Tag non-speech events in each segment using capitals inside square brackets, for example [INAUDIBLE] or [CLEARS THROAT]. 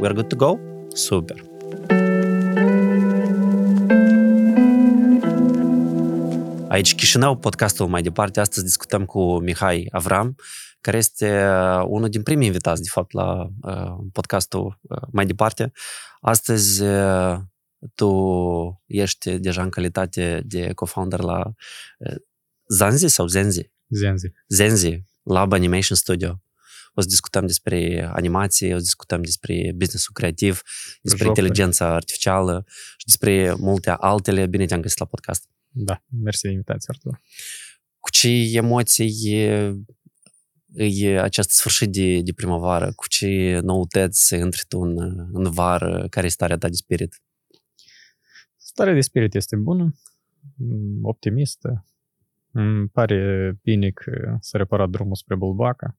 we're good to go? Super! Aici Chișinău, podcastul mai departe. Astăzi discutăm cu Mihai Avram, care este uh, unul din primii invitați, de fapt, la uh, podcastul uh, mai departe. Astăzi uh, tu ești deja în calitate de co-founder la uh, Zanzi sau Zenzi? Zenzi. Zenzi, Lab Animation Studio. O să discutăm despre animație, o să discutăm despre businessul creativ, despre Jocuri. inteligența artificială și despre multe altele. Bine te-am găsit la podcast. Da, mersi de invitație, Artur. Cu ce emoții e, e acest sfârșit de, de primăvară? Cu ce noutăți intri tu în, în vară? Care e starea ta de spirit? Starea de spirit este bună, m, optimistă. Îmi pare bine că s-a reparat drumul spre Bulbaca.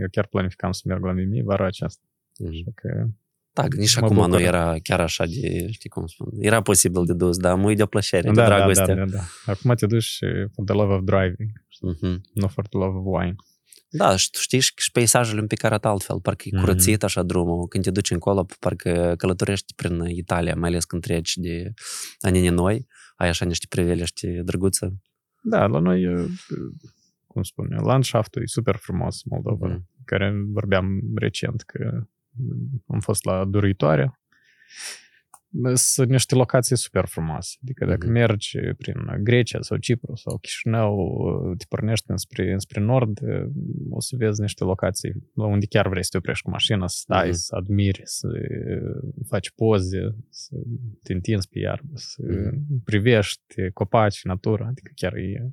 Eu chiar planificam să merg la Mimi vara aceasta. Așa că Da, nici Mă acum bucur. nu era chiar așa de, știi cum spun, era posibil de dus, dar mă de o plăcere, de da, da, dragoste. da, da, da. Acum te duci for the love of driving, Mhm. nu for the love of wine. Da, și tu știi și și peisajele un pic arată altfel, parcă e Mhm. curățit așa drumul. Când te duci încolo, parcă călătorești prin Italia, mai ales când treci de anine noi, ai așa niște priveliști drăguțe. Da, la noi, e, cum spun eu, landschaftul e super frumos, Moldova, Mhm. Care vorbeam recent că am fost la Duruitoare. Sunt niște locații super frumoase. Adică dacă Mhm. mergi prin Grecia sau Cipru sau Chișinău, te pornești înspre, înspre nord, o să vezi niște locații la unde chiar vrei să te oprești cu mașina, să stai, Mhm. să admiri, să faci poze, să te întinzi pe iarbă, să Mhm. privești copaci, natura, adică chiar e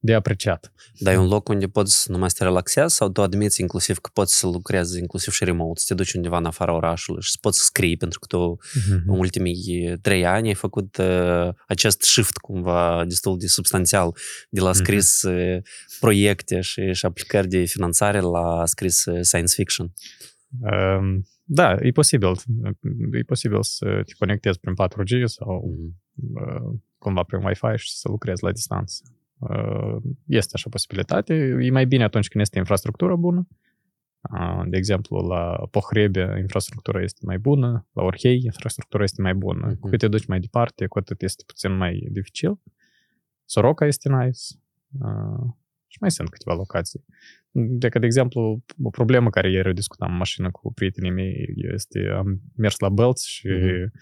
de apreciat. Dar e un loc unde poți numai să te relaxezi sau tu admiți inclusiv că poți să lucrezi inclusiv și remote, să te duci undeva în afara orașului și să poți scrie, pentru că tu în ultimii trei ani ai făcut uh, acest shift cumva destul de substanțial de la Mhm. scris uh, proiecte și, și aplicări de finanțare la scris uh, science fiction. Um, Da, e posibil. E posibil să te conectezi prin 4G sau Mhm. uh, cumva prin Wi-Fi și să lucrezi la distanță. Uh, Este așa posibilitate. E mai bine atunci când este infrastructură bună. Uh, De exemplu, la Pohrebe infrastructura este mai bună, la Orhei infrastructura este mai bună. Mhm. Cu cât te duci mai departe, cu atât este puțin mai dificil. Soroca este nice. Uh, Și mai sunt câteva locații. De că, de exemplu, o problemă care ieri o discutam în mașină cu prietenii mei este, am mers la Bălți și Mhm.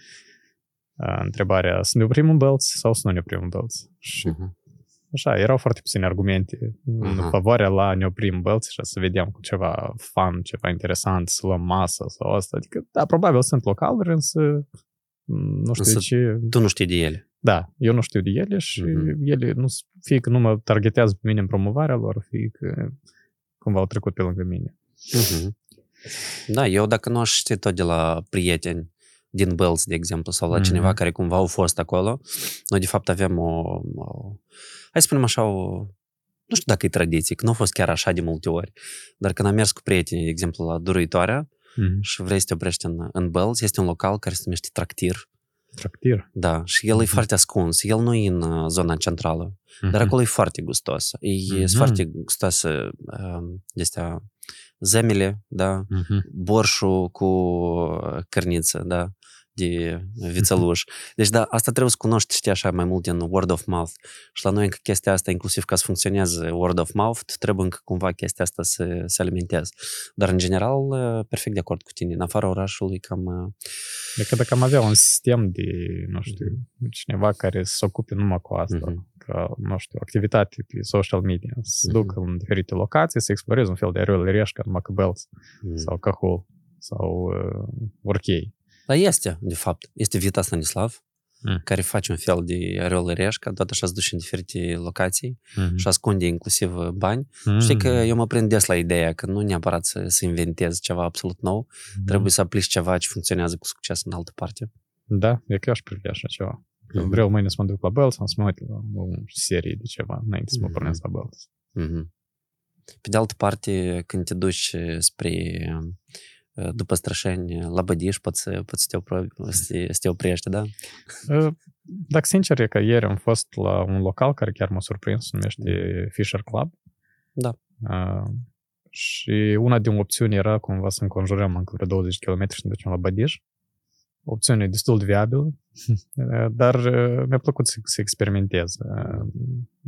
uh, întrebarea, să ne oprim în Bălți sau să nu ne oprim în Bălți? Și Mhm. Așa, erau foarte puține argumente Aha. în favoarea la ne oprim în Bălți și să vedem cu ceva fun, ceva interesant, să luăm masă sau asta. Adică, da, probabil sunt localuri, însă m, nu știu Însă- de ce... Tu nu știi de ele. Da, eu nu știu de ele și Mhm. ele nu, s- fie că nu mă targetează pe mine în promovarea lor, fie că cumva au trecut pe lângă mine. Mhm. Da, eu dacă nu aș ști tot de la prieteni din Bells, de exemplu, sau la Mhm. cineva care cumva au fost acolo, noi de fapt avem o, o hai să spunem așa, o, nu știu dacă e tradiție, că nu a fost chiar așa de multe ori, dar când am mers cu prietenii, de exemplu, la Duruitoarea Mhm. și vrei să te oprești în, în Bells, este un local care se numește Tractir, Tractir. da, și el e Mhm. foarte ascuns, el nu e în uh, zona centrală, dar Mhm. acolo e foarte gustos. E, Mhm. sunt foarte gustoase um, de astea zemele, da, Mhm. borșul cu uh, cărniță, da, de vițeluș. Deci, da, asta trebuie să cunoști, știi, așa, mai mult din word of mouth. Și la noi încă chestia asta, inclusiv ca să funcționeze word of mouth, tu trebuie încă cumva chestia asta să se alimenteze. Dar, în general, uh, perfect de acord cu tine. În afara orașului, cam... uh, Decât Deci dacă am avea un sistem de, nu știu, cineva care să se ocupe numai cu asta, Mhm. ca, nu știu, activitate pe social media, să se Mhm. ducă în diferite locații, să exploreze un fel de Ariol Reșca, numai că Bells, sau Cahul, sau uh, Orchei. Dar este, de fapt. Este Vita Stanislav, Mm. care face un fel de Ariol Reșca, tot așa se duce în diferite locații Mhm. și ascunde inclusiv uh, bani. Mhm. Știi că eu mă prind des la ideea că nu neapărat să, să inventezi ceva absolut nou, Mhm. trebuie să aplici ceva ce funcționează cu succes în altă parte. Da, e că eu aș privi așa ceva. Mhm. Vreau mâine să mă duc la Bells sau să mă uit la o serie de ceva înainte să mă Mhm. pornesc la Bells. Mhm. Pe de altă parte, când te duci spre uh, după Strășeni, la Bădiș, poți, să- poți să, te opri, să, te, să te oprești, da? Uh, Dacă sincer e că ieri am fost la un local care chiar m-a surprins, se numește Fisher Club. Da. Uh, Și una din opțiuni era cumva să înconjurăm încă vreo 20 km și să ducem la Badiș. Opțiune e destul de viabilă, dar mi-a plăcut să, să experimentez.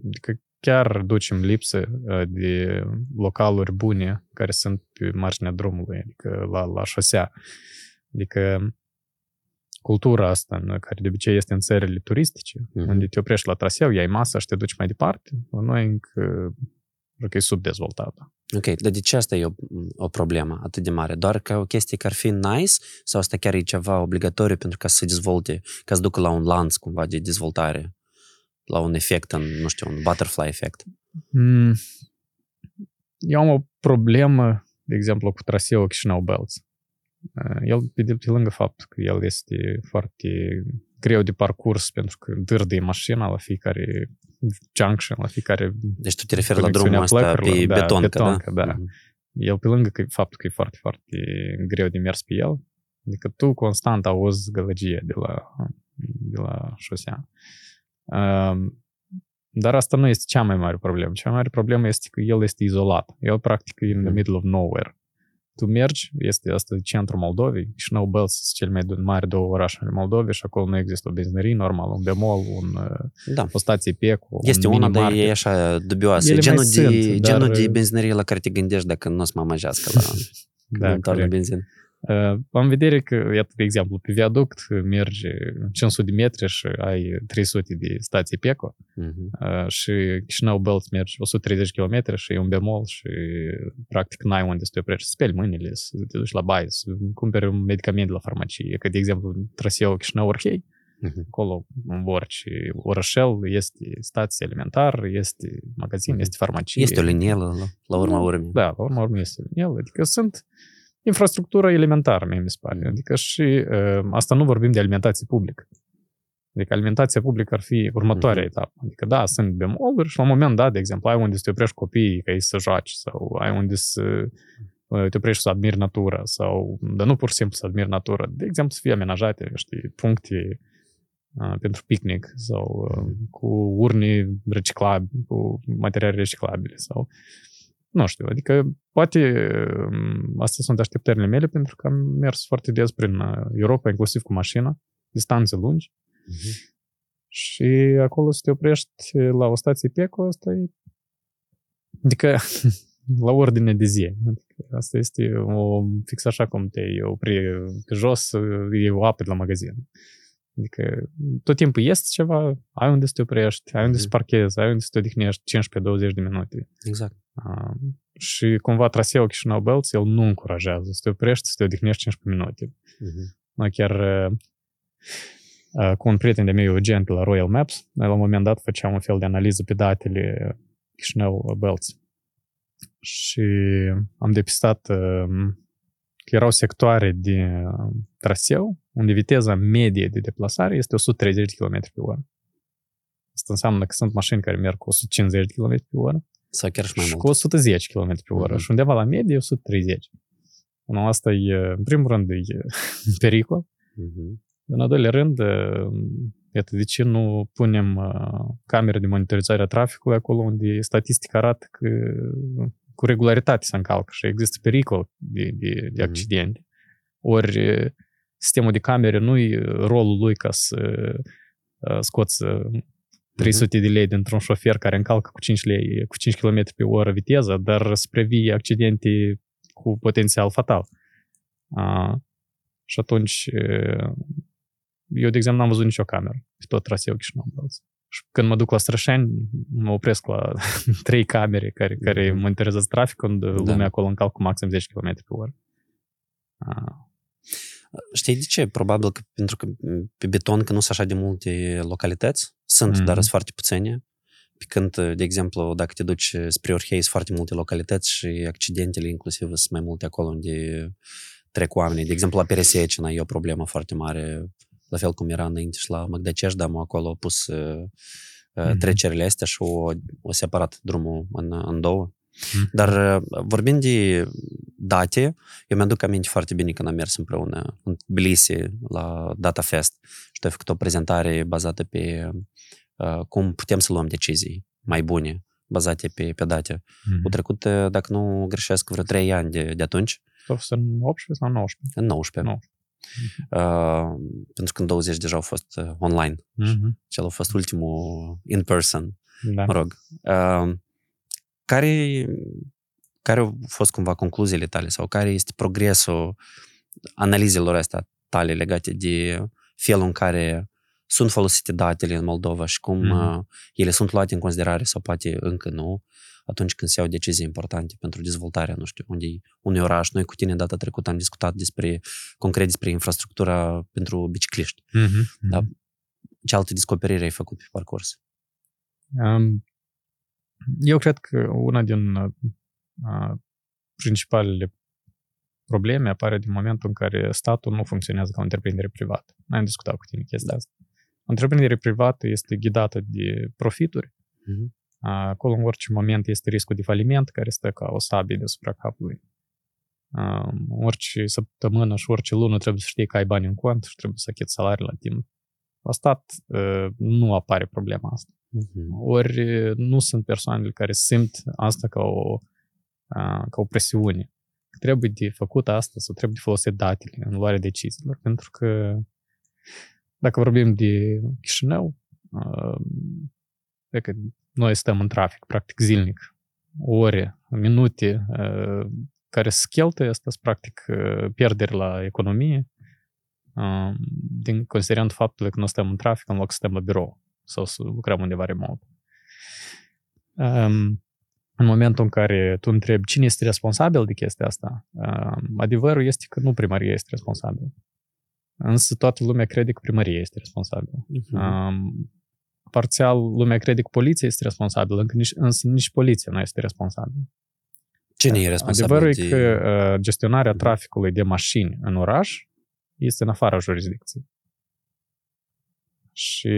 Adică chiar ducem lipsă de localuri bune care sunt pe marginea drumului, adică la, la șosea. Adică cultura asta, care de obicei este în țările turistice, mm-hmm. unde te oprești la traseu, iai masa și te duci mai departe, la noi încă că e subdezvoltată. Ok, dar de ce asta e o, o problemă atât de mare? Doar ca o chestie care ar fi nice sau asta chiar e ceva obligatoriu pentru ca să se dezvolte, ca să ducă la un lanț cumva de dezvoltare, la un efect, în, nu știu, un butterfly efect? Mm. Eu am o problemă, de exemplu, cu traseul Chișinău-Belți. El, pe, pe lângă faptul că el este foarte greu de parcurs pentru că dârdă mașina la fiecare junction, la fiecare Deci tu te referi la drumul ăsta pe da, betoncă, betoncă, da? da. Mm-hmm. El, pe lângă că, faptul că e foarte, foarte greu de mers pe el, adică tu constant auzi gălăgie de la, de la șosea. Um, dar asta nu este cea mai mare problemă. Cea mai mare problemă este că el este izolat. El, practic, e in the middle of nowhere tu mergi, este asta centrul Moldovei, Chișinău Bălți sunt cele mai mari două orașe ale Moldovei și acolo nu există o benzinărie normal, un bemol, un, da. o stație PECO, Este un una, dar e așa dubioasă. Ele genul, de, sunt, genul dar... de benzinărie la care te gândești dacă nu o să mă amăjească la [LAUGHS] da, de benzină. Am vedere că, iată, de exemplu, pe viaduct merge 500 de metri și ai 300 de stații PECO uh-huh. și Chișinău Belt merge 130 km și e un bemol și practic n-ai unde să te oprești, să speli mâinile, să te duci la baie, să cumperi un medicament la farmacie. Că, de exemplu, traseul Chișinău-Orhei, Uh-huh. Acolo, în orice orășel, este stație elementar, este magazin, uh-huh. este farmacie. Este o linielă, la, la urma urmei. Da, la urma urmei este o linielă. Adică sunt infrastructură elementară, mie mi se pare. Adică și uh, asta nu vorbim de alimentație publică. Adică alimentația publică ar fi următoarea uh-huh. etapă. Adică da, sunt bemoluri și la un moment dat, de exemplu, ai unde să te oprești copiii ca ei să joace sau ai unde să te oprești să admiri natura sau, dar nu pur și simplu să admiri natura. De exemplu, să fie amenajate, știi, puncte uh, pentru picnic sau uh, cu urni reciclabile, cu materiale reciclabile sau nu știu, adică poate mm, astea sunt așteptările mele pentru că am mers foarte des prin uh, Europa, inclusiv cu mașina, distanțe lungi. Uh-huh. Și acolo să te oprești la o stație PECO, asta e... Adică [LAUGHS] la ordine de zi. Adică asta este o, fix așa cum te opri pe jos, e o apă de la magazin. Adică tot timpul este ceva, ai unde să te oprești, ai unde mm-hmm. să parchezi, ai unde să te odihnești 15-20 de minute. Exact. Uh, și cumva traseul Chișinău Belts, el nu încurajează să te oprești, să te odihnești 15 minute. Mm-hmm. Noi chiar uh, cu un prieten de meu, Eugen, pe la Royal Maps, noi la un moment dat făceam un fel de analiză pe datele Chișinău Belts. Și am depistat uh, că erau sectoare de traseu unde viteza medie de deplasare este 130 km pe oră. Asta înseamnă că sunt mașini care merg cu 150 km pe oră. Sau chiar și mai și mult. cu 110 km pe oră. Uh-huh. Și undeva la medie 130. Unul asta e, în primul rând, e [LAUGHS] pericol. Uh-huh. În al doilea rând, iată de ce nu punem camere de monitorizare a traficului acolo unde statistica arată că cu regularitate se încalcă și există pericol de, de, de accidente. Ori sistemul de camere nu-i rolul lui ca să scoți 300 de lei dintr-un șofer care încalcă cu 5, lei, cu 5 km pe oră viteză, dar să previi accidente cu potențial fatal. Uh, și atunci, eu, de exemplu, n-am văzut nicio cameră pe tot traseul Chișinău. Și când mă duc la Strășeni, mă opresc la [LAUGHS] trei camere care, care monitorizează traficul, când da. lumea acolo încalcă cu maxim 10 km pe oră. Uh. Știi de ce? Probabil că pentru că pe beton că nu sunt așa de multe localități, sunt, mm-hmm. dar sunt foarte puține. Pe când, de exemplu, dacă te duci spre Orhei, sunt foarte multe localități și accidentele inclusiv sunt mai multe acolo unde trec oamenii. De exemplu, la Peresecina e o problemă foarte mare, la fel cum era înainte și la Măgdăcești, dar acolo au pus uh, mm-hmm. trecerile astea și o, o separat drumul în, în două. Mm-hmm. Dar vorbind de date, eu mi-aduc aminte foarte bine când am mers împreună în Tbilisi la Data Fest și tu ai făcut o prezentare bazată pe uh, cum putem să luăm decizii mai bune bazate pe, pe date. Mm-hmm. Au trecut, dacă nu greșesc, vreo trei ani de, de atunci. În 18 sau 19? În 19. 19. Uh, pentru că în 20 deja au fost uh, online. Mm-hmm. Cel a fost ultimul in person. Da. Mă rog. Uh, care, care au fost cumva concluziile tale sau care este progresul analizelor astea tale legate de felul în care sunt folosite datele în Moldova și cum mm-hmm. ele sunt luate în considerare sau poate încă nu atunci când se iau decizii importante pentru dezvoltarea, nu știu, unde unui oraș. Noi cu tine data trecută am discutat despre, concret despre infrastructura pentru bicicliști. Mm-hmm. Da? Ce alte descoperiri ai făcut pe parcurs? Um, eu cred că una din uh, principalele probleme apare din momentul în care statul nu funcționează ca o întreprindere privată. Noi am discutat cu tine chestia asta. O întreprindere privată este ghidată de profituri. Uh-huh. Acolo, în orice moment, este riscul de faliment care stă ca o sabie deasupra capului. Orice săptămână și orice lună trebuie să știi că ai bani în cont și trebuie să achiți salarii la timp. La stat nu apare problema asta. Uh-huh. Ori nu sunt persoanele care simt asta ca o, ca o presiune. Trebuie de făcut asta sau trebuie de folosit datele în luarea deciziilor. Pentru că dacă vorbim de Chișinău, că noi stăm în trafic, practic, zilnic. Ore, minute care se cheltuie, asta practic pierderi la economie, din considerând faptul că nu stăm în trafic în loc să stăm la birou sau să lucrăm undeva remote. În momentul în care tu întrebi cine este responsabil de chestia asta, adevărul este că nu primăria este responsabil. Însă toată lumea crede că primăria este responsabilă. Uh-huh. Parțial, lumea crede că poliția este responsabilă, însă nici poliția nu este responsabilă. Cine e responsabil? Adevărul de... e că gestionarea traficului de mașini în oraș este în afara jurisdicției. Și...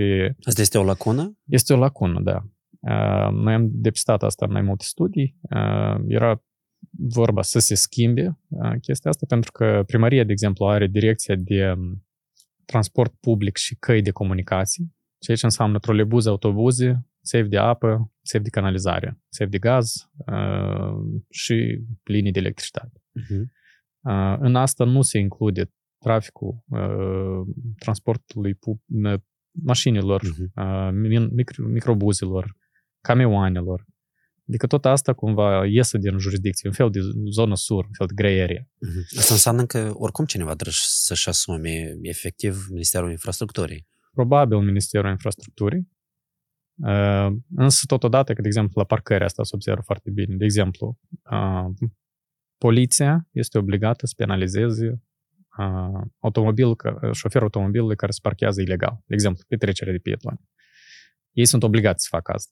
Asta este o lacună? Este o lacună, da. Noi am depistat asta în mai multe studii. Era vorba să se schimbe chestia asta, pentru că primăria, de exemplu, are direcția de transport public și căi de comunicații, ceea ce înseamnă trolebuze, autobuze, țevi de apă, țevi de canalizare, țevi de gaz uh, și linii de electricitate. Uh-huh. Uh, în asta nu se include traficul uh, transportului pub- mașinilor, uh-huh. micro, microbuzelor, camioanelor, Adică tot asta cumva iese din jurisdicție, un fel de zonă sur, un fel de grey area. Mm-hmm. Asta înseamnă că oricum cineva trebuie să-și asume efectiv Ministerul Infrastructurii. Probabil Ministerul Infrastructurii. Uh, însă totodată, că de exemplu la parcări asta se observă foarte bine. De exemplu, uh, poliția este obligată să penalizeze uh, automobil, șoferul automobilului care se parchează ilegal. De exemplu, pe trecerea de pietoni. Ei sunt obligați să facă asta.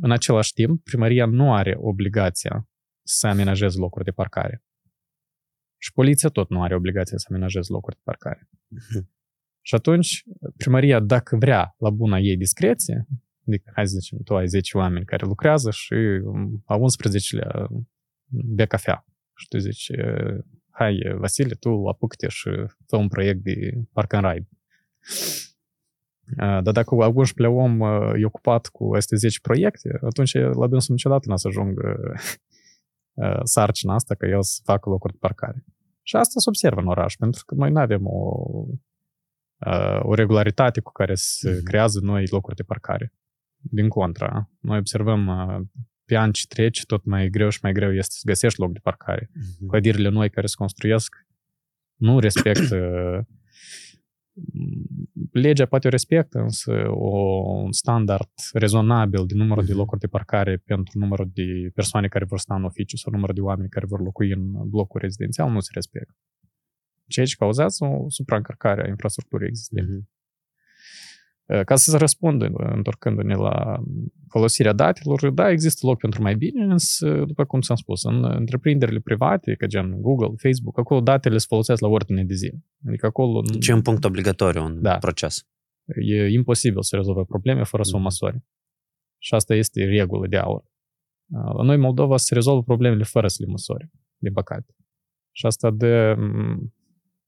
În același timp, primăria nu are obligația să amenajeze locuri de parcare. Și poliția tot nu are obligația să amenajeze locuri de parcare. Uh-huh. Și atunci, primăria, dacă vrea, la buna ei discreție, adică, hai să zicem, tu ai 10 oameni care lucrează și a 11-lea bea cafea. Și tu zici, hai, Vasile, tu apucă-te și fă un proiect de park and ride. Dar dacă al 11 om e ocupat cu aceste 10 proiecte, atunci la dânsul niciodată nu o să ajungă sarcina asta că el să facă locuri de parcare. Și asta se observă în oraș, pentru că noi nu avem o, o regularitate cu care se mm-hmm. creează noi locuri de parcare. Din contra, noi observăm pe ani ce trece, tot mai greu și mai greu este să găsești loc de parcare. Mm-hmm. Clădirile noi care se construiesc nu respectă legea poate o respectă, însă o, un standard rezonabil de numărul de locuri de parcare pentru numărul de persoane care vor sta în oficiu sau numărul de oameni care vor locui în blocul rezidențial nu se respectă. Ceea ce cauzează o supraîncărcare a infrastructurii existente. Mm-hmm. Ca să răspund, întorcându-ne la folosirea datelor, da, există loc pentru mai bine, însă, după cum ți-am spus, în întreprinderile private, ca gen Google, Facebook, acolo datele se folosesc la ordine de zi. Adică acolo... Deci e un punct obligatoriu în da. proces. E imposibil să rezolve probleme fără să o măsori. Și asta este regulă de aur. La noi, Moldova, se rezolvă problemele fără să le măsori, de păcate. Și asta de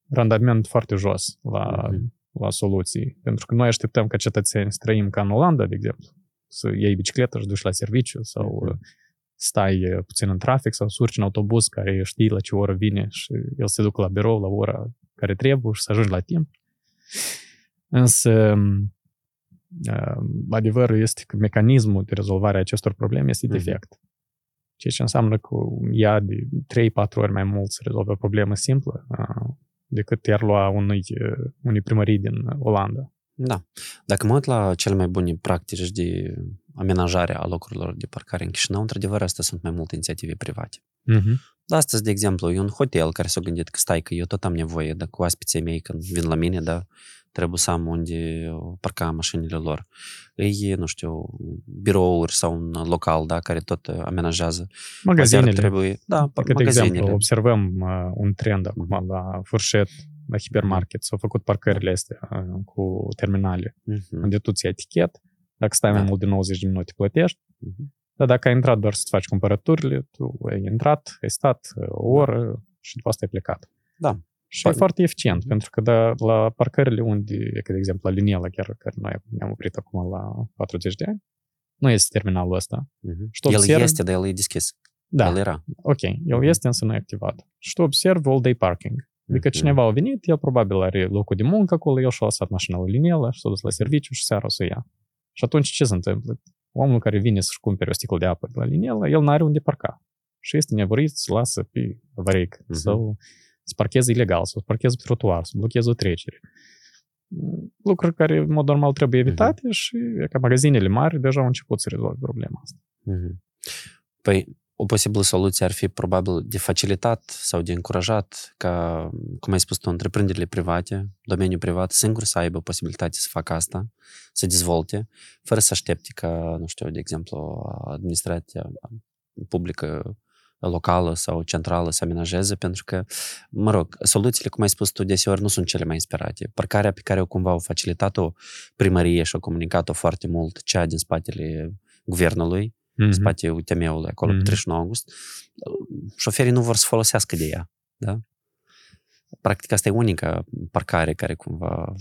randament foarte jos la mm-hmm la soluții. Pentru că noi așteptăm ca cetățeni să trăim ca în Olanda, de exemplu, să iei bicicletă și duci la serviciu sau Mhm. stai uh, puțin în trafic sau să urci în autobuz care știi la ce oră vine și el se ducă la birou la ora care trebuie și să ajungi la timp. Însă uh, adevărul este că mecanismul de rezolvare a acestor probleme este Mhm. defect. Ceea ce înseamnă că ea de 3-4 ori mai mult să rezolve o problemă simplă uh, decât i-ar lua unui, uh, unui primării din Olanda. Da. Dacă mă uit la cele mai bune practici de amenajare a locurilor de parcare în Chișinău, într-adevăr, astea sunt mai multe inițiative private. Uh-huh. Da, astăzi, de exemplu, e un hotel care s-a gândit că stai că eu tot am nevoie, dar cu oaspeții mei când vin la mine, da, trebuie să am unde parca mașinile lor. Ei, nu știu, birouri sau un local, da, care tot amenajează. Magazinele. Poate ar trebui, da, Ca de magazinele. exemplu, observăm uh, un trend acum la Furșet, la hipermarket. S-au făcut parcările astea uh, cu terminale, Mhm, unde tu ți etichet, dacă stai mai Da. mult de 90 de minute plătești, mhm. dar dacă ai intrat doar să-ți faci cumpărăturile, tu ai intrat, ai stat uh, o oră și după asta ai plecat. Da. Și Pa- e foarte eficient, Mhm. pentru că da, la parcările unde, e ca de exemplu la Liniela, chiar care noi ne-am oprit acum la 40 de ani, nu este terminalul ăsta. Mhm. Și tu El observi- este, dar el e deschis. Da, El era. ok, el Mhm. este însă nu e activat. Și tu observi all-day parking. Adică Mhm. cineva a venit, el probabil are locul de muncă acolo, el și-a lăsat mașina la linielă și s-a dus la serviciu și seara o să o ia. Și atunci ce se întâmplă? Omul care vine să-și cumpere o sticlă de apă de la linielă, el n-are unde parca. Și este nevoit să lasă pe avaric Mhm. sau să parcheze ilegal, sau să parcheze pe trotuar, să blocheze o trecere. Lucruri care, în mod normal, trebuie evitate și e ca magazinele mari deja au început să rezolve problema asta. Mhm. Păi, o posibilă soluție ar fi probabil de facilitat sau de încurajat ca, cum ai spus tu, întreprinderile private, domeniul privat, singur să aibă posibilitate să facă asta, să dezvolte, fără să aștepte ca, nu știu, de exemplu, administrația publică locală sau centrală să amenajeze, pentru că, mă rog, soluțiile, cum ai spus tu, deseori nu sunt cele mai inspirate. Parcarea pe care o cumva au facilitat-o primărie și au comunicat-o foarte mult, cea din spatele guvernului, în spate UTM-ului, acolo, Mhm. pe 31 august, șoferii nu vor să folosească de ea. Da? Practic, asta e unica parcare care cumva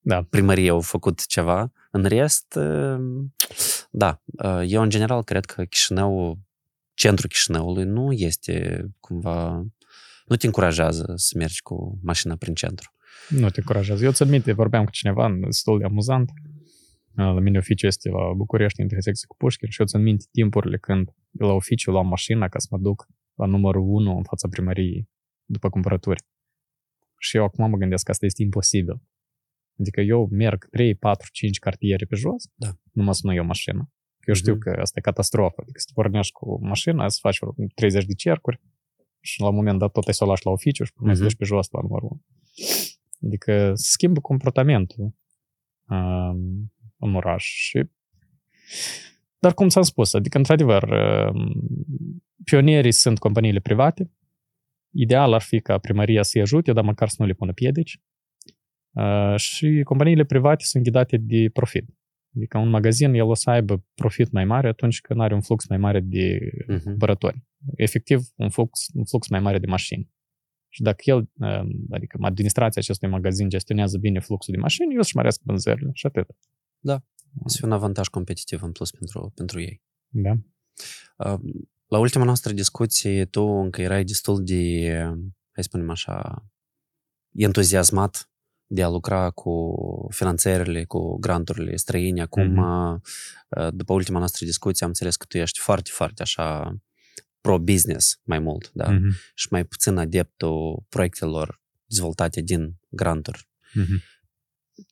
Da. primăria au făcut ceva. În rest, da, eu în general cred că Chișinău, centrul Chișinăului nu este cumva, nu te încurajează să mergi cu mașina prin centru. Nu te încurajează. Eu ți-admit, vorbeam cu cineva, destul de amuzant. La mine oficiul este la București, intersecție cu Pușkin și eu țin minte timpurile când de la oficiu luam mașina ca să mă duc la numărul 1 în fața primăriei după cumpărături. Și eu acum mă gândesc că asta este imposibil. Adică eu merg 3, 4, 5 cartiere pe jos, Da. numai să nu iau mașină. Eu știu Mhm. că asta e catastrofă. Adică să te pornești cu mașina, să faci vreo 30 de cercuri și la un moment dat tot ai să o lași la oficiu și până Mhm. să duci pe jos la numărul 1. Adică se schimbă comportamentul um, în oraș. Și... Dar cum ți-am spus, adică într-adevăr, um, pionierii sunt companiile private. Ideal ar fi ca primăria să-i ajute, dar măcar să nu le pună piedici. Uh, și companiile private sunt ghidate de profit. Adică un magazin, el o să aibă profit mai mare atunci când are un flux mai mare de Mhm. cumpărători. Efectiv, un flux, un flux mai mare de mașini. Și dacă el, um, adică administrația acestui magazin gestionează bine fluxul de mașini, el își măresc vânzările și atât. O să fie un avantaj competitiv în plus pentru, pentru ei. Da? Uh, La ultima noastră discuție, tu încă erai destul de, hai să spunem așa, entuziasmat de a lucra cu finanțările, cu granturile străine. Acum, Mhm. uh, după ultima noastră discuție, am înțeles că tu ești foarte, foarte așa pro-business mai mult, da? Mhm. Și mai puțin adeptul proiectelor dezvoltate din granturi. Mhm.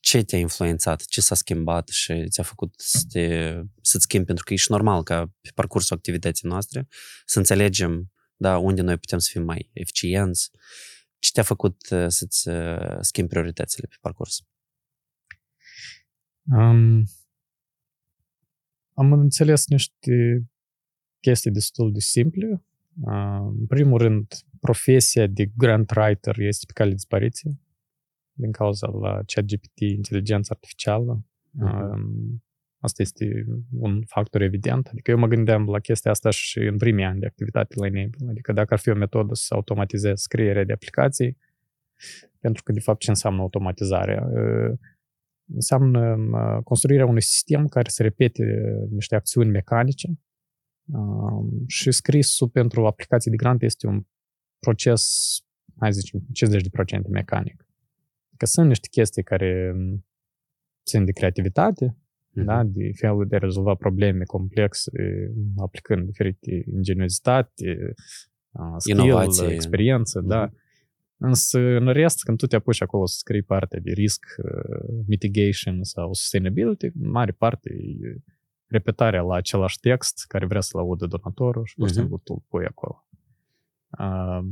Ce te-a influențat, ce s-a schimbat și ți-a făcut să te, să-ți schimbi, pentru că e și normal ca pe parcursul activității noastre să înțelegem da, unde noi putem să fim mai eficienți. Ce te-a făcut uh, să-ți uh, schimbi prioritățile pe parcurs? Um, am înțeles niște chestii destul de simple. Uh, în primul rând, profesia de grant writer este pe cale de dispariție din cauza la ChatGPT, inteligența artificială. Um, asta este un factor evident. Adică eu mă gândeam la chestia asta și în primii ani de activitate la Enable. Adică dacă ar fi o metodă să automatizez scrierea de aplicații, pentru că, de fapt, ce înseamnă automatizarea? Uh, înseamnă construirea unui sistem care să repete niște acțiuni mecanice și scrisul pentru aplicații de grant este un proces, hai să zicem, 50% mecanic. Că sunt niște chestii care țin de creativitate, mm-hmm. da? de felul de a rezolva probleme complexe, aplicând diferite ingeniozitate, skill, Inovație. experiență, mm-hmm. da. Însă, în rest, când tu te apuci acolo să scrii partea de risk mitigation sau sustainability, în mare parte e repetarea la același text care vrea să-l audă donatorul și pur și mhm. simplu tu pui acolo. Uh,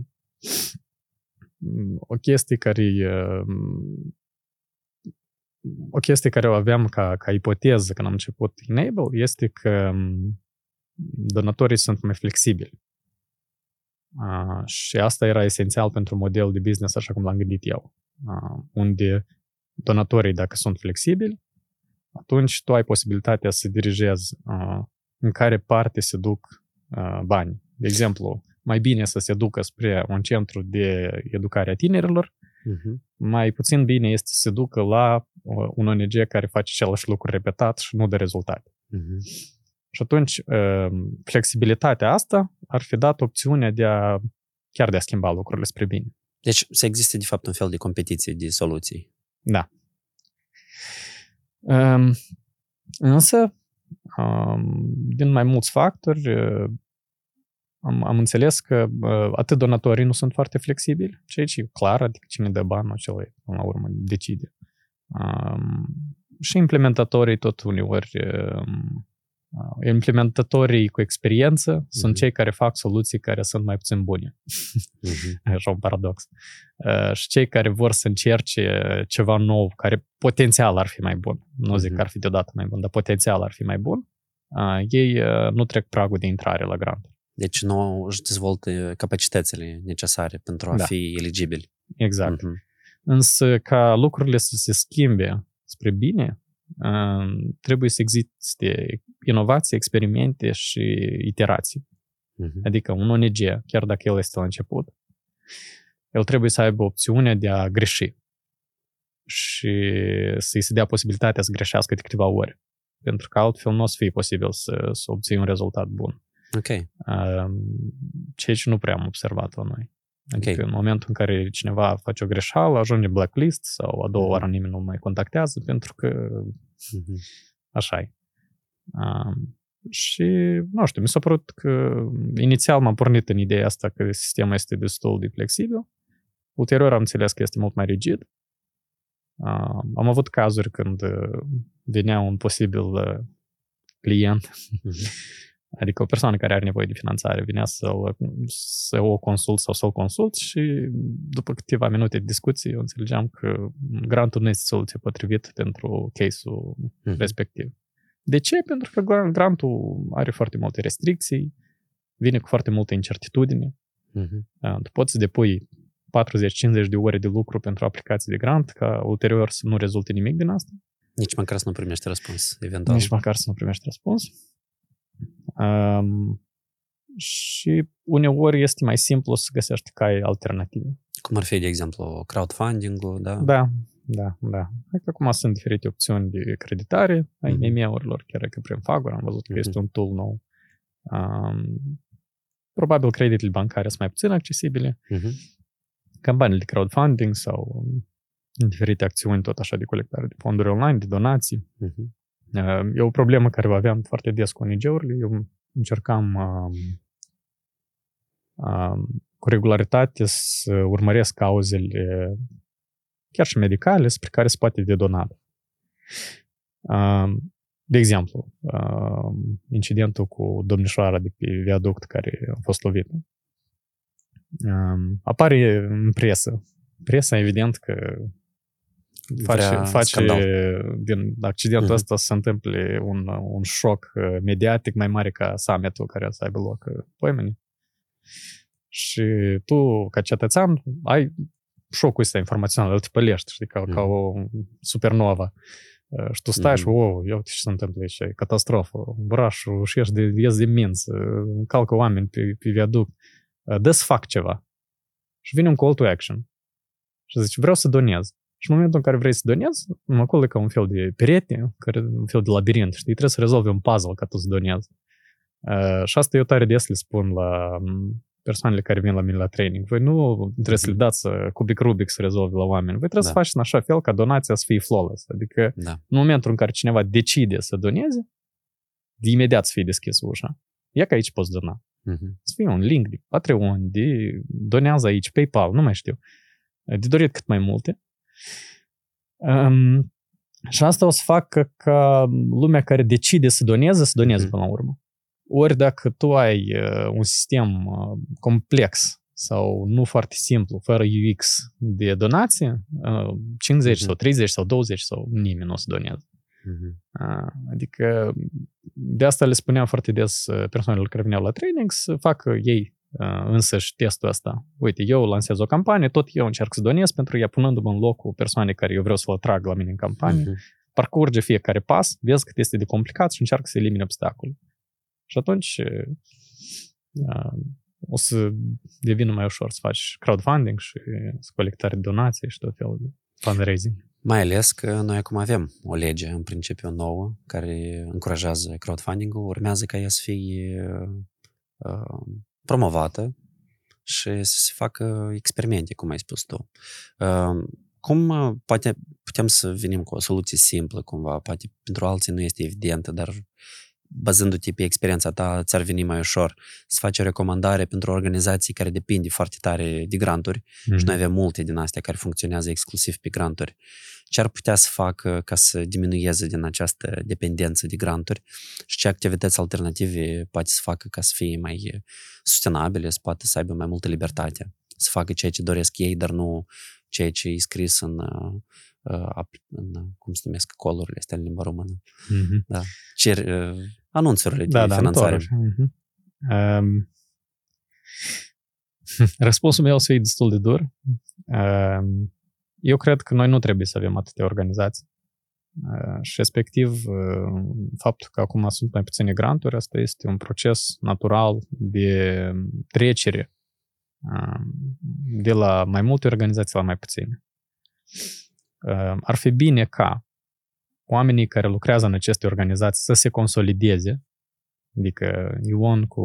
o chestie care o chestie care o aveam ca, ca ipoteză când am început Enable este că donatorii sunt mai flexibili. Uh, și asta era esențial pentru modelul de business așa cum l-am gândit eu. Uh, unde donatorii, dacă sunt flexibili, atunci tu ai posibilitatea să dirigezi uh, în care parte se duc uh, bani. De exemplu, mai bine să se ducă spre un centru de educare a tinerilor, uh-huh. mai puțin bine este să se ducă la uh, un ONG care face același lucru repetat și nu de rezultate. Uh-huh. Și atunci, uh, flexibilitatea asta ar fi dat opțiunea de a chiar de a schimba lucrurile spre bine. Deci să existe, de fapt, un fel de competiție de soluții. Da. Um, însă, um, din mai mulți factori, uh, am, am înțeles că uh, atât donatorii nu sunt foarte flexibili, ceea ce e clar, adică cine dă bani, acela până la urmă decide. Um, și implementatorii tot uneori um, implementatorii cu experiență mm-hmm. sunt cei care fac soluții care sunt mai puțin bune. Mm-hmm. [LAUGHS] Așa un paradox. Uh, și cei care vor să încerce ceva nou, care potențial ar fi mai bun. Nu zic mm-hmm. că ar fi deodată mai bun, dar potențial ar fi mai bun. Uh, ei uh, nu trec pragul de intrare la grant. Deci nu își dezvoltă capacitățile necesare pentru a da. fi eligibili. Exact. Mm-hmm. Însă ca lucrurile să se schimbe spre bine, trebuie să existe inovații, experimente și iterații. Uh-huh. Adică un ONG, chiar dacă el este la început, el trebuie să aibă opțiunea de a greși și să-i se dea posibilitatea să greșească de câteva ori. Pentru că altfel nu o să fie posibil să, să obții un rezultat bun. Ok. Ceea ce nu prea am observat la noi. Adică okay. în momentul în care cineva face o greșeală, ajunge blacklist sau a doua oară nimeni nu mai contactează pentru că mm-hmm. așa e. Um, și, nu știu, mi s-a părut că inițial m-am pornit în ideea asta că sistemul este destul de flexibil. Ulterior am înțeles că este mult mai rigid. Uh, am avut cazuri când venea un posibil client mm-hmm Adică o persoană care are nevoie de finanțare vine să, să o consult sau să o consult și după câteva minute de discuție eu înțelegeam că grantul nu este soluția potrivită pentru case-ul uh-huh. respectiv. De ce? Pentru că grantul are foarte multe restricții, vine cu foarte multă incertitudine. Uh-huh. Tu poți să depui 40-50 de ore de lucru pentru aplicații de grant, ca ulterior să nu rezulte nimic din asta. Nici măcar să nu primești răspuns, eventual. Nici măcar să nu primești răspuns. Um, și uneori este mai simplu să găsești cai alternative. Cum ar fi, de exemplu, crowdfunding-ul, da? Da, da, da. Adică acum sunt diferite opțiuni de creditare a mm-hmm. IMM-urilor, chiar că prin Fagor am văzut că mm-hmm. este un tool nou. Um, probabil creditele bancare sunt mai puțin accesibile. Mm-hmm. Campaniile de crowdfunding sau diferite acțiuni tot așa de colectare de fonduri online, de donații. Mm-hmm. E o problemă care o aveam foarte des cu ONG-urile. Eu încercam cu regularitate să urmăresc cauzele chiar și medicale spre care se poate de donat. De exemplu, incidentul cu domnișoara de pe viaduct care a fost lovită. Apare în presă. Presa, evident că face, face din accidentul uh-huh. ăsta să se întâmple un, un șoc uh, mediatic mai mare ca summitul care să aibă loc uh, poimeni. Și tu, ca cetățean, ai șocul ăsta informațional, îl te pălești, știi, ca, uh-huh. ca o supernovă. Uh, și tu stai uh-huh. și, wow, iau ce se întâmplă aici, e catastrofă. Orașul și ești de ies de minți, calcă oameni pe, pe viaduct. Dă să fac ceva. Și vine un call to action. Și zice, vreau să donez Și în momentul în care vrei să donezi, acolo e ca un fel de perete, care, un fel de labirint, știi? Trebuie să rezolvi un puzzle ca tu să donezi. Uh, și asta eu tare des le spun la persoanele care vin la mine la training. Voi nu trebuie să le dați cubic Rubik să rezolvi la oameni. Voi trebuie da. să faceți în așa fel ca donația să fie flawless. Adică da. în momentul în care cineva decide să doneze, de imediat să fie deschis ușa. Ia că aici poți dona. Uh-huh. Să fie un link de Patreon, de donează aici, PayPal, nu mai știu. De dorit cât mai multe. Um, și asta o să facă ca lumea care decide să doneze, să doneze uh-huh. până la urmă. Ori dacă tu ai uh, un sistem uh, complex sau nu foarte simplu, fără UX de donație, uh, 50 uh-huh. sau 30 sau 20 sau nimeni nu o să doneze. Uh-huh. Adică de asta le spuneam foarte des uh, persoanelor care veneau la training să facă ei uh, însăși testul ăsta. Uite, eu lansez o campanie, tot eu încerc să donez pentru ea, punându-mă în locul persoane care eu vreau să-l atrag la mine în campanie. Uh-huh. Parcurge fiecare pas, vezi cât este de complicat și încearcă să elimine obstacole. Și atunci uh, o să devină mai ușor să faci crowdfunding și să colectare donații și tot felul de fundraising. Mai ales că noi acum avem o lege, în principiu, nouă, care încurajează crowdfunding-ul, urmează ca ea să fie uh, promovată și să se facă experimente, cum ai spus tu. Uh, cum poate putem să venim cu o soluție simplă, cumva, poate pentru alții nu este evidentă, dar bazându-te pe experiența ta, ți-ar veni mai ușor să faci o recomandare pentru organizații care depind foarte tare de granturi mm-hmm. și noi avem multe din astea care funcționează exclusiv pe granturi. Ce ar putea să facă ca să diminueze din această dependență de granturi și ce activități alternative poate să facă ca să fie mai sustenabile, să poată să aibă mai multă libertate, să facă ceea ce doresc ei, dar nu ceea ce e scris în în, cum se numesc, colurile astea în limba română. Mm-hmm. Da. Cer, anunțurile da, de da, finanțare. Mm-hmm. Um, [LAUGHS] răspunsul meu o să fie destul de dur. Um, eu cred că noi nu trebuie să avem atâtea organizații. Uh, și respectiv, uh, faptul că acum sunt mai puține granturi, asta este un proces natural de trecere uh, de la mai multe organizații la mai puține. Uh, ar fi bine ca oamenii care lucrează în aceste organizații să se consolideze, adică Ion cu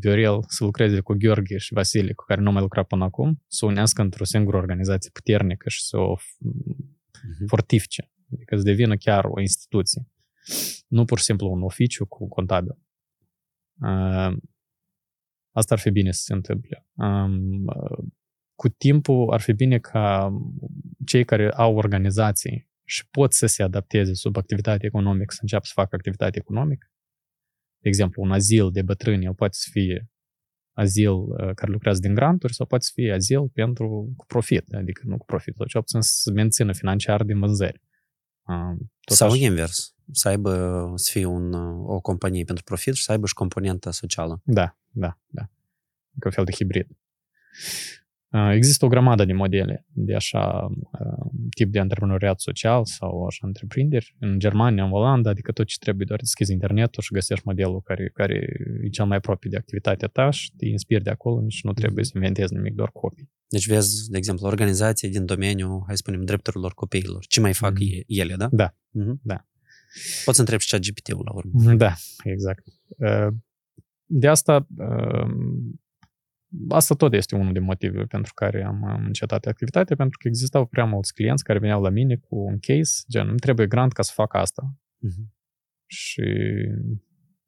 Viorel să lucreze cu Gheorghe și Vasile, cu care nu mai lucra până acum, să unească într-o singură organizație puternică și să o uh-huh. fortifice, adică să devină chiar o instituție. Nu pur și simplu un oficiu cu contabil. Uh, asta ar fi bine să se întâmple. Um, cu timpul ar fi bine ca cei care au organizații și pot să se adapteze sub activitate economică, să înceapă să facă activitate economică. De exemplu, un azil de bătrâni, el poate să fie azil uh, care lucrează din granturi sau poate să fie azil pentru cu profit, adică nu cu profit, ci obțin să mențină financiar din vânzări. Uh, tot sau așa. invers, să aibă, să fie un, o companie pentru profit și să aibă și componenta socială. Da, da, da. Ca un fel de hibrid. Există o grămadă de modele de așa tip de antreprenoriat social sau așa întreprinderi. În Germania, în Olanda, adică tot ce trebuie doar deschizi internetul și găsești modelul care, care e cel mai apropiu de activitatea ta și te inspiri de acolo, nici nu trebuie să inventezi nimic, doar copii. Deci vezi, de exemplu, organizații din domeniul, hai să spunem, drepturilor copiilor. Ce mai fac mm-hmm. ele, da? Da, mm-hmm. da. Poți să întrebi și GPT-ul la urmă. Da, exact. De asta asta tot este unul din motivele pentru care am, am încetat activitatea, pentru că existau prea mulți clienți care veneau la mine cu un case, gen, îmi trebuie grant ca să fac asta. Uh-huh. Și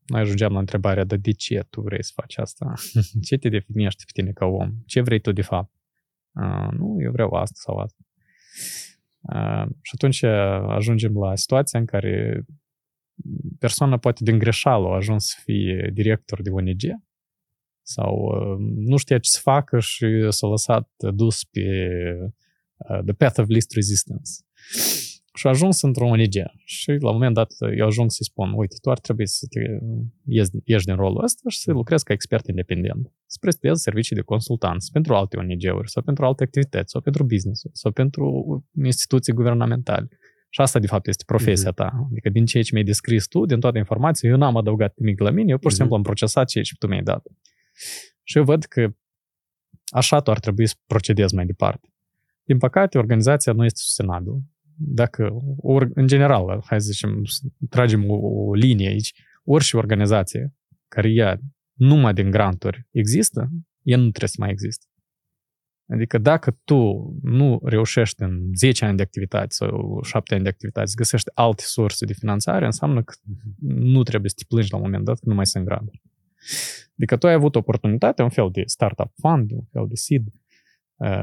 noi ajungeam la întrebarea, dar de ce tu vrei să faci asta? [LAUGHS] ce te definești pe tine ca om? Ce vrei tu de fapt? Uh, nu, eu vreau asta sau asta. Uh, și atunci ajungem la situația în care persoana poate din greșeală a ajuns să fie director de ONG sau uh, nu știa ce să facă și s-a lăsat dus pe uh, the path of least resistance. Și a ajuns într-o ONG și la un moment dat eu ajung să-i spun, uite, tu ar trebui să te ieși, ieși din rolul ăsta și să lucrezi ca expert independent. Să prestezi servicii de consultanță pentru alte ONG-uri sau pentru alte activități sau pentru business sau pentru instituții guvernamentale. Și asta, de fapt, este profesia mm-hmm. ta. Adică din ceea ce mi-ai descris tu, din toate informațiile, eu n-am adăugat nimic la mine, eu pur și mm-hmm. simplu am procesat ceea ce tu mi-ai dat. Și eu văd că așa tu ar trebui să procedezi mai departe. din păcate, organizația nu este sustenabilă. Dacă, or, în general, hai să zicem, tragem o, o linie aici, orice organizație care ia numai din granturi există, ea nu trebuie să mai existe. Adică dacă tu nu reușești în 10 ani de activitate sau 7 ani de activitate să găsești alte surse de finanțare, înseamnă că nu trebuie să te plângi la un moment dat că nu mai sunt granturi. Adică tu ai avut oportunitate, un fel de startup fund, un fel de seed,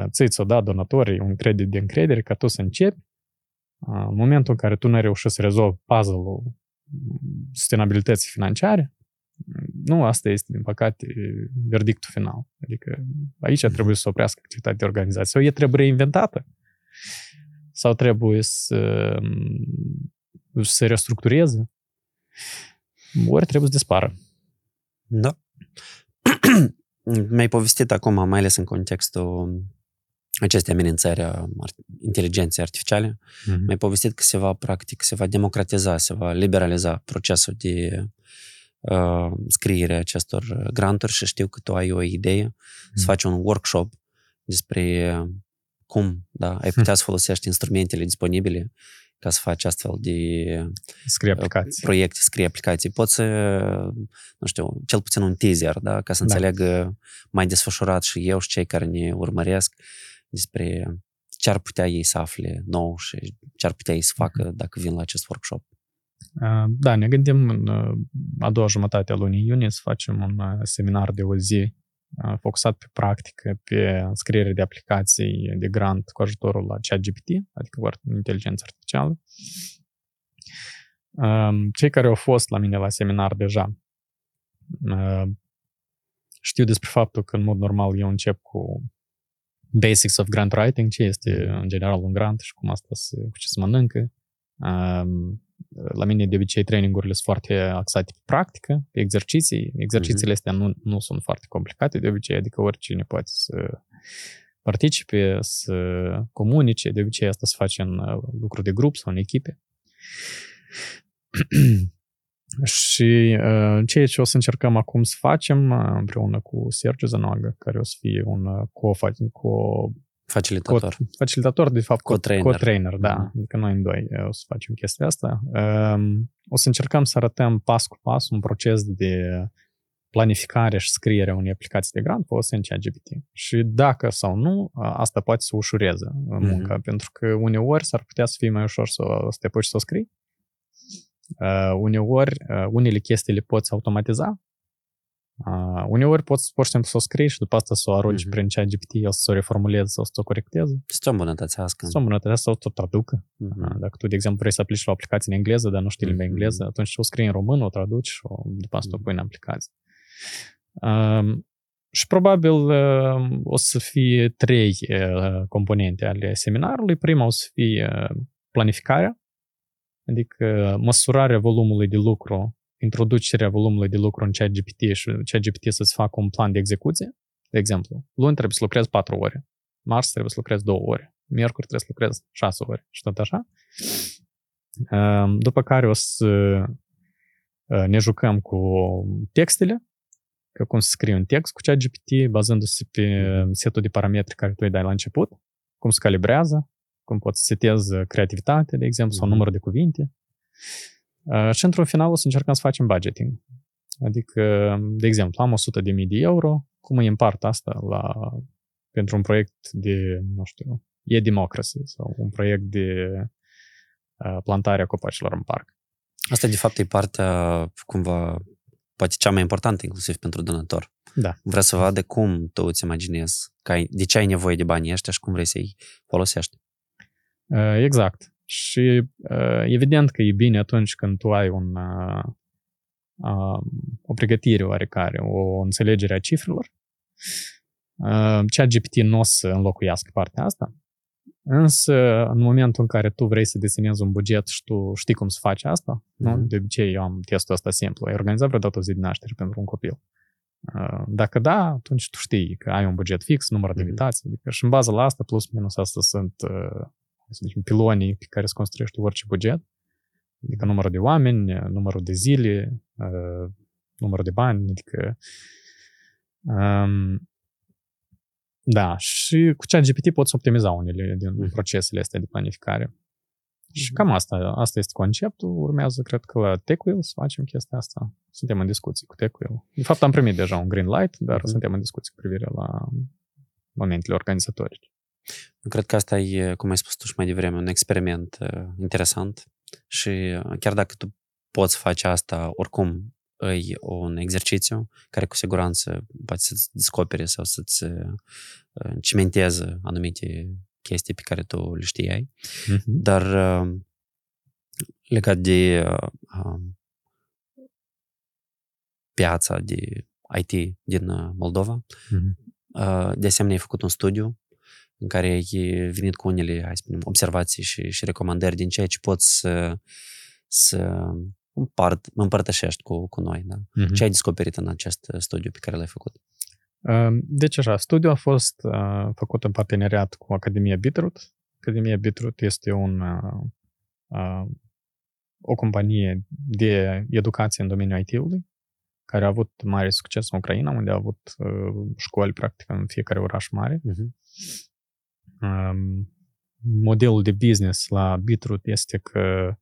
ți ți-o dat donatorii un credit de încredere ca tu să începi. În momentul în care tu nu ai reușit să rezolvi puzzle-ul sustenabilității financiare, nu asta este, din păcate, verdictul final. Adică aici trebuie să oprească activitatea de organizație. Sau e trebuie reinventată. Sau trebuie să, să restructureze. Ori trebuie să dispară. Da. [CLEARS THROAT] Mi-ai povestit acum, mai ales în contextul acestei amenințări a inteligenței artificiale, mm-hmm. mi-ai povestit că se va, practic, se va democratiza, se va liberaliza procesul de uh, scriere acestor granturi și știu că tu ai o idee mm-hmm. să faci un workshop despre cum da, ai putea să [LAUGHS] folosești instrumentele disponibile ca să faci astfel de scrie aplicații. proiecte, scrie aplicații. Poți să, nu știu, cel puțin un teaser, da? ca să da. înțeleagă mai desfășurat și eu și cei care ne urmăresc despre ce ar putea ei să afle nou și ce ar putea ei să facă dacă vin la acest workshop. Da, ne gândim în a doua jumătate a lunii iunie să facem un seminar de o zi focusat pe practică, pe scriere de aplicații de grant cu ajutorul la ChatGPT, adică cu inteligență artificială. Cei care au fost la mine la seminar deja știu despre faptul că în mod normal eu încep cu basics of grant writing, ce este în general un grant și cum asta se, cu ce se mănâncă. La mine, de obicei, trainingurile sunt foarte axate pe practică, pe exerciții. Exercițiile mm-hmm. astea nu, nu sunt foarte complicate, de obicei, adică oricine poate să participe, să comunice. De obicei, asta se face în uh, lucru de grup sau în echipe. [CLEARS THROAT] Și uh, ceea ce o să încercăm acum să facem uh, împreună cu Sergiu Zanoagă, care o să fie un uh, co- co- Facilitator. Co- facilitator, de fapt, co-trainer. co-trainer, da. Mm. Adică noi în doi o să facem chestia asta. Um, o să încercăm să arătăm pas cu pas un proces de planificare și scriere a unei aplicații de grant folosind ChatGPT. Și dacă sau nu, asta poate să ușureze munca, mm-hmm. pentru că uneori s-ar putea să fie mai ușor să, să te apuci să o scrii. Uh, uneori, uh, unele chestii le poți automatiza, Uh, uneori poți pur și simplu să o scrii și după asta să o arunci mm-hmm. prin chat GPT, el să o reformuleze sau să o corecteze. Să o îmbunătățească. Să o îmbunătățească sau să o traducă. Mm-hmm. Dacă tu, de exemplu, vrei să aplici la o aplicație în engleză, dar nu știi limba mm-hmm. engleză, atunci o scrii în român, o traduci și o, după asta mm-hmm. o pui în aplicație. Uh, și probabil uh, o să fie trei uh, componente ale seminarului. Prima o să fie uh, planificarea, adică măsurarea volumului de lucru introducerea volumului de lucru în ChatGPT și ChatGPT să-ți facă un plan de execuție, de exemplu, luni trebuie să lucrezi 4 ore, marți trebuie să lucrezi 2 ore, miercuri trebuie să lucrezi 6 ore și tot așa. Ehm, după care o să eh, ne jucăm cu textele, că cum să scrii un text cu ChatGPT bazându-se pe setul de parametri care tu îi dai la început, cum se calibrează, cum poți să setezi creativitate, de exemplu, sau numărul de cuvinte. Și într-un final o să încercăm să facem budgeting. Adică, de exemplu, am 100 de mii de euro, cum îi împart asta la, pentru un proiect de, nu știu, e democracy sau un proiect de uh, plantare a copacilor în parc. Asta, de fapt, e partea, cumva, poate cea mai importantă, inclusiv pentru donator. Da. Vrea să vadă cum tu îți imaginezi, că ai, de ce ai nevoie de banii ăștia și cum vrei să-i folosești. Uh, exact. Și uh, evident că e bine atunci când tu ai un, uh, uh, o pregătire oarecare, o înțelegere a cifrelor. Uh, GPT nu o să înlocuiască partea asta, însă în momentul în care tu vrei să desenezi un buget și tu știi cum să faci asta, mm-hmm. nu? de obicei eu am testul ăsta simplu, ai organizat vreodată o zi de naștere pentru un copil. Uh, dacă da, atunci tu știi că ai un buget fix, număr de invitații, mm-hmm. adică și în bază la asta, plus minus asta sunt uh, să zicem, pilonii pe care se construiește orice buget, adică numărul de oameni, numărul de zile, numărul de bani, adică um, Da, și cu ChatGPT poți optimiza unele din Mhm. procesele astea de planificare. Și cam asta, asta este conceptul. Urmează, cred că la TechWheel să facem chestia asta. Suntem în discuții cu TechWheel. De fapt, am primit deja un green light, dar Mhm. suntem în discuții cu privire la momentele organizatorice. Eu cred că asta e, cum ai spus tu și mai devreme, un experiment uh, interesant și uh, chiar dacă tu poți face asta, oricum e un exercițiu care cu siguranță poate să-ți descopere sau să-ți uh, cimenteze anumite chestii pe care tu le știai. Dar uh, legat de uh, um, piața de IT din uh, Moldova, Mhm. Uh, De asemenea, ai făcut un studiu în care ai venit cu unele, hai să spunem, observații și, și recomandări din ceea ce poți să, să împart, împărtășești cu, cu noi. Da? Mhm. Ce ai descoperit în acest studiu pe care l-ai făcut? Uh, Deci așa, studiul a fost uh, făcut în parteneriat cu Academia Bitroot. Academia Bitroot este un, uh, uh, o companie de educație în domeniul IT-ului, care a avut mare succes în Ucraina, unde a avut uh, școli practic în fiecare oraș mare. Mhm. Um, modelul de business la Bitroot este că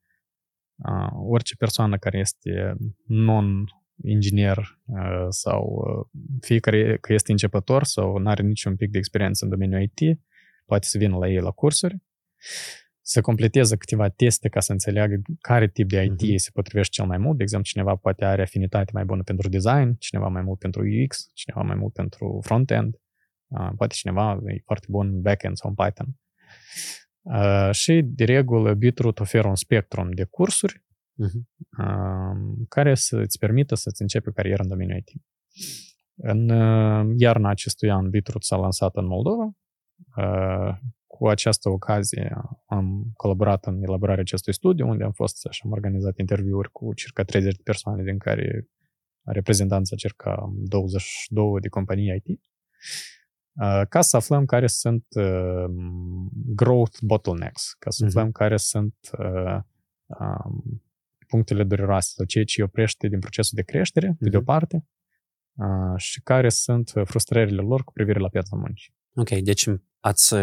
uh, orice persoană care este non-inginer uh, sau uh, fiecare că este începător sau nu are niciun pic de experiență în domeniul IT, poate să vină la ei la cursuri, să completeze câteva teste ca să înțeleagă care tip de IT Mhm. se potrivește cel mai mult. De exemplu, cineva poate are afinitate mai bună pentru design, cineva mai mult pentru UX, cineva mai mult pentru front-end, uh, poate cineva e foarte bun în back-end sau în Python. Uh, și, de regulă, Bitroot oferă un spectrum de cursuri Mhm. uh, care să îți permită să-ți începi o carieră în domeniul IT. În uh, iarna acestui an, Bitroot s-a lansat în Moldova. Uh, cu această ocazie am colaborat în elaborarea acestui studiu, unde am fost și am organizat interviuri cu circa 30 de persoane, din care reprezentanța circa 22 de companii IT, uh, ca să aflăm care sunt uh, growth bottlenecks, ca să Mhm. aflăm care sunt uh, um, punctele dureroase sau ceea ce îi oprește din procesul de creștere, pe de o Mhm. parte, uh, și care sunt frustrările lor cu privire la piața muncii. Ok, deci ați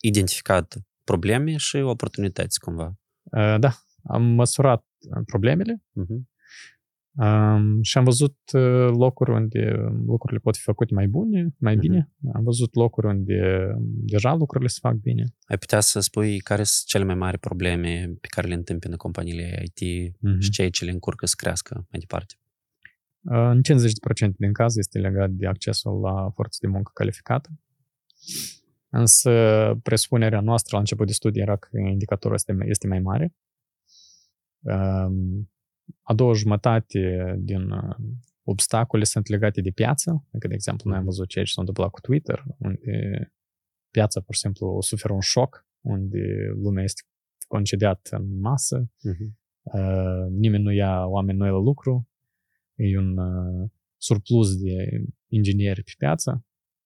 identificat probleme și oportunități cumva. Uh, Da, am măsurat uh, problemele Mhm. Um, și am văzut uh, locuri unde lucrurile pot fi făcute mai bune, mai Mhm. bine. Am văzut locuri unde um, deja lucrurile se fac bine. Ai putea să spui care sunt cele mai mari probleme pe care le întâmpină companiile IT Mhm. și ceea ce le încurcă să crească mai departe? Uh, În 50% din caz este legat de accesul la forță de muncă calificată. Însă presupunerea noastră la început de studii era că indicatorul este, este mai mare. Um, A doua jumătate din uh, obstacole sunt legate de piață. Adică, de exemplu, noi am văzut ceea ce s-a întâmplat cu Twitter, unde piața, pur și simplu, suferă un șoc, unde lumea este concediat în masă, Mhm. uh, nimeni nu ia oameni noi la lucru, e un uh, surplus de ingineri pe piață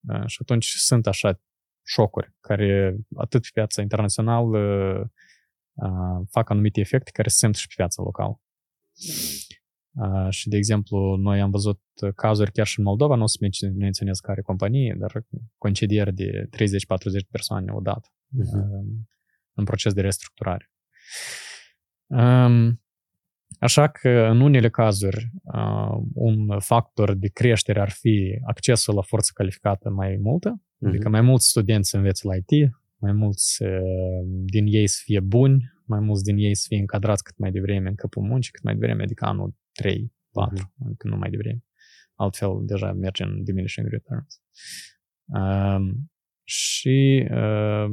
uh, și atunci sunt așa șocuri care atât pe piața internațională uh, fac anumite efecte care se simt și pe piața locală. Uh, și, de exemplu, noi am văzut cazuri chiar și în Moldova, nu o să menț- menționez care companie, dar concedieri de 30-40 de persoane odată Mhm. uh, în proces de restructurare. Um, Așa că, în unele cazuri, uh, un factor de creștere ar fi accesul la forță calificată mai multă, Mhm. adică mai mulți studenți să învețe la IT, mai mulți uh, din ei să fie buni, mai mulți din ei să fie încadrați cât mai devreme în câmpul muncii, cât mai devreme, adică anul 3, 4, adică nu mai devreme. Altfel, deja merge în diminishing returns. Um, și uh,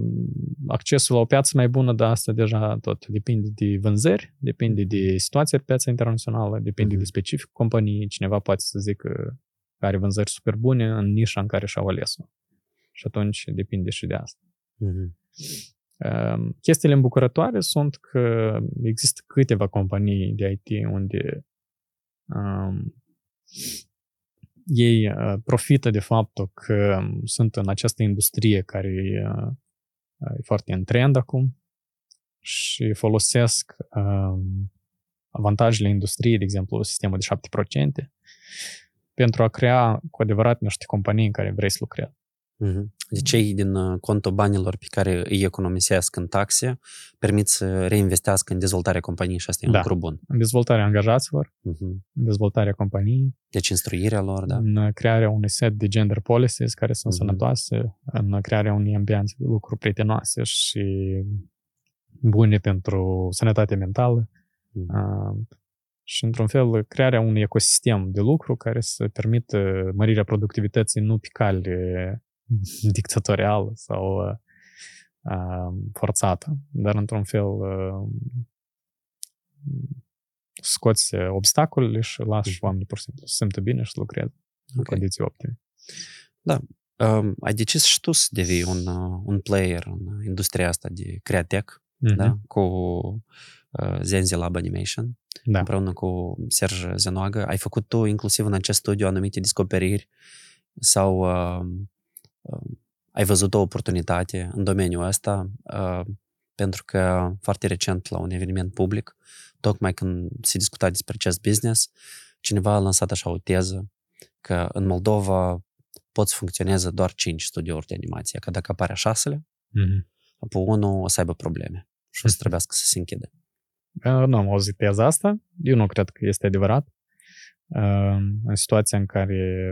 accesul la o piață mai bună, dar asta deja tot depinde de vânzări, depinde de situația pe piața internațională, depinde Mhm. de specific companii. Cineva poate să zică că are vânzări super bune în nișa în care și-au ales-o. Și atunci depinde și de asta. Mhm. Um, chestiile îmbucurătoare sunt că există câteva companii de IT unde um, ei uh, profită de faptul că sunt în această industrie care e, uh, e foarte în trend acum și folosesc um, avantajele industriei, de exemplu, sistemul de 7%, pentru a crea cu adevărat niște companii în care vrei să lucrezi. Mhm. Deci cei din uh, contul banilor pe care îi economisesc în taxe permit să reinvestească în dezvoltarea companiei și asta e Da. un lucru bun. În dezvoltarea angajaților, Mhm. în dezvoltarea companiei, Deci instruirea lor, da. în crearea unui set de gender policies care sunt Mhm. sănătoase, în crearea unui ambianțe de lucru prietenoase și bune pentru sănătatea mentală Mhm. uh, și, într-un fel, crearea unui ecosistem de lucru care să permită mărirea productivității nu pe cale [LAUGHS] [LAUGHS] dictatorială sau uh, uh, forțată, dar, într-un fel, uh, scoți obstacolele și lași Mhm. oamenii pur și simplu să simtă bine și să lucreze în Ok. condiții optime. Um, ai decis și tu să devii un, uh, un player în industria asta de createc, Mhm. da? cu uh, Zenzi Lab Animation, Da. împreună cu Serge Zenoagă. Ai făcut tu inclusiv în acest studiu anumite descoperiri sau uh, uh, ai văzut o oportunitate în domeniul ăsta uh, pentru că foarte recent la un eveniment public, tocmai când se discuta despre acest business, cineva a lansat așa o teză că în Moldova pot să funcționeze doar 5 studiouri de animație, că dacă apare a șaselea, Mhm. apoi unul o să aibă probleme și o să trebuiască să se închide. Uh, Nu am auzit teza asta. Eu nu cred că este adevărat. Uh, În situația în care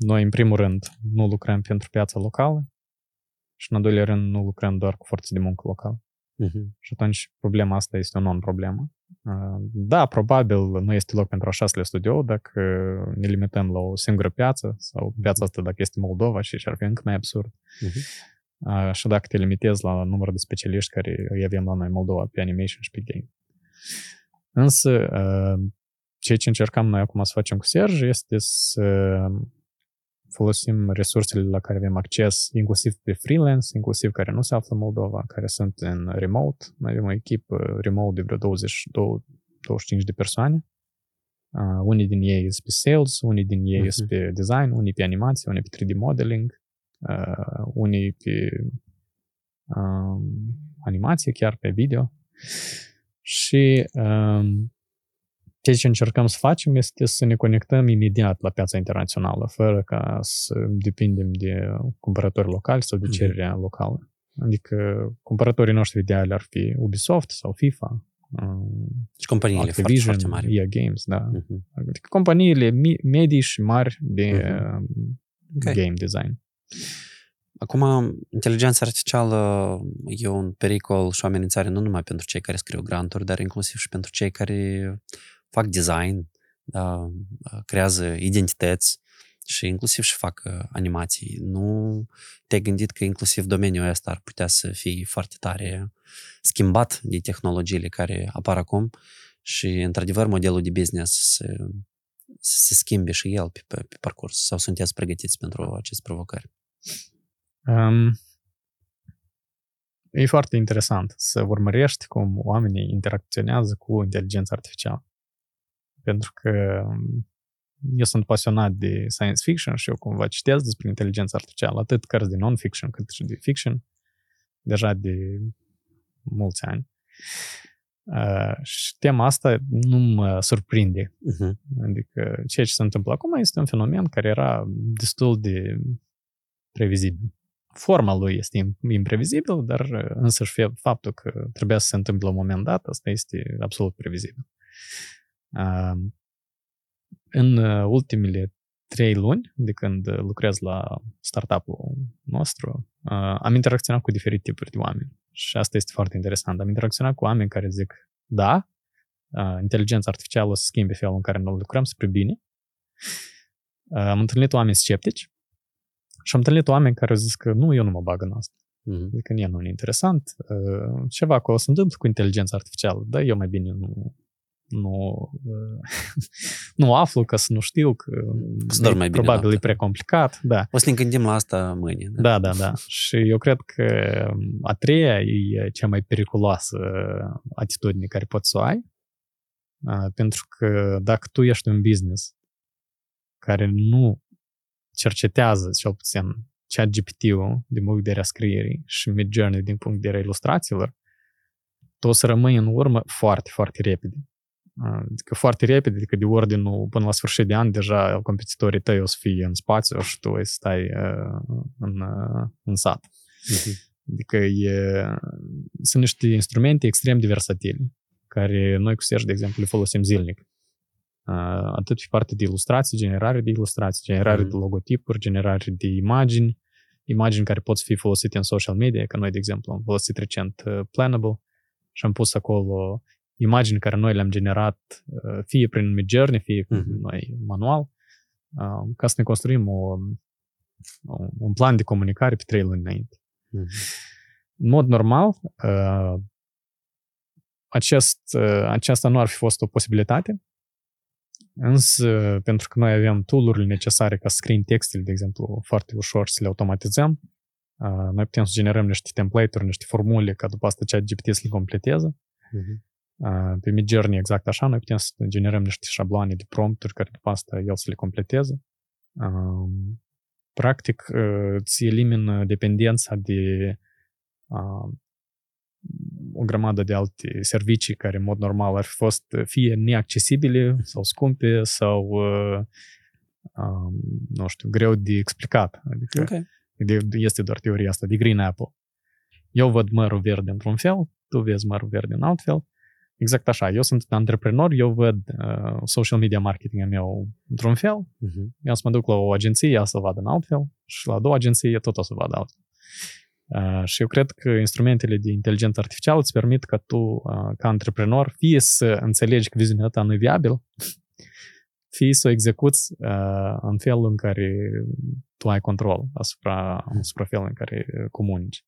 noi, în primul rând, nu lucrăm pentru piața locală și, în al doilea rând, nu lucrăm doar cu forță de muncă locală. Mhm. Și atunci problema asta este o non-problemă. Uh, Da, probabil nu este loc pentru a șaselea studio dacă ne limităm la o singură piață sau piața asta dacă este Moldova și ar fi încă mai absurd. Mhm. Uh, și dacă te limitezi la numărul de specialiști care îi avem la noi în Moldova pe animation și pe game. Însă, uh, ceea ce încercăm noi acum să facem cu Serge este să folosim resursele la care avem acces, inclusiv pe freelance, inclusiv care nu se află în Moldova, care sunt în remote. Noi avem o echipă remote de vreo 20, 25 de persoane. Uh, unii din ei sunt pe sales, unii din ei Mhm. sunt pe design, unii pe animație, unii pe 3D modeling, uh, unii pe um, animație, chiar pe video. Și um, ceea ce încercăm să facem este să ne conectăm imediat la piața internațională, fără ca să depindem de cumpărători locali sau de Mhm. cererea locală. Adică cumpărătorii noștri ideali ar fi Ubisoft sau FIFA, um, Deci companiile foarte, Activision, foarte mari. EA Games, da. Mhm. Adică companiile mi- medii și mari de Mhm. um, Ok. game design. Acum, inteligența artificială e un pericol și o amenințare nu numai pentru cei care scriu granturi, dar inclusiv și pentru cei care fac design, da, creează identități și inclusiv și fac uh, animații. Nu te-ai gândit că inclusiv domeniul ăsta ar putea să fie foarte tare schimbat de tehnologiile care apar acum și, într-adevăr, modelul de business să, să se schimbe și el pe, pe, pe parcurs? Sau sunteți pregătiți pentru aceste provocări? Um, e foarte interesant să urmărești cum oamenii interacționează cu inteligența artificială. Pentru că um, eu sunt pasionat de science fiction și eu cumva citesc despre inteligența artificială, atât cărți de non-fiction cât și de fiction, deja de mulți ani. Uh, și tema asta nu mă surprinde. Uh-huh. Adică ceea ce se întâmplă acum este un fenomen care era destul de previzibil. Forma lui este im- imprevizibil, dar uh, însăși fie- faptul că trebuia să se întâmple la un moment dat, asta este absolut previzibil. Uh, În uh, ultimele trei luni, de când uh, lucrez la startup-ul nostru, uh, am interacționat cu diferite tipuri de oameni. Și asta este foarte interesant. Am interacționat cu oameni care zic, da, uh, inteligența artificială o să schimbe felul în care noi lucrăm spre bine. Uh, Am întâlnit oameni sceptici și am întâlnit oameni care au zis că nu, eu nu mă bag în asta. Uh-huh. Adică mie nu e interesant. Uh, Ceva acolo se întâmplă cu inteligența artificială, dar eu mai bine nu nu, uh, [LAUGHS] nu aflu, că să nu știu, că Să dormi mai bine probabil noaptea. e prea complicat. Da. O să ne gândim la asta mâine. Da? Da, da, da. Și eu cred că a treia e cea mai periculoasă atitudine care poți să o ai, a, pentru că dacă tu ești un business care nu cercetează, cel puțin, chat GPT-ul din punct de vedere a scrierii și Midjourney din punct de vedere a ilustrațiilor, tu o să rămâi în urmă foarte, foarte repede. Adică foarte repede, adică de ordinul până la sfârșit de an, deja competitorii tăi o să fie în spațiu și tu o să stai uh, în, uh, în sat. Uh-huh. Adică e, sunt niște instrumente extrem de versatile, care noi cu Serge, de exemplu, le folosim zilnic. Uh, atât pe partea de ilustrații, generare de ilustrații, generare uh-huh. de logotipuri, generare de imagini, imagini care pot fi folosite în social media, că noi, de exemplu, am folosit recent uh, Planable și am pus acolo imagini care noi le-am generat uh, fie prin Midjourney, fie uh-huh. noi manual, uh, ca să ne construim o, un plan de comunicare pe trei luni înainte. Uh-huh. În mod normal, uh, acest, aceasta nu ar fi fost o posibilitate, însă pentru că noi avem tool-urile necesare ca să scriem textele, de exemplu, foarte ușor să le automatizăm, noi putem să generăm niște template-uri, niște formule ca după asta chat GPT să le completeze. Uh-huh. Pe Midjourney exact așa, noi putem să generăm niște șabloane de prompturi care după asta el să le completeze. Practic, îți elimină dependența de o grămadă de alte servicii care în mod normal ar fi fost fie neaccesibile sau scumpe sau nu știu, greu de explicat. Adică okay. este doar teoria asta de green apple. Eu văd mărul verde într-un fel, tu vezi mărul verde în alt fel Exact așa. Eu sunt antreprenor, eu văd uh, social media marketing meu într-un fel, uh-huh. eu să mă duc la o agenție, ea să vadă în alt fel și la a doua agenție tot o să vadă altfel. Uh, și eu cred că instrumentele de inteligență artificială îți permit ca tu, uh, ca antreprenor, fie să înțelegi că viziunea ta nu e viabil, fie să o execuți uh, în felul în care tu ai control asupra, asupra felului în care comunici.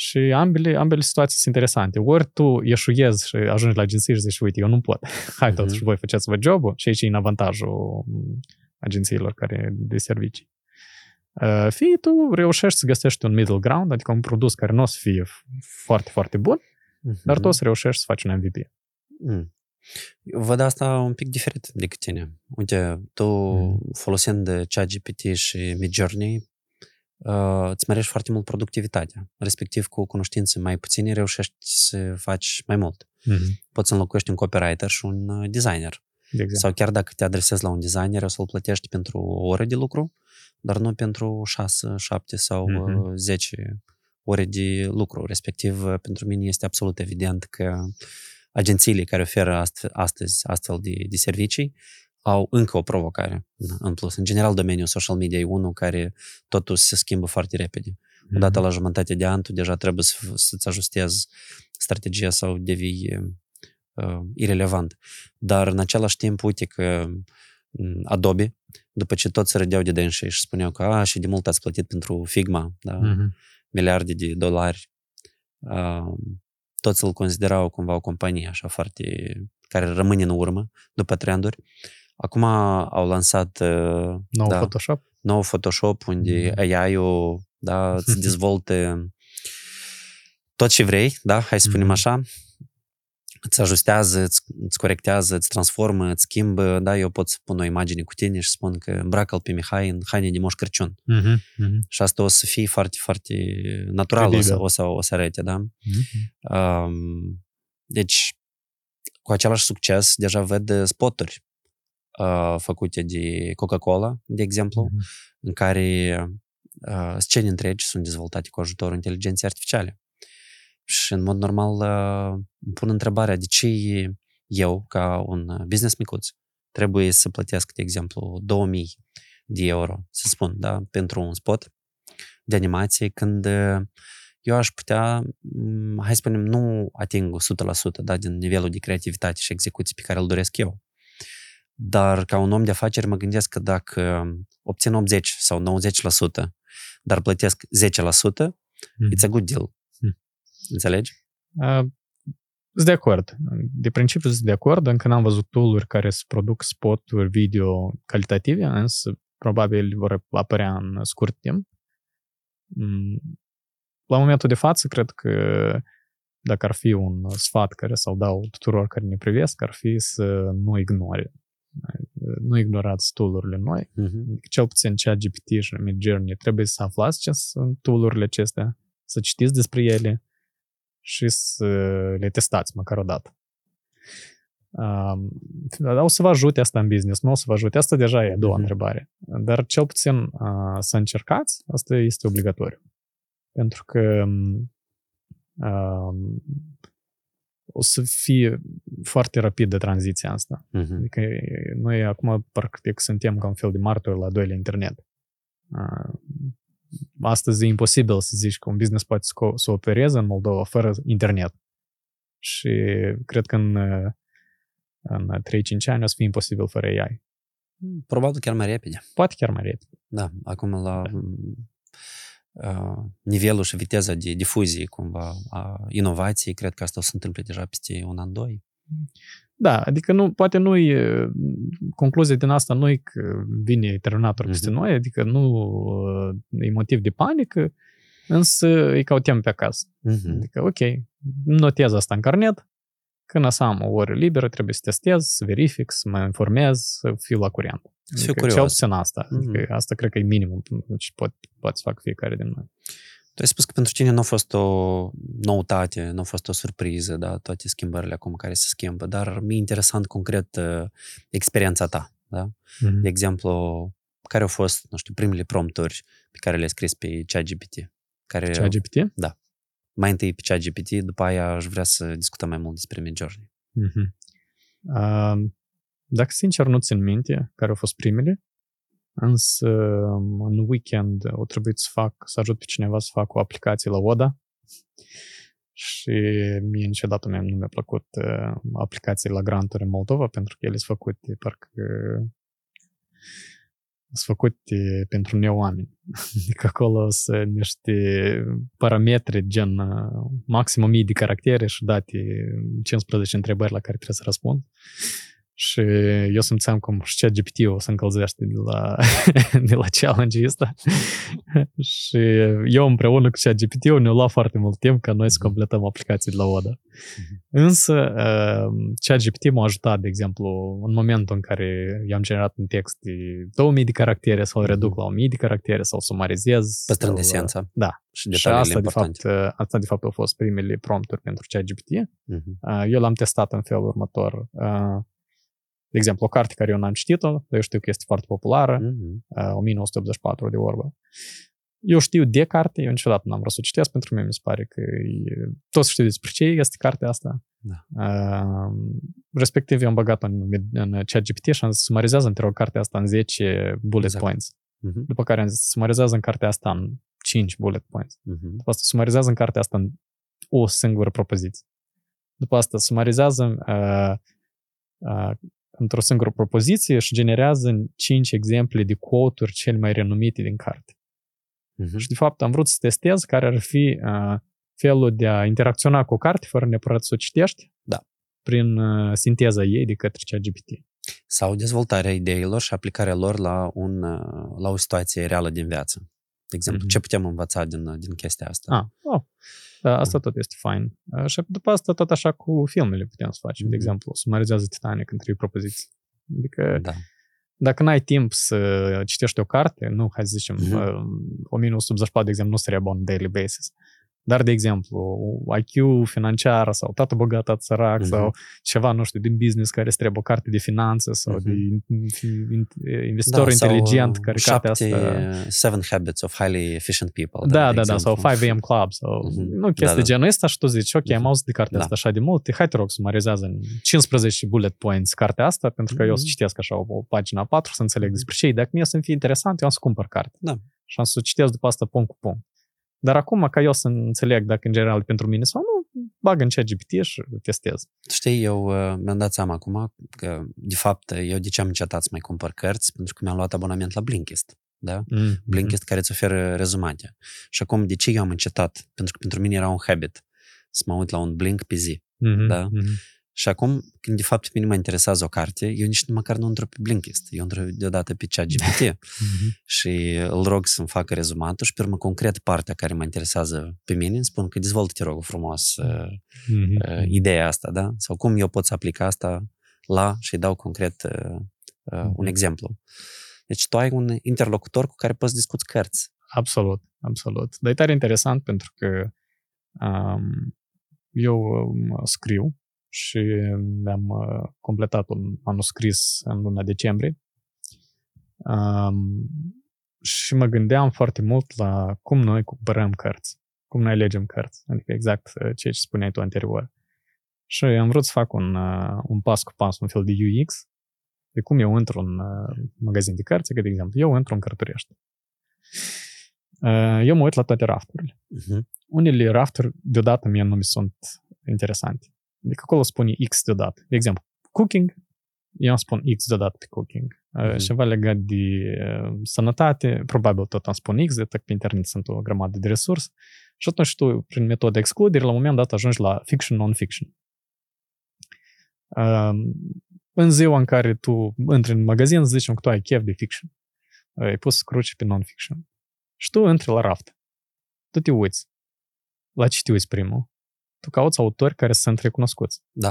Și ambele, ambele situații sunt interesante. Ori tu ieșuiezi și ajungi la agenție și zici, uite, eu nu pot. [LAUGHS] Hai totuși, uh-huh. voi faceți-vă jobul și aici e în avantajul agențiilor care de servicii. Uh, fie tu reușești să găsești un middle ground, adică un produs care nu o să fie foarte, foarte bun, uh-huh. dar tu o să reușești să faci un MVP. Mm. Eu văd asta un pic diferit decât tine. Uite, tu mm. folosind ChatGPT și Midjourney, uh, îți mărești foarte mult productivitatea. Respectiv, cu cunoștințe mai puține, reușești să faci mai mult. Mm-hmm. Poți să înlocuiești un copywriter și un designer. Exact. Sau chiar dacă te adresezi la un designer, o să-l plătești pentru o oră de lucru, dar nu pentru 6, 7 sau mm-hmm. 10 ore de lucru. Respectiv, pentru mine este absolut evident că agențiile care oferă astăzi astfel de, de servicii au încă o provocare în plus. În general, domeniul social media e unul care totul se schimbă foarte repede. Mm-hmm. Odată la jumătate de an, tu deja trebuie să, să-ți ajustezi strategia sau devii uh, irrelevant. Dar în același timp, uite că Adobe, după ce toți se râdeau de dânsi și spuneau că a, și de mult ați plătit pentru Figma, da? mm-hmm. miliarde de dolari, uh, toți îl considerau cumva o companie așa foarte, care rămâne în urmă după trenduri. Acum au lansat uh, nou da, Photoshop. Nou Photoshop, unde mm-hmm. AI-ul da, îți [LAUGHS] dezvolte tot ce vrei, da, hai să spunem mm-hmm. așa, îți ajustează, îți, îți corectează, îți transformă, îți schimbă, da, eu pot să pun o imagine cu tine și spun că îmbracă-l pe Mihai în haine de Moș Crăciun. Mm-hmm, mm-hmm. Și asta o să fie foarte, foarte natural, o să, o, să, o să arate, da? Mm-hmm. Um, deci, cu același succes, deja văd spoturi uh, făcute de Coca-Cola, de exemplu, mm-hmm. în care uh, scene întregi sunt dezvoltate cu ajutorul inteligenței artificiale. Și în mod normal uh, îmi pun întrebarea de ce eu, ca un business micuț, trebuie să plătesc, de exemplu, 2000 de euro, să spun, da, pentru un spot de animație, când eu aș putea, hai să spunem, nu ating 100% da, din nivelul de creativitate și execuție pe care îl doresc eu. Dar ca un om de afaceri mă gândesc că dacă obțin 80 sau 90%, dar plătesc 10%, mm. it's a good deal. Mm. Înțelegi? Uh, sunt de acord. De principiu sunt de acord, încă n-am văzut tool care să produc spoturi video calitative, însă probabil vor apărea în scurt timp. La momentul de față, cred că dacă ar fi un sfat care să-l dau tuturor care ne privesc, ar fi să nu ignore nu ignorați tool-urile noi. Uh-huh. Cel puțin GPT și Midjourney trebuie să aflați ce sunt tool acestea, să citiți despre ele și să le testați măcar o dată. Uh, o să vă ajute asta în business, nu o să vă ajute. Asta deja e a doua uh-huh. întrebare. Dar cel puțin uh, să încercați, asta este obligatoriu. Pentru că uh, o să fie foarte rapid de tranziția asta. Uh-huh. Adică noi acum practic suntem ca un fel de martori la doilea internet. Uh, astăzi e imposibil să zici că un business poate să opereze în Moldova fără internet. Și cred că în, în 3-5 ani o să fie imposibil fără AI. Probabil chiar mai repede. Poate chiar mai repede. Da, acum la da. Nivelul și viteza de difuzie cumva a inovației, cred că asta o să întâmple deja peste un an, doi. Da, adică nu, poate nu e, concluzia din asta nu e că vine Terminator peste mm-hmm. noi, adică nu e motiv de panică, însă îi cautăm pe acasă. Mm-hmm. Adică, ok, notez asta în carnet, când să am o oră liberă, trebuie să testez, să verific, să mă informez, să fiu la curent. Să fiu curios. Cel puțin asta. Mm-hmm. Adică asta cred că e minimum ce pot, pot să fac fiecare din noi. Tu ai spus că pentru tine nu a fost o noutate, nu a fost o surpriză, da, toate schimbările acum care se schimbă, dar mi-e interesant concret uh, experiența ta, da? Mm-hmm. De exemplu, care au fost, nu știu, primele prompturi pe care le-ai scris pe ChatGPT? Care, ChatGPT? Da. Mai întâi pe ChatGPT, după aia aș vrea să discutăm mai mult despre Midjourney. Mm-hmm. Uh, dacă sincer nu țin minte care au fost primele, Însă, în weekend o trebuit să fac, să ajut pe cineva să fac o aplicație la Oda și mie niciodată mi nu mi-a plăcut uh, aplicații la granturi în Moldova pentru că ele sunt făcute parcă sunt făcute pentru neoameni. [LAUGHS] Adică acolo sunt niște parametri gen uh, maxim 1000 de caractere și date 15 întrebări la care trebuie să răspund. Și eu simțeam cum și chat GPT o să încălzește de la, [LAUGHS] de la challenge ăsta. [LAUGHS] și eu împreună cu chat GPT ne-a luat foarte mult timp ca noi să completăm aplicații de la ODA. Uh-huh. Însă chat GPT m-a ajutat, de exemplu, în momentul în care i-am generat un text de 2000 de caractere sau reduc la 1000 de caractere sau sumarizez. Păstrând esența. Da. Și, și asta, importante. de fapt, asta, de fapt, au fost primele prompturi pentru ChatGPT. Uh-huh. Eu l-am testat în felul următor de exemplu, o carte care eu n-am citit-o, dar eu știu că este foarte populară, mm-hmm. uh, 1984 de Orwell. Eu știu de carte, eu niciodată n-am vrut să o citesc, pentru mine mi se pare că e, toți știu despre ce este cartea asta. Da. Uh, respectiv, eu am băgat în, în ChatGPT și am zis, sumarizează te rog, cartea asta în 10 bullet exact. points. Uh-huh. După care am zis, sumarizează în cartea asta în 5 bullet points. Uh-huh. După asta, sumarizează în cartea asta în o singură propoziție. După asta, sumarizează uh, uh, într-o singură propoziție și generează cinci exemple de quote-uri cel mai renumite din carte. Uh-huh. Și, de fapt, am vrut să testez care ar fi uh, felul de a interacționa cu o carte fără neapărat să o citești da. prin uh, sinteza ei de către ChatGPT. Sau dezvoltarea ideilor și aplicarea lor la, un, uh, la o situație reală din viață. De exemplu, mm-hmm. ce putem învăța din, din chestia asta? Ah, oh. Da, asta tot este fain. Și după asta tot așa cu filmele putem să facem. Mm-hmm. De exemplu, sumarizează Titanic în trei propoziții. Adică da. dacă n-ai timp să citești o carte, nu, hai să zicem, mm-hmm. 1984, de exemplu, nu seria bun daily basis. Dar, de exemplu, IQ financiar sau tată bogat, tată sărac uh-huh. sau ceva, nu știu, din business care îți trebuie o carte de finanțe sau uh-huh. de investitor da, inteligent care șapte, asta. Seven Habits of Highly Efficient People. Da, da, da, da, sau 5 AM Club sau uh-huh. nu chestii da, da. genul ăsta și tu zici, ok, uh-huh. am auzit de cartea da. asta așa de mult, hai te rog, sumarizează în 15 bullet points cartea asta, pentru că uh-huh. eu o să citesc așa o, o pagina 4 să înțeleg despre ce Dacă mie să-mi fie interesant, eu am să cumpăr carte. Da. Și am să o citesc după asta punct cu punct. Dar acum, ca eu să înțeleg dacă în general pentru mine sau nu, bag în GPT și testez. Știi, eu uh, mi-am dat seama acum că, de fapt, eu de ce am încetat să mai cumpăr cărți? Pentru că mi-am luat abonament la Blinkist. Da? Mm-hmm. Blinkist care îți oferă rezumate. Și acum, de ce eu am încetat? Pentru că pentru mine era un habit să mă uit la un Blink pe zi. Mm-hmm. Da? Mm-hmm. Și acum, când de fapt pe mine mă interesează o carte, eu nici măcar nu intru pe Blinkist. Eu intru deodată pe ChatGPT mm-hmm. [LAUGHS] și îl rog să-mi facă rezumatul și pe urmă concret partea care mă interesează pe mine îmi spun că dezvoltă, te rog, frumos mm-hmm. uh, ideea asta, da? Sau cum eu pot să aplic asta la și dau concret uh, uh, mm-hmm. un exemplu. Deci tu ai un interlocutor cu care poți discuți cărți. Absolut, absolut. Dar e tare interesant pentru că um, eu um, scriu și mi-am uh, completat un manuscris în luna decembrie. Um, și mă gândeam foarte mult la cum noi cumpărăm cărți, cum noi alegem cărți, adică exact uh, ceea ce spuneai tu anterior. Și am vrut să fac un, uh, un pas cu pas, un fel de UX, de cum eu intru în uh, magazin de cărți, că, de exemplu, eu intru în Cărturești. Uh, eu mă uit la toate rafturile. Uh-huh. Unele rafturi, deodată, mie nu mi sunt interesante. Adică acolo spune X deodată. De exemplu, cooking, eu îmi spun X deodată pe cooking. Uh-huh. Ceva legat de uh, sănătate, probabil tot îmi spun X, de pe internet sunt o grămadă de resurse. Și atunci tu, prin metoda excludere, la un moment dat ajungi la fiction, non-fiction. Uh, în ziua în care tu intri în magazin, zicem că tu ai chef de fiction. Ai pus să cruci pe non-fiction. Și tu intri la raft. Tu te uiți. La ce te uiți primul? Tu cauți autori care sunt recunoscuți. Da.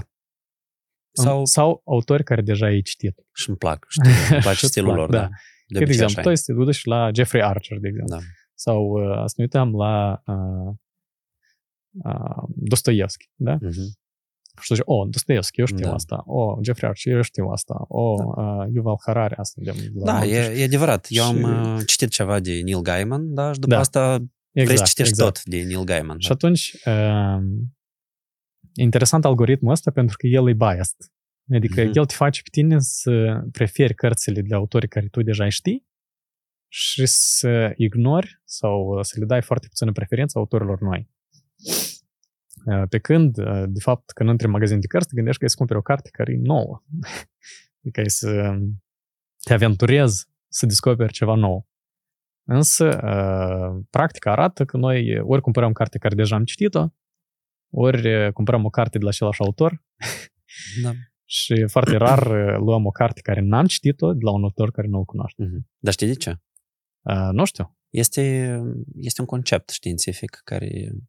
Sau, sau autori care deja ai citit. Și îmi plac, știi, îmi [LAUGHS] place stilul lor, da. da. De, de exemplu, tu este duci la Jeffrey Archer, de exemplu. Da. Sau uh, să ne uităm la uh, uh, Dostoevski, da? Uh-huh. Și zice, o, Dostoevski, eu știu da. asta. O, Jeffrey Archer, eu știu asta. O, da. uh, Yuval Harari, asta de la Da, e, e adevărat. Eu și... am uh, citit ceva de Neil Gaiman, da, și după da. asta exact, vrei să citești exact. tot de Neil Gaiman. Și da. atunci, uh, interesant algoritmul ăsta pentru că el e biased. Adică mm-hmm. el te face pe tine să preferi cărțile de autori care tu deja știi și să ignori sau să le dai foarte puțină preferință autorilor noi. Pe când, de fapt, când intri în magazin de cărți, te gândești că ai să cumperi o carte care e nouă. [LAUGHS] Adică ai să te aventurezi să descoperi ceva nou. Însă, practica arată că noi ori cumpărăm carte care deja am citit-o, ori cumpărăm o carte de la același autor da. [LAUGHS] și foarte rar luăm o carte care n-am citit-o de la un autor care nu-l cunoaște. Mm-hmm. Dar știi de ce? Uh, nu știu. Este, este un concept științific care uh,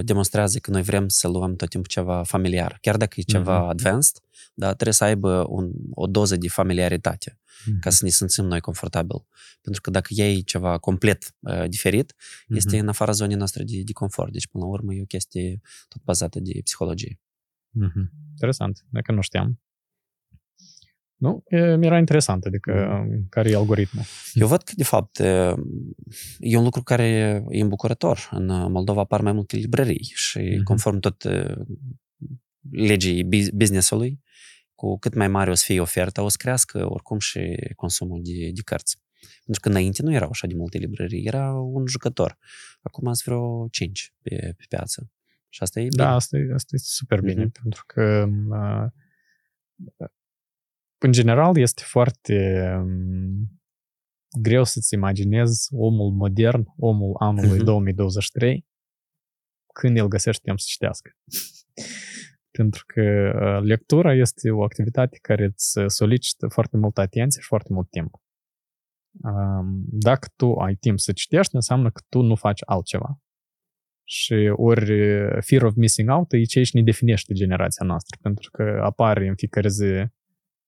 demonstrează că noi vrem să luăm tot timpul ceva familiar. Chiar dacă e ceva mm-hmm. advanced, dar trebuie să aibă un, o doză de familiaritate mm-hmm. ca să ne simțim noi confortabil. Pentru că dacă iei ceva complet uh, diferit, mm-hmm. este în afara zonei noastre de, de confort. Deci, până la urmă, e o chestie tot bazată de psihologie. Mm-hmm. Interesant. Dacă nu știam. Nu? E, mi-era interesant, adică mm. care e algoritmul. Eu văd că, de fapt, e un lucru care e îmbucurător. În Moldova apar mai multe librării și mm-hmm. conform tot legii business-ului, cu cât mai mare o să fie oferta, o să crească oricum și consumul de, de cărți. Pentru că înainte nu erau așa de multe librării, era un jucător. Acum ați vreo cinci pe, pe piață. Și asta e da, bine. Da, asta e, asta e super bine, mm-hmm. pentru că uh, în general este foarte um, greu să-ți imaginezi omul modern, omul anului mm-hmm. 2023, când el găsește timp să citească. [LAUGHS] Pentru că uh, lectura este o activitate care îți solicită foarte multă atenție și foarte mult timp. Um, dacă tu ai timp să citești, înseamnă că tu nu faci altceva. Și ori fear of missing out e ce ne definește generația noastră, pentru că apare în fiecare zi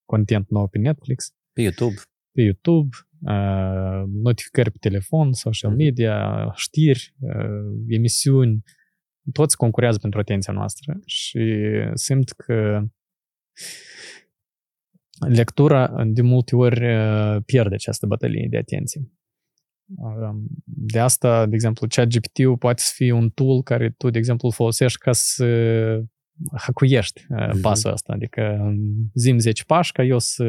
content nou pe Netflix. Pe YouTube. Pe YouTube, uh, notificări pe telefon, social media, știri, uh, emisiuni, toți concurează pentru atenția noastră și simt că lectura de multe ori pierde această bătălie de atenție. De asta, de exemplu, ChatGPT-ul poate să fie un tool care tu, de exemplu, îl folosești ca să hacuiești mm-hmm. pasul ăsta. Adică zim 10 pași ca eu să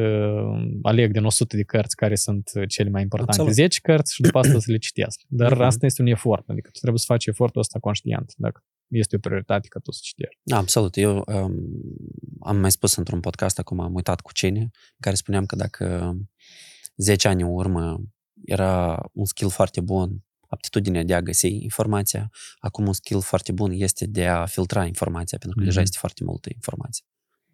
aleg din 100 de cărți care sunt cele mai importante. Absolut. 10 cărți și după asta să le citesc. Dar mm-hmm. asta este un efort. Adică tu trebuie să faci efortul ăsta conștient. Dacă este o prioritate ca tu să citești. Da, absolut. Eu um, am mai spus într-un podcast, acum am uitat cu cine, care spuneam că dacă 10 ani în urmă era un skill foarte bun aptitudinea de a găsi informația. Acum un skill foarte bun este de a filtra informația, pentru că mm-hmm. deja este foarte multă informație.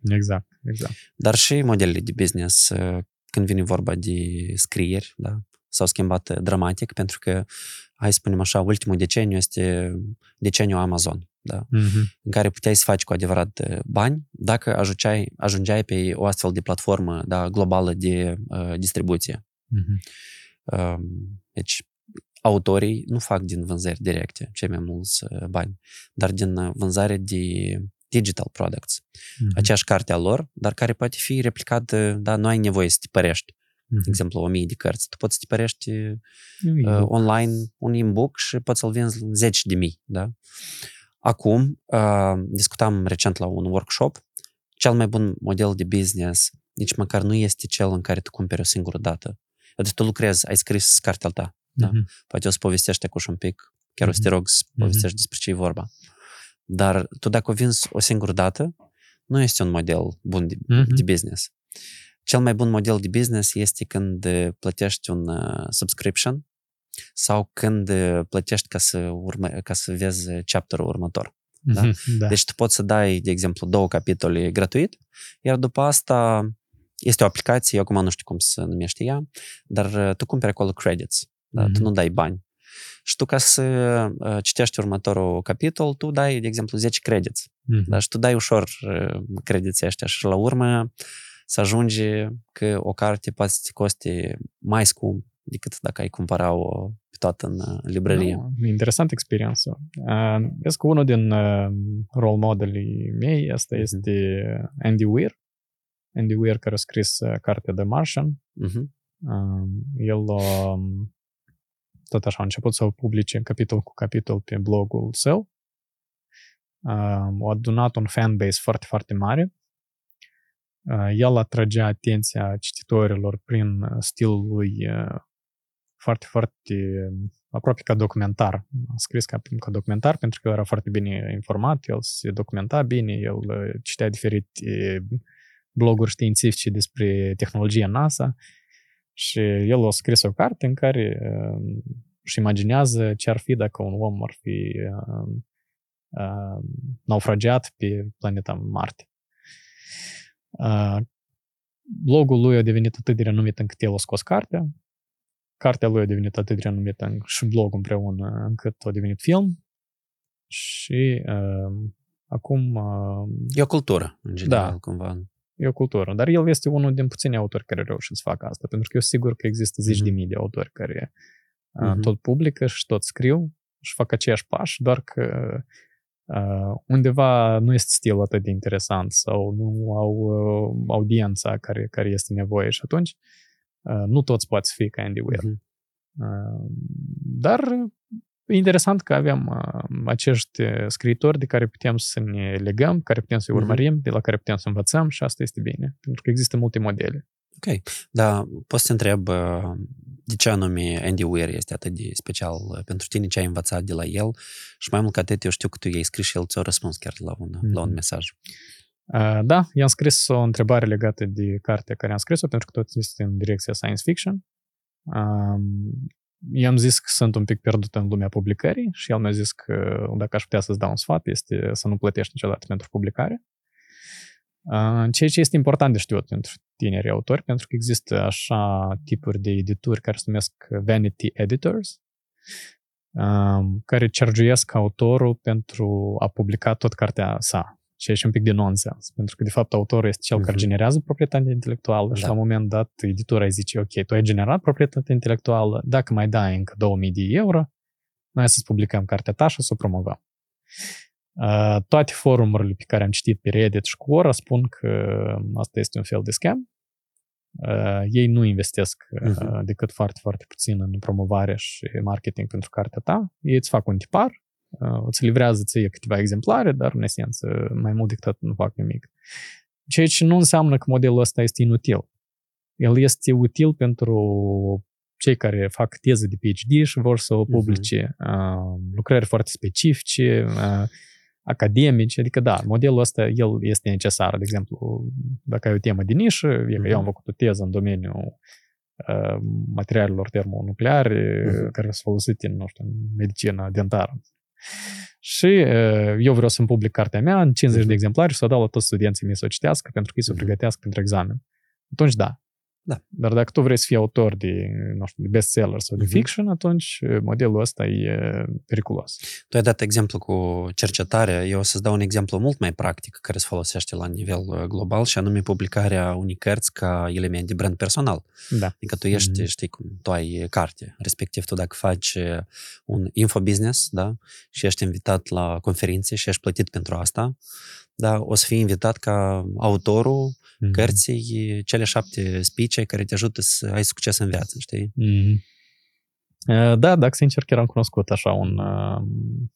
Exact, exact. Dar și modelele de business, uh, când vine vorba de scrieri, da, s-au schimbat dramatic, pentru că, hai să spunem așa, ultimul deceniu este deceniul Amazon, da? Mm-hmm. în care puteai să faci cu adevărat uh, bani dacă ajungeai, ajungeai pe o astfel de platformă da, globală de uh, distribuție. Mm-hmm. Uh, deci, autorii nu fac din vânzări directe cei mai mulți uh, bani, dar din uh, vânzare de, digital products. Mhm. Aceeași carte a lor, dar care poate fi replicată, da, nu ai nevoie să tipărești, de Mhm. exemplu, o mie de cărți. Tu poți să tipărești E uh, online un e-book și poți să-l vinzi în zeci de mii, da? Acum, uh, discutam recent la un workshop, cel mai bun model de business nici măcar nu este cel în care tu cumperi o singură dată. Adică tu lucrezi, ai scris cartea ta, da? Mhm. poate o să povestești acum și un pic, chiar o să te Mhm. rog să povestești despre ce e vorba. Dar tu dacă o vinzi o singură dată, nu este un model bun de, Mhm. de business. Cel mai bun model de business este când uh, plătești un uh, subscription sau când uh, plătești ca să, urmă, ca să vezi chapterul următor. Da? Mhm. Da. Deci tu poți să dai, de exemplu, două capitole gratuit, iar după asta este o aplicație, eu acum nu știu cum se numește ea, dar uh, tu cumperi acolo credits, da? Mhm. tu nu dai bani. Și tu ca să uh, citești următorul capitol, tu dai, de exemplu, 10 credits. Mhm. Da? Și tu dai ușor uh, crediții ăștia și la urmă să ajunge că o carte poate să te coste mai scump decât dacă ai cumpăra-o pe toată în uh, librărie. Da, interesant experiență. Uh, Vezi că unul din uh, role modelii mei asta Mhm. este Andy Weir. Andy Weir care a scris uh, cartea The Martian. Mhm. Uh, El um, tot așa a început să o publice capitol cu capitol pe blogul său. Uh, a adunat un fanbase foarte, foarte mare. Uh, El atrage atenția cititorilor prin stilul lui uh, foarte, foarte aproape ca documentar. A scris ca, ca documentar pentru că el era foarte bine informat, el se documenta bine, el uh, citea diferite bloguri științifice despre tehnologia NASA și el a scris o carte în care uh, își imaginează ce ar fi dacă un om ar fi uh, uh, naufragiat pe planeta Marte. Uh, blogul lui a devenit atât de renumit încât el a scos cartea. Cartea lui a devenit atât de renumită în- și blogul împreună încât a devenit film. Și uh, acum uh, E o cultură, în general, Da. cumva. E o cultură. Dar el este unul din puțini autori care reușesc să facă asta, pentru că eu sigur că există zeci de Mhm. mii de autori care uh, Mhm. tot publică și tot scriu și fac aceiași pași, doar că uh, undeva nu este stilul atât de interesant sau nu au uh, audiența care, care este nevoie și atunci uh, nu toți poți fi ca Andy Weir. Mhm. Uh, Dar e interesant că avem uh, acești uh, scriitori de care putem să ne legăm, care putem să-i Mhm. urmărim, de la care putem să învățăm și asta este bine, pentru că există multe modele. Ok. Dar poți să te întreb uh, de ce anume Andy Weir este atât de special uh, pentru tine, ce ai învățat de la el și mai mult ca atât, eu știu că tu i-ai scris și el ți-a răspuns chiar la un, la un Mhm. mesaj. Uh, Da, i-am scris o întrebare legată de cartea care am scris-o, pentru că tot este în direcția science fiction. Um, I-am zis că sunt un pic pierdut în lumea publicării și el mi-a zis că dacă aș putea să-ți dau un sfat este să nu plătești niciodată pentru publicare. Uh, Ceea ce este important de știut pentru tineri autori, pentru că există așa tipuri de edituri care se numesc vanity editors, um, care cergiuiesc autorul pentru a publica tot cartea sa, ceea ce e un pic de nonsens, pentru că de fapt autorul este cel care Mhm. generează proprietatea intelectuală și Da. la un moment dat editura îi zice, ok, tu ai generat proprietatea intelectuală, dacă mai dai încă 2000 de euro, noi să-ți publicăm cartea ta și să o promovăm. Uh, toate forumurile pe care am citit pe Reddit și Quora spun că asta este un fel de scam. Uh, ei nu investesc uh, Mhm. decât foarte, foarte puțin în promovare și marketing pentru cartea ta. Ei îți fac un tipar, uh, îți livrează ție câteva exemplare, dar în esență mai mult decât atât nu fac nimic. Ceea ce nu înseamnă că modelul ăsta este inutil. El este util pentru cei care fac teză de PhD și vor să o publice, uh, lucrări foarte specifice, uh, academice, adică da, modelul ăsta, el este necesar. De exemplu, dacă ai o temă de nișă, e că eu am făcut o teză în domeniul uh, materialelor termonucleare Mhm. care sunt folosite în, nu știu, în medicina dentară. Și uh, eu vreau să-mi public cartea mea în 50 Mhm. de exemplare și să o dau la toți studenții mei să o citească pentru că ei să o Mhm. pregătească pentru examen. Atunci da. Da. Dar dacă tu vrei să fii autor de, nu știu, de bestseller sau de Mhm. fiction, atunci uh, modelul ăsta e periculos. Tu ai dat exemplu cu cercetarea, eu o să-ți dau un exemplu mult mai practic care se folosește la nivel uh, global și anume publicarea unei cărți ca element de brand personal. Da. Adică tu ești, Mhm. știi cum, tu ai carte, respectiv tu dacă faci uh, un infobusiness, da, și ești invitat la conferințe și ești plătit pentru asta, da, o să fii invitat ca autorul Mhm. cărții cele șapte spice care te ajută să ai succes în viață, știi? Mhm. Uh, Da, dacă sincer, chiar am cunoscut așa un, uh,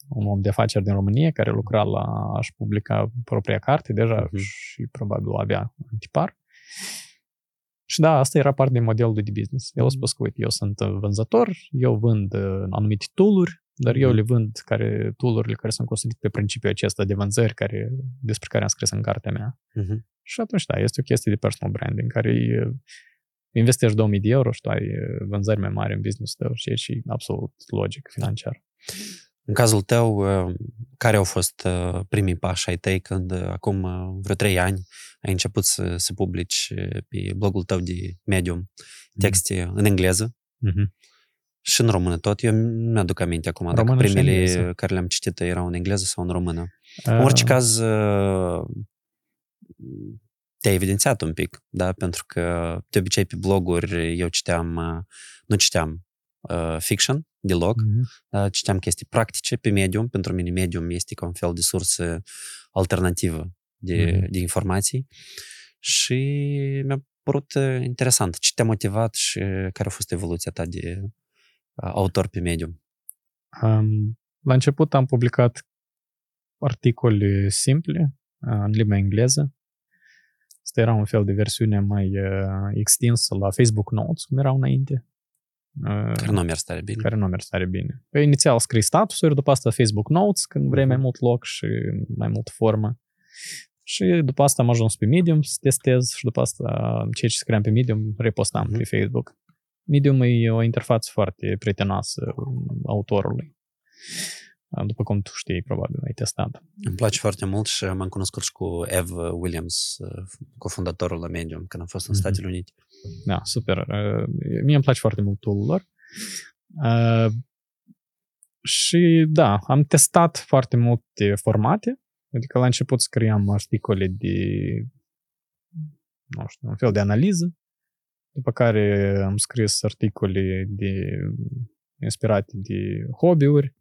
un om de afaceri din România care lucra la a-și publica propria carte deja Mhm. și probabil o avea în tipar. Și da, asta era parte din modelul lui de business. El a spus că, uite, eu sunt uh, vânzător, eu vând uh, anumite tool-uri, dar eu Mhm. le vând care, tool-urile care sunt construite pe principiul acesta de vânzări care, despre care am scris în cartea mea. Mhm. Și atunci, da, este o chestie de personal branding, în care e, investești 2000 de euro și tu ai e, vânzări mai mari în business tău, ceea ce e absolut logic financiar. În cazul tău, uh, care au fost uh, primii pași ai tăi când uh, acum uh, vreo trei ani ai început să, să publici uh, pe blogul tău de Medium texte în engleză Mhm. Și în română tot? Eu mi-aduc aminte acum dacă Română și primele engleză. care le-am citit erau în engleză sau în română. În Uh, orice caz, uh, te-ai evidențiat un pic, da? Pentru că de obicei pe bloguri eu citeam, uh, nu citeam uh, fiction deloc, mhm. da? citeam chestii practice pe Medium. Pentru mine Medium este ca un fel de sursă alternativă de, Mhm. de informații și mi-a părut uh, interesant. Ce te-a motivat și care a fost evoluția ta de uh, autor pe Medium? Um, la început am publicat articole simple uh, în limba engleză. Asta era un fel de versiune mai uh, extinsă la Facebook Notes, cum erau înainte. Uh, Care nu a mers tare bine. care nu a mers tare bine. Eu inițial scris statusuri, după asta Facebook Notes, când vrei mai mult loc și mai mult formă. Și după asta am ajuns pe Medium să testez și după asta ceea ce scriam pe Medium repostam Mhm. pe Facebook. Medium e o interfață foarte prietenoasă autorului. După cum tu știi, probabil ai testat. Îmi place foarte mult și m-am cunoscut și cu Ev Williams, uh, cofondatorul la Medium, când am fost în Mhm. Statele Unite. Da, super. Uh, Mie îmi place foarte mult tool lor. Uh, și da, am testat foarte multe formate. Adică la început scriam articole de, nu știu, un fel de analiză. După care am scris articole de, inspirate de hobby-uri.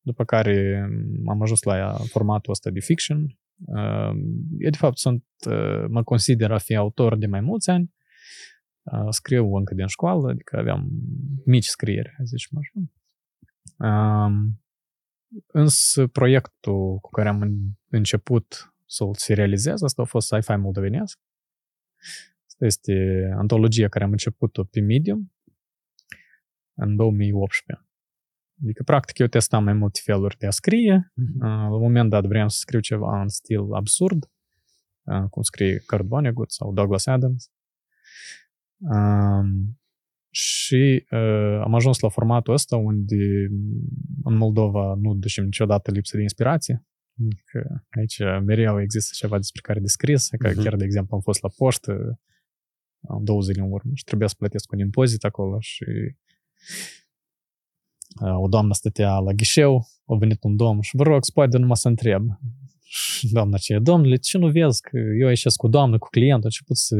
După care am ajuns la formatul ăsta de fiction. Uh, Eu, de fapt, sunt, uh, mă consider a fi autor de mai mulți ani. Uh, Scriu încă din școală, adică aveam mici scrieri, zicem așa. Um, Însă proiectul cu care am în- început să-l se realizez, asta a fost Sci-Fi moldovenesc. Asta este antologia care am început-o pe Medium în 2018. Adică, practic, eu testam mai multe feluri de a scrie. Uh, La un moment dat vreau să scriu ceva în stil absurd, uh, cum scrie Kurt Vonnegut sau Douglas Adams. Um, și uh, am ajuns la formatul ăsta unde în Moldova nu ducem niciodată lipsă de inspirație. Că aici mereu există ceva despre care de scris, că Mhm. chiar, de exemplu, am fost la poștă am două zile în urmă și trebuia să plătesc un impozit acolo și uh, o doamnă stătea la ghișeu, a venit un domn și vă rog, poate numai să întreb. Și [LAUGHS] doamna ce, domnule, ce nu vezi că eu ieșesc cu doamnă, cu client, a început să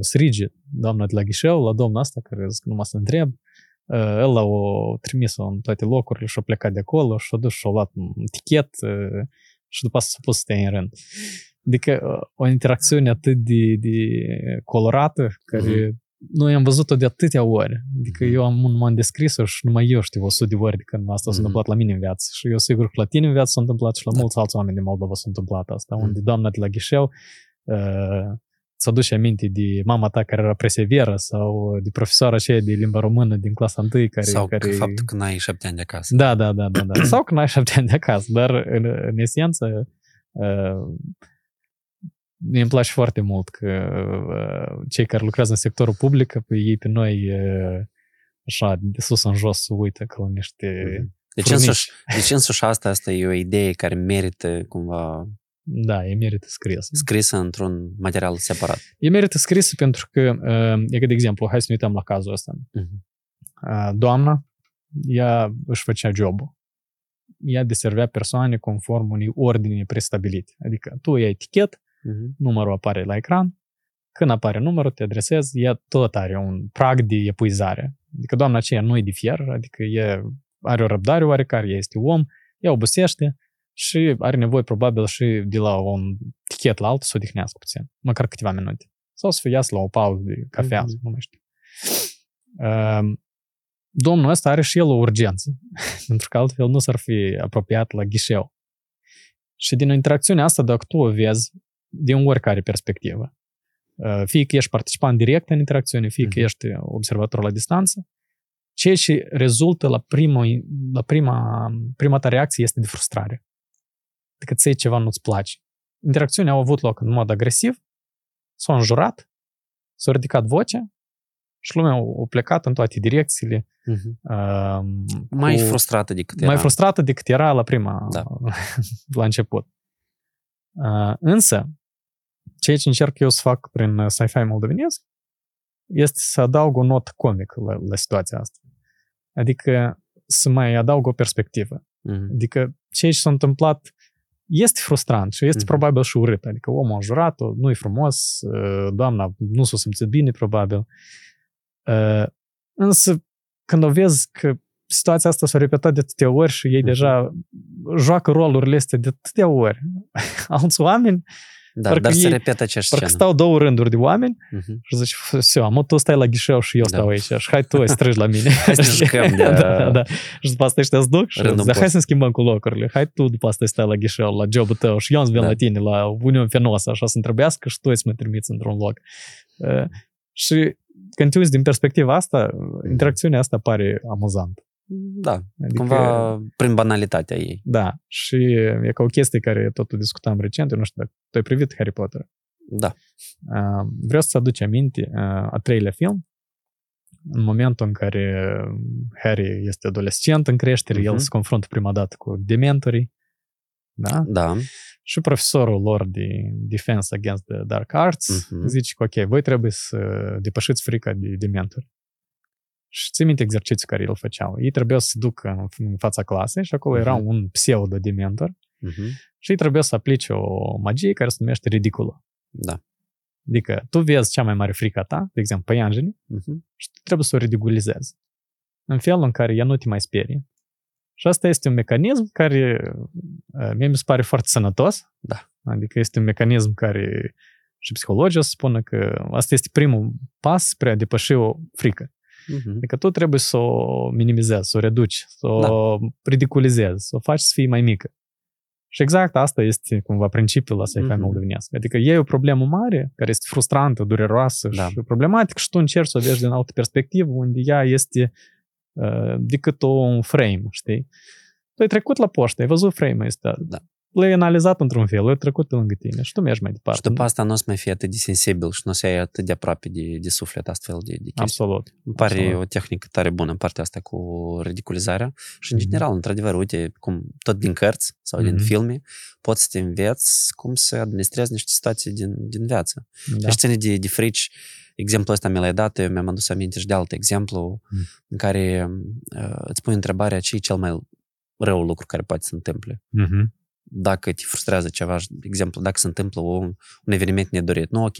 strige doamna de la ghișeu la domnul asta care zic numai să întreb. Uh, El l-a trimis-o în toate locurile și a plecat de acolo și a dus și a luat un tichet uh, și după asta s-a pus să stea în rând. Adică uh, o interacțiune atât de, de colorată care noi am văzut-o de atâtea ori. Adică Mhm. eu am un m-am descris-o și numai eu știu 100 de ori de când asta s-a Mhm. întâmplat la mine în viață. Și eu sigur că la tine în viață s-a întâmplat și la Da. mulți alți oameni din Moldova s-a întâmplat asta, Mhm. unde doamna de la ghișeu uh, ți aduce aminte de mama ta care era preseveră sau de profesoara aceea de limba română din clasa 1 care... Sau care... că faptul că n-ai șapte ani de acasă. Da, da, da, da, da. [CLEARS THROAT] Sau că n-ai șapte ani de acasă, dar în, în esență uh, mie îmi place foarte mult că uh, cei care lucrează în sectorul public, pe ei pe noi uh, așa, de sus în jos, se uită ca la niște Mhm. Deci furnici. însuși, deci însuși asta, asta e o idee care merită cumva Da, e merită scris. scrisă într-un material separat. E merită scris pentru că, uh, e că, de exemplu, hai să ne uităm la cazul ăsta. Mhm. Uh, Doamna, ea își făcea jobul. Ea deservea persoane conform unei ordini prestabilite. Adică tu iei etichet, Mhm. numărul apare la ecran, când apare numărul, te adresezi, ea tot are un prag de epuizare. Adică doamna aceea nu e de fier, adică e, are o răbdare oarecare, ea este om, ea obosește și are nevoie probabil și de la un tichet la altul să odihnească puțin, măcar câteva minute. Sau să iasă la o pauză de cafea, mm-hmm. nu mai știu. Uh, domnul ăsta are și el o urgență, [LAUGHS] pentru că altfel nu s-ar fi apropiat la ghișeu. Și din interacțiunea asta, dacă tu o vezi din oricare perspectivă, fie că ești participant direct în interacțiune, fie că ești observator la distanță, ceea ce rezultă la, prima, la prima, prima ta reacție este de frustrare. Adică ți ceva nu-ți place. Interacțiunea a avut loc în mod agresiv, s-a înjurat, s-a ridicat vocea și lumea a plecat în toate direcțiile. Uh-huh. Uh, mai cu, frustrată decât era. Mai frustrată decât era la prima, da. [LAUGHS] la început. Uh, însă, ceea ce încerc eu să fac prin sci-fi moldovenesc este să adaug o notă comică la, la situația asta. Adică să mai adaug o perspectivă. Uh-huh. Adică ceea ce s-a întâmplat este frustrant și este uh-huh. probabil și urât. Adică omul a jurat-o, nu e frumos, doamna nu s-a simțit bine, probabil. Însă, când o vezi că situația asta s-a repetat de atâtea ori și ei uh-huh. deja joacă rolurile astea de atâtea ori, [LAUGHS] alți oameni da, parcă dar ei, se repetă aceeași scenă. Parcă stau două rânduri de oameni uh-huh. și zici, Sio, mă, tu stai la ghișeu și eu da. stau aici și hai tu strigi la mine. [LAUGHS] hai să ne jucăm de... [LAUGHS] da, da, da. Și după asta ăștia duc și zic, hai să schimbăm cu locurile. Hai tu după asta stai la ghișeu, la jobul tău și eu îmi vin da. la tine, la Union Fenosa, așa să-mi trebuiască și tu să mă trimiți într-un loc. Uh, și când te uiți din perspectiva asta, interacțiunea asta pare amuzantă. Da, adică, cumva prin banalitatea ei. Da, și e ca o chestie care tot discutam recent, eu nu știu dacă tu ai privit Harry Potter. Da. Vreau să aduci aminte a treilea film, în momentul în care Harry este adolescent în creștere, uh-huh. el se confruntă prima dată cu dementorii, da? Da. Și profesorul lor de Defense Against the Dark Arts uh-huh. zice că, ok, voi trebuie să depășiți frica de dementori. Și ții minte exercițiul care îl făceau. Ei trebuiau să ducă în fața clasei și acolo uh-huh. era un pseudo-dementor uh-huh. și ei trebuia să aplice o magie care se numește ridiculă. Da. Adică tu vezi cea mai mare frică ta, de exemplu, păianjenii, uh-huh. și tu trebuie să o ridiculizezi. În felul în care ea nu te mai sperie. Și asta este un mecanism care mie mi se pare foarte sănătos. Da. Adică este un mecanism care și psihologia spune că asta este primul pas spre a depăși o frică. Uh-huh. Adică tu trebuie să o minimizezi, să o reduci, să o da. ridiculizezi, să o faci să fie mai mică. Și exact asta este cumva principiul la sci-fi uh-huh. moldovenesc. Adică e o problemă mare, care este frustrantă, dureroasă da. și problematică și tu încerci să o vezi din altă perspectivă, unde ea este uh, decât un frame, știi? Tu ai trecut la poștă, ai văzut frame-ul ăsta. Da l-ai analizat într-un fel, l-ai trecut pe lângă tine și tu mergi mai departe. Și după asta nu o să mai fie atât de sensibil și nu o să ai atât de aproape de, de suflet astfel de, de chestii. Absolut. Îmi pare absolut. o tehnică tare bună în partea asta cu ridiculizarea și în mm-hmm. general, într-adevăr, uite, cum tot din cărți sau mm-hmm. din filme, poți să te înveți cum să administrezi niște situații din, din viață. Da. Și ține de, de frici, exemplul ăsta mi l-ai dat, eu mi-am adus aminte și de alt exemplu mm. în care uh, îți pui întrebarea ce e cel mai rău lucru care poate să întâmple. Mm-hmm dacă te frustrează ceva, de exemplu, dacă se întâmplă un, un eveniment nedorit, nu, ok,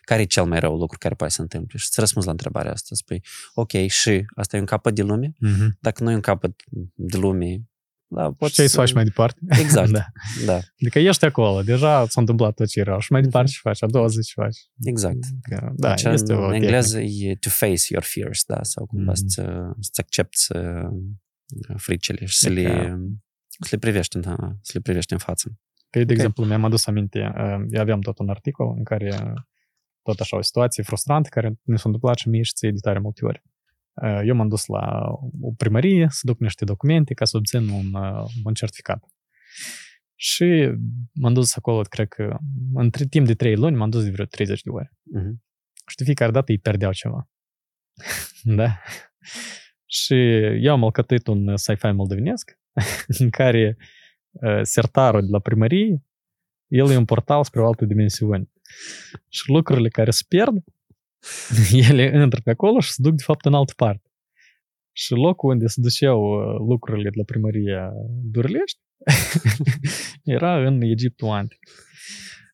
care e cel mai rău lucru care poate să întâmple? Și îți răspunzi la întrebarea asta, spui, ok, și asta e un capăt de lume? Mm-hmm. Dacă nu e un capăt de lume, da, poți ce să... faci mai departe? [LAUGHS] Exact, da. da. Adică ești acolo, deja s-a întâmplat tot ce era și mai departe ce faci, a doua zi ce faci. Exact. Adică, da, deci este în o engleză e to face your fears, da, sau cumva mm-hmm. să, să accepti uh, fricile și să adică... le să le privești în, să le privești în față. Că, de okay. exemplu, mi-am adus aminte, eu aveam tot un articol în care tot așa o situație frustrantă care ne s-a întâmplat și mie și ție de tare multe ori. Eu m-am dus la o primărie să duc niște documente ca să obțin un, un certificat. Și m-am dus acolo, cred că, între timp de trei luni, m-am dus de vreo 30 de ore. Uh-huh. Și de fiecare dată îi perdeau ceva. [LAUGHS] da? Și eu am alcătuit un sci-fi moldovenesc [LAUGHS] în care uh, sertarul de la primărie, el e un portal spre o altă dimensiune. Și lucrurile care se pierd, [LAUGHS] ele intră pe acolo și se duc de fapt în altă parte. Și locul unde se duceau lucrurile de la primăria Durlești [LAUGHS] era în Egiptul antic.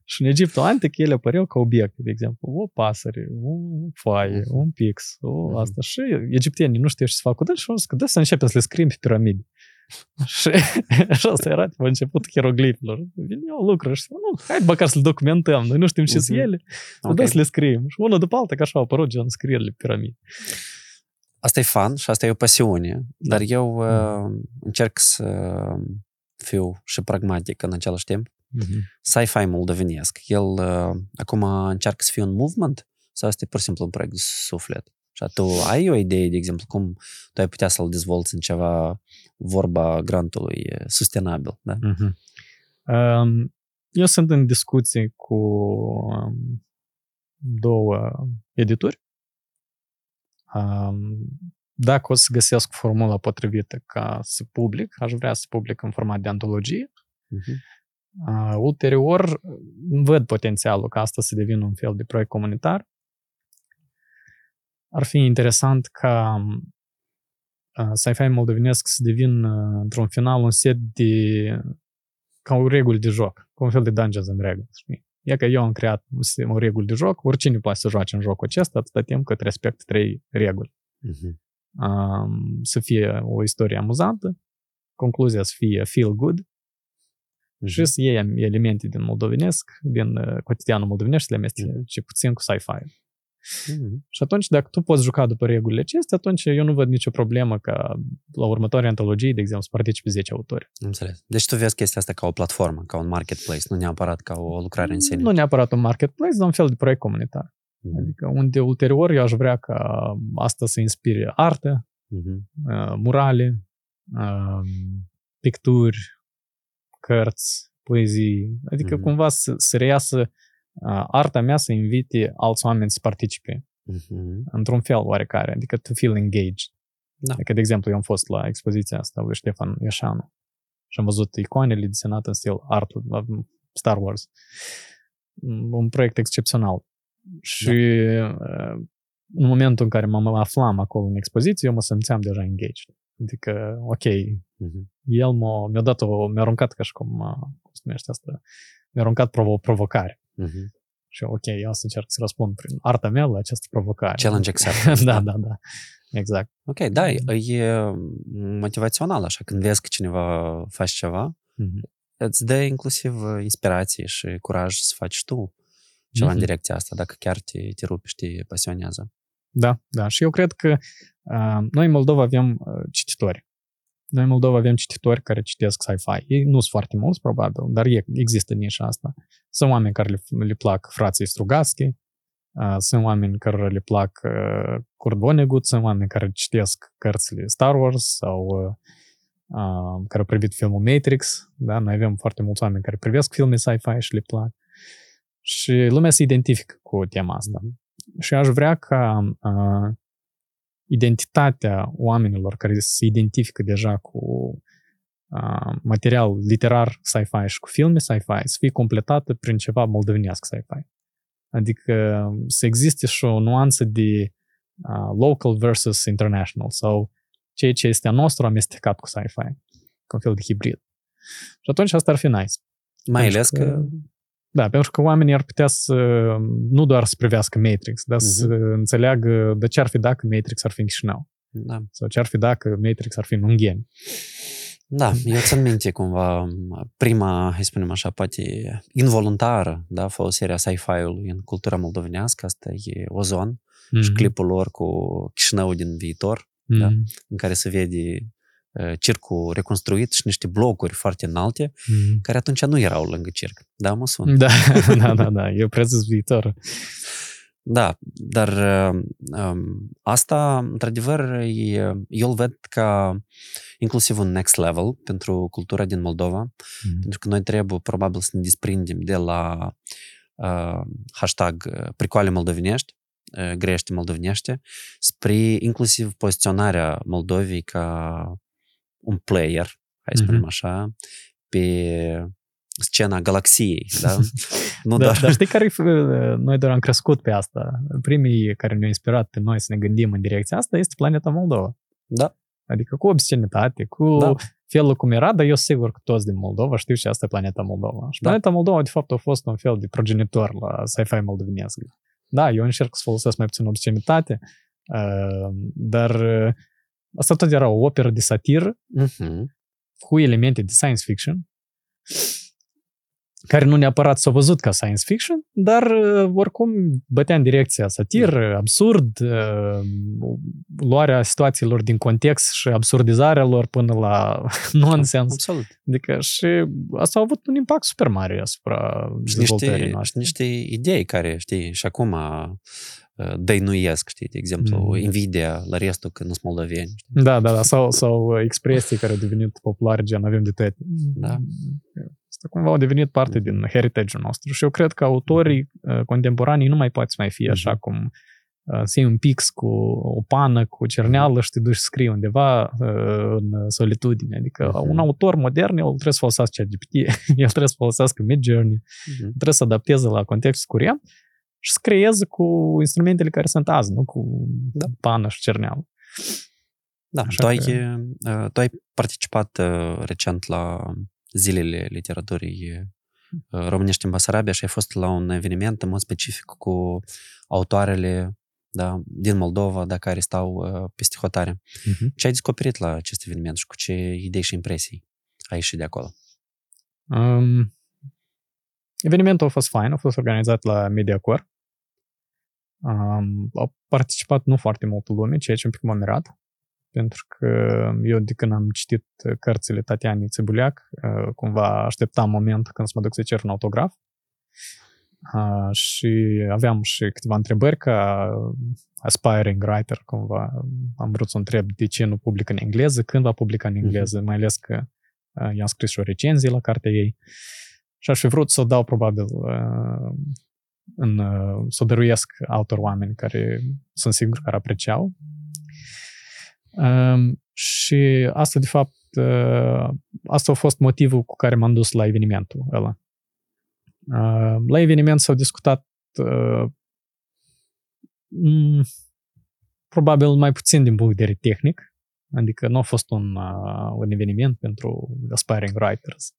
Și în Egiptul antic ele apăreau ca obiecte, de exemplu, o pasăre, o foaie, un pix, o asta. Și egiptenii nu știu ce să facă cu și au zis că da să începem să le scriem pe piramide. [LAUGHS] și, și asta era tipo, început hieroglifilor. Vine eu lucru și nu, hai măcar să le documentăm, noi nu știm ce sunt Mhm. ele, să Ok. să le scriem. Și una după alta, ca așa au apărut gen scrierile pe piramide. Asta e fan și asta e o pasiune, Da. dar eu uh, încerc să fiu și pragmatic în același timp. Sci-fi moldovenesc, el uh, acum încearcă să fie un movement sau asta e pur și simplu un proiect de suflet? Și tu ai o idee, de exemplu, cum tu ai putea să-l dezvolți în ceva vorba grantului uh, sustenabil, da? Mhm. Um, eu sunt în discuții cu um, două edituri. Um, dacă o să găsesc formula potrivită ca să public, aș vrea să public în format de antologie. Mhm. Uh, ulterior, văd potențialul ca asta să devină un fel de proiect comunitar. Ar fi interesant ca uh, sci-fi moldovenesc să devină, într-un final, un set de ca o reguli de joc, ca un fel de Dungeons and Dragons. Știi? E că eu am creat un sistem, o reguli de joc, oricine poate să joace în jocul acesta atâta timp cât respectă trei reguli. Mhm. Um, să fie o istorie amuzantă, concluzia să fie feel good și să iei elemente din moldovenesc, din uh, cotidianul moldovenesc, să le amestece puțin cu sci-fi. Mhm. Și atunci, dacă tu poți juca după regulile acestea, atunci eu nu văd nicio problemă ca la următoarea antologie, de exemplu, să participe 10 autori. Înțeles. Deci tu vezi chestia asta ca o platformă, ca un marketplace, nu neapărat ca o lucrare în sine. Nu neapărat un marketplace, dar un fel de proiect comunitar. Mhm. Adică unde ulterior eu aș vrea ca asta să inspire artă, Mhm. uh, murale, uh, picturi, cărți, poezii. Adică Mhm. cumva să, să reiasă uh, arta mea să invite alți oameni să participe Mhm. într-un fel oarecare, adică to feel engaged. Da. Adică, de exemplu, eu am fost la expoziția asta lui Ștefan Ieșanu și am văzut icoanele desenate în stil art Star Wars. Un proiect excepțional. Și uh, în momentul în care mă aflam acolo în expoziție, eu mă simțeam deja engaged. Adică, ok, Mhm. el m-a, mi-a dat o, mi-a aruncat ca și cum, uh, cum se numește asta, mi-a aruncat provo- provocare. Mhm. Și ok, eu să încerc să răspund prin arta mea la această provocare. Challenge accepted. da, da, da. Exact. Ok, da, e, e motivațional așa, când vezi că cineva face ceva, Mhm. îți dă inclusiv uh, inspirație și curaj să faci tu ceva Mhm. în direcția asta, dacă chiar te, te rupi și te pasionează. Da, da. Și eu cred că uh, noi în Moldova avem uh, cititori. Noi în Moldova avem cititori care citesc sci-fi. Ei nu sunt foarte mulți, probabil, dar e, există nișa asta. Sunt oameni care le, le plac frații Strugatski, uh, sunt oameni care le plac uh, Kurt Vonnegut, sunt oameni care citesc cărțile Star Wars sau uh, uh, care au privit filmul Matrix. Da? Noi avem foarte mulți oameni care privesc filme sci-fi și le plac. Și lumea se identifică cu tema asta. Mhm. Și aș vrea ca uh, identitatea oamenilor care se identifică deja cu uh, material literar sci-fi și cu filme sci-fi să fie completată prin ceva moldovenesc sci-fi. Adică să existe și o nuanță de uh, local versus international sau ceea ce este a nostru amestecat cu sci-fi, cu un fel de hibrid. Și atunci asta ar fi nice. Mai Pentru ales că... Da, pentru că oamenii ar putea să nu doar să privească Matrix, dar să înțeleagă de ce ar fi dacă Matrix ar fi în Chișinău. Da. Sau ce ar fi dacă Matrix ar fi în Ungheni. Da, eu țin minte cumva prima, hai să spunem așa, poate involuntară, da, folosirea sci-fi-ului în cultura moldovenească, asta e Ozon Mm-hmm. și clipul lor cu Chișinău din viitor, da. în care se vede uh, circul reconstruit și niște blocuri foarte înalte, Mm-hmm. care atunci nu erau lângă circ. Da, mă sun? [LAUGHS] Da, da, da, da. Eu prezis viitor. Da, dar uh, um, asta, într-adevăr, e, eu îl văd ca inclusiv un next level pentru cultura din Moldova, Mm-hmm. pentru că noi trebuie probabil să ne desprindem de la uh, hashtag uh, pricoale moldovenești, uh, grește moldovenește, spre inclusiv poziționarea Moldovei ca un player, hai să spunem Mhm. așa, pe scena galaxiei, da? [LAUGHS] Nu da, doar... Dar știi care noi doar am crescut pe asta. Primii care ne-au inspirat pe noi să ne gândim în direcția asta este Planeta Moldova. Da. Adică cu obscenitate, cu Da. felul cum era, dar eu sigur că toți din Moldova știu și asta e Planeta Moldova. Și Da. Planeta Moldova, de fapt, a fost un fel de progenitor la sci-fi moldovenesc. Da, eu încerc să folosesc mai puțin obscenitate, uh, dar uh, asta tot era o operă de satiră Mhm. cu elemente de science fiction, care nu neapărat s-au văzut ca science fiction, dar uh, oricum bătea în direcția satir, absurd, uh, luarea situațiilor din context și absurdizarea lor până la [LAUGHS] nonsens. Absolut. Adică și asta a avut un impact super mare asupra Și dezvoltării niște, și noastre. niște idei care, știi, și acum uh, dăinuiesc, știi, de exemplu, Mhm. invidia la restul că nu sunt moldoveni. știi? Da, da, da, sau, sau expresii care au devenit populare, gen avem de tăi. Da. Asta cumva au devenit parte din heritage-ul nostru și eu cred că autorii uh, contemporanii nu mai poate să mai fie așa Mhm. cum uh, să iei un pix cu o pană, cu cerneală și te duci să scrii undeva uh, în solitudine. Adică Mhm. un autor modern, el trebuie să folosească ChatGPT, el [LAUGHS] trebuie să folosească Midjourney, Mhm. trebuie să adapteze la contextul curent și să creeze cu instrumentele care sunt azi, nu cu Da. pană și cerneală. Da, Așa tu ai, că- uh, tu ai participat uh, recent la zilele literaturii uh, românești în Basarabia și ai fost la un eveniment în mod specific cu autoarele da, din Moldova, da, care stau uh, peste hotare. Ce ai descoperit la acest eveniment și cu ce idei și impresii ai ieșit de acolo? Um, evenimentul a fost fain, a fost organizat la MediaCore. Um, au participat nu foarte multă lume, ceea ce un pic m-a mirat, pentru că eu de când am citit cărțile Tatianei Țibuleac, uh, cumva așteptam momentul când să mă duc să cer un autograf. Uh, și aveam și câteva întrebări ca aspiring writer, cumva am vrut să întreb de ce nu publică în engleză, când va publica în engleză, mai ales că uh, i-am scris și o recenzie la cartea ei. Și aș fi vrut să o dau probabil uh, în, uh, să o dăruiesc altor oameni care sunt sigur că ar apreciau. Um, și asta, de fapt, uh, asta a fost motivul cu care m-am dus la evenimentul ăla. Uh, la eveniment s-au discutat uh, m- probabil mai puțin din punct de vedere tehnic, adică nu a fost un, uh, un eveniment pentru aspiring writers.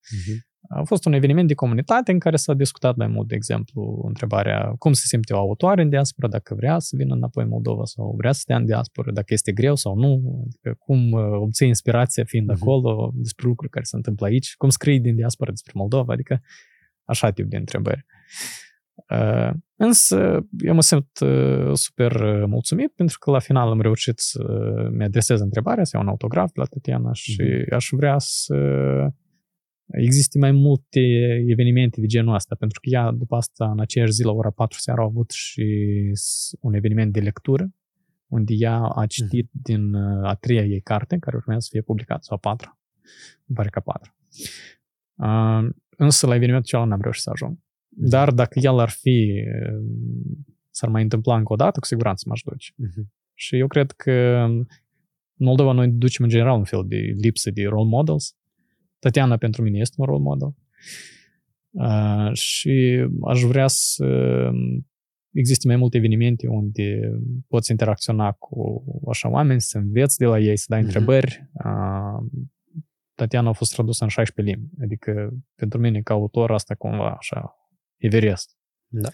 A fost un eveniment de comunitate în care s-a discutat mai mult, de exemplu, întrebarea cum se simte o autoare în diaspora, dacă vrea să vină înapoi în Moldova sau vrea să stea în diaspora, dacă este greu sau nu, adică cum uh, obții inspirația fiind Mhm. acolo despre lucruri care se întâmplă aici, cum scrii din diaspora despre Moldova, adică așa tip de întrebări. Uh, însă eu mă simt uh, super uh, mulțumit pentru că la final am reușit să mi adresez întrebarea, să iau un autograf de la Tatiana și Mhm. aș vrea să Există mai multe evenimente de genul ăsta, pentru că ea, după asta, în aceeași zi, la ora 4 seara, a avut și s- un eveniment de lectură, unde ea a citit din uh, a treia ei carte, care urmează să fie publicată, sau a patra. Îmi pare că a patra. Uh, însă, la evenimentul celălalt n-am reușit să ajung. Dar dacă el ar fi, uh, s-ar mai întâmpla încă o dată, cu siguranță m-aș duce. Mhm. Și eu cred că în Moldova noi ducem în general un fel de lipsă de role models. Tatiana pentru mine este un role model. Uh, și aș vrea să existe mai multe evenimente unde poți interacționa cu așa oameni, să înveți de la ei, să dai Mhm. întrebări. Uh, Tatiana a fost tradusă în 16 limbi. Adică pentru mine ca autor asta cumva așa Everest. Da.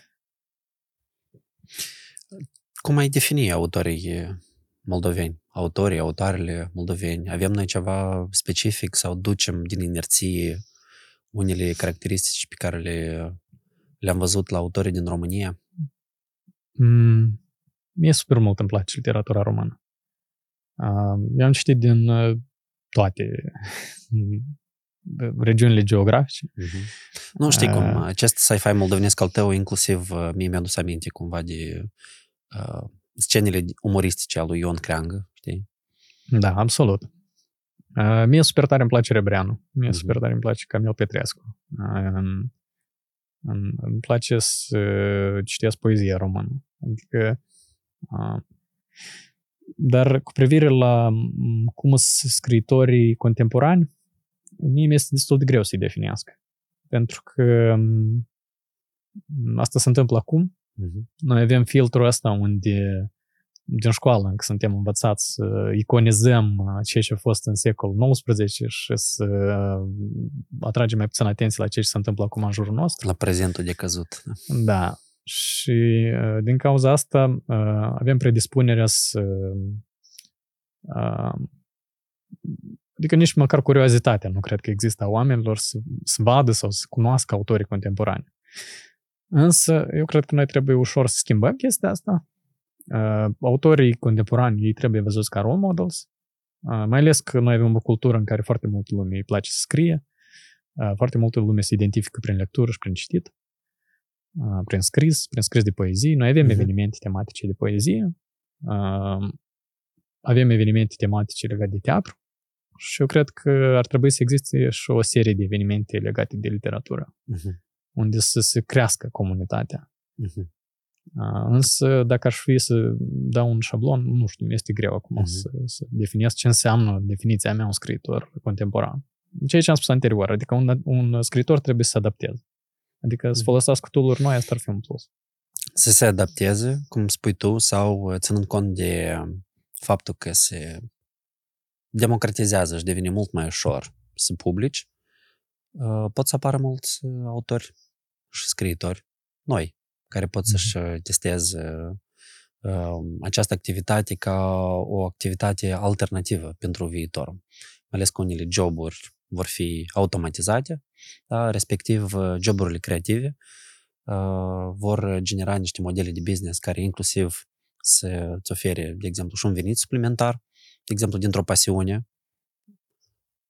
Cum ai defini autorii moldoveni? Autorii, autoarele moldoveni? Avem noi ceva specific sau ducem din inerție unele caracteristici pe care le, le-am văzut la autorii din România? Mm, mie super mult îmi place literatura română. Uh, eu am citit din uh, toate [LAUGHS] regiunile geografice. Mm-hmm. Nu știi cum, Uh. acest sci-fi moldovenesc al tău, inclusiv uh, mie mi-a dus aminte cumva de uh, scenele umoristice al lui Ion Creangă, știi? Da, absolut. Uh, mie super tare îmi place Rebreanu. Mie Mhm. super tare îmi place Camil Petrescu. Uh, îmi, îmi place să citesc poezie română. Adică uh, dar cu privire la m, cum sunt scriitorii contemporani, mie mi este destul de greu să-i definească. Pentru că m, asta se întâmplă acum, Mm-hmm. noi avem filtrul ăsta unde din școală încă suntem învățați să iconizăm ceea ce a fost în secolul XIX și să atragem mai puțin atenție la ceea ce se întâmplă acum în jurul nostru. La prezentul de căzut. Da. Și uh, din cauza asta uh, avem predispunerea să uh, Adică nici măcar curiozitatea nu cred că există a oamenilor să, să vadă sau să cunoască autorii contemporani. Însă, eu cred că noi trebuie ușor să schimbăm chestia asta. Uh, autorii contemporani, ei trebuie văzuți ca role models, uh, mai ales că noi avem o cultură în care foarte multă lume îi place să scrie, uh, foarte multă lume se identifică prin lectură și prin citit, uh, prin scris, prin scris de poezie. Noi avem uh-huh. evenimente tematice de poezie, uh, avem evenimente tematice legate de teatru și eu cred că ar trebui să existe și o serie de evenimente legate de literatură, uh-huh. unde să se crească comunitatea. Uh-huh. Însă, dacă aș fi să dau un șablon, nu știu, mi este greu acum uh-huh. să, să definez ce înseamnă definiția mea un scriitor contemporan. Ceea ce am spus anterior, adică un, un scriitor trebuie să se adapteze. Adică să folosească tool noi, asta ar fi un plus. Să se adapteze, cum spui tu, sau ținând cont de faptul că se democratizează și devine mult mai ușor să publici, pot să apară mulți autori și scriitori noi, care pot să-și testeze această activitate ca o activitate alternativă pentru viitor. Mai ales că unele joburi vor fi automatizate, da? respectiv joburile creative vor genera niște modele de business care inclusiv să-ți ofere, de exemplu, și un venit suplimentar, de exemplu, dintr-o pasiune.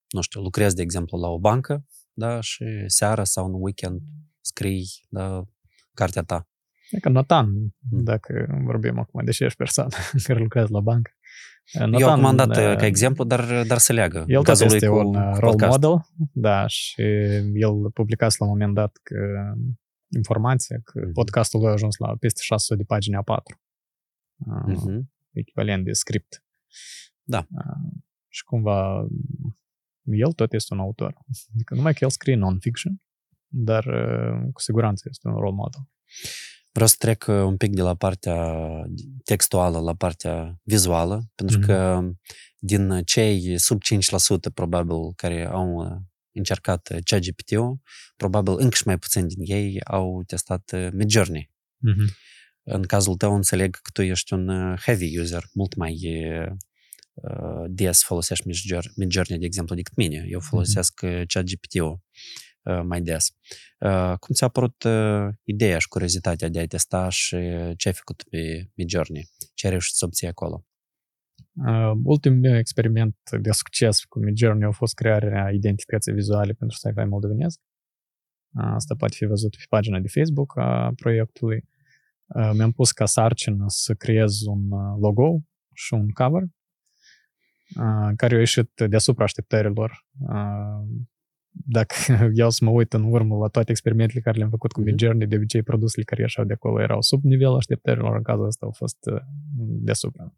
Nu știu, lucrezi, de exemplu, la o bancă, da, și seara sau în weekend scrii, da, cartea ta. E ca Nathan, mm. dacă vorbim acum de aceeași persoană [LAUGHS] care lucrează la bancă. Nathan, Eu acum am dat uh, ca exemplu, dar, dar se leagă. El tot este un uh, role podcast. model, da, și el publicase la un moment dat că informația că mm-hmm. podcastul lui a ajuns la peste 600 de pagini A4 uh-huh. echivalent de script. Da. Uh, și cumva el tot este un autor. Adică numai că el scrie non-fiction, dar uh, cu siguranță este un role model. Vreau să trec un pic de la partea textuală la partea vizuală, pentru mm-hmm. că din cei sub 5% probabil care au încercat ChatGPT-ul, probabil încă și mai puțin din ei au testat Midjourney. Mm-hmm. În cazul tău înțeleg că tu ești un uh, heavy user, mult mai uh, des folosești Midjourney, de exemplu, decât mine. Eu folosesc mm-hmm. ChatGPT-ul uh, mai des. Uh, cum ți-a apărut uh, ideea și curiozitatea de a testa și ce ai făcut pe Midjourney? Ce ai reușit să obții acolo? Uh, ultimul meu experiment de succes cu Midjourney a fost crearea identității vizuale pentru sci-fi moldovenesc. Asta poate fi văzut pe pagina de Facebook a proiectului. Mi-am pus ca sarcină să creez un logo și un cover care au ieșit deasupra așteptărilor. Dacă [LAUGHS] eu să mă uit în urmă la toate experimentele care le-am făcut cu Midjourney, de obicei produsele care ieșeau de acolo erau sub nivelul așteptărilor, în cazul ăsta au fost deasupra.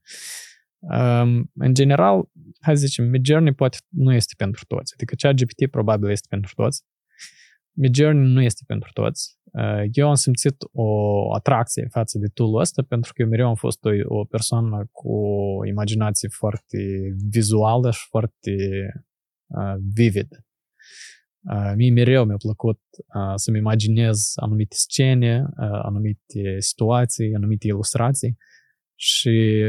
În general, hai să zicem, Midjourney poate nu este pentru toți. Adică ChatGPT probabil este pentru toți. Midjourney nu este pentru toți. Eu am simțit o atracție față de tool ăsta pentru că eu mereu am fost o, o persoană cu o imaginație foarte vizuală și foarte uh, vivid. Uh, mie mereu mi-a plăcut uh, să-mi imaginez anumite scene, uh, anumite situații, anumite ilustrații și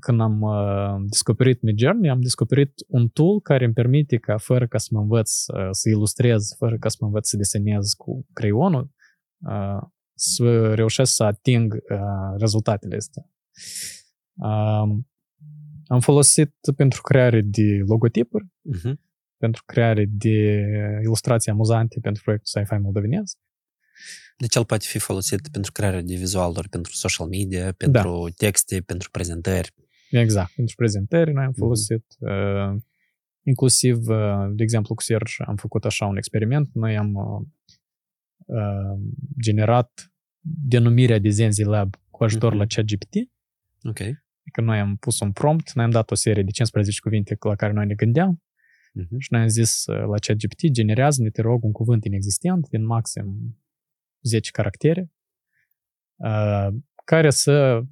când am uh, descoperit Midjourney, am descoperit un tool care îmi permite ca, fără ca să mă învăț uh, să ilustrez, fără ca să mă învăț să desenez cu creionul, uh, să reușesc să ating uh, rezultatele astea. Uh, am folosit pentru creare de logotipuri, uh-huh. pentru creare de ilustrații amuzante pentru proiectul Sci-Fi moldovenesc, deci el poate fi folosit pentru crearea de vizualuri, pentru social media, pentru da. texte, pentru prezentări. Exact, pentru prezentări noi am folosit. Mm-hmm. Uh, inclusiv, uh, de exemplu, cu Serge am făcut așa un experiment. Noi am uh, uh generat denumirea de Zenzi Lab cu ajutor mm-hmm. la ChatGPT. Ok. Adică noi am pus un prompt, noi am dat o serie de 15 cuvinte la care noi ne gândeam mm-hmm. și noi am zis uh, la ChatGPT, generează-ne, te rog, un cuvânt inexistent din maxim 10 caractere uh, care să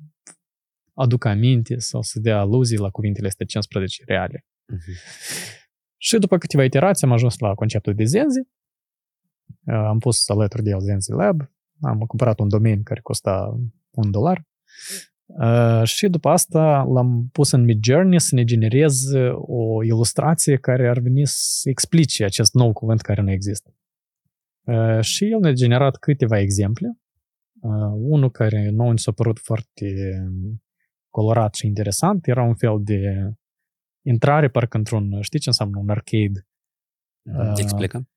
aducă aminte sau să dea aluzii la cuvintele astea 15 reale. Uh-huh. Și după câteva iterații am ajuns la conceptul de Zenzi. Uh, am pus alături de el Zenzi Lab. Am cumpărat un domeniu care costa un dolar. Uh, și după asta l-am pus în Midjourney să ne genereze o ilustrație care ar veni să explice acest nou cuvânt care nu există. Uh, și el ne-a generat câteva exemple. Uh, unul care nou ni s-a părut foarte colorat și interesant era un fel de intrare parcă într-un, știi ce înseamnă un arcade? Uh, Explică.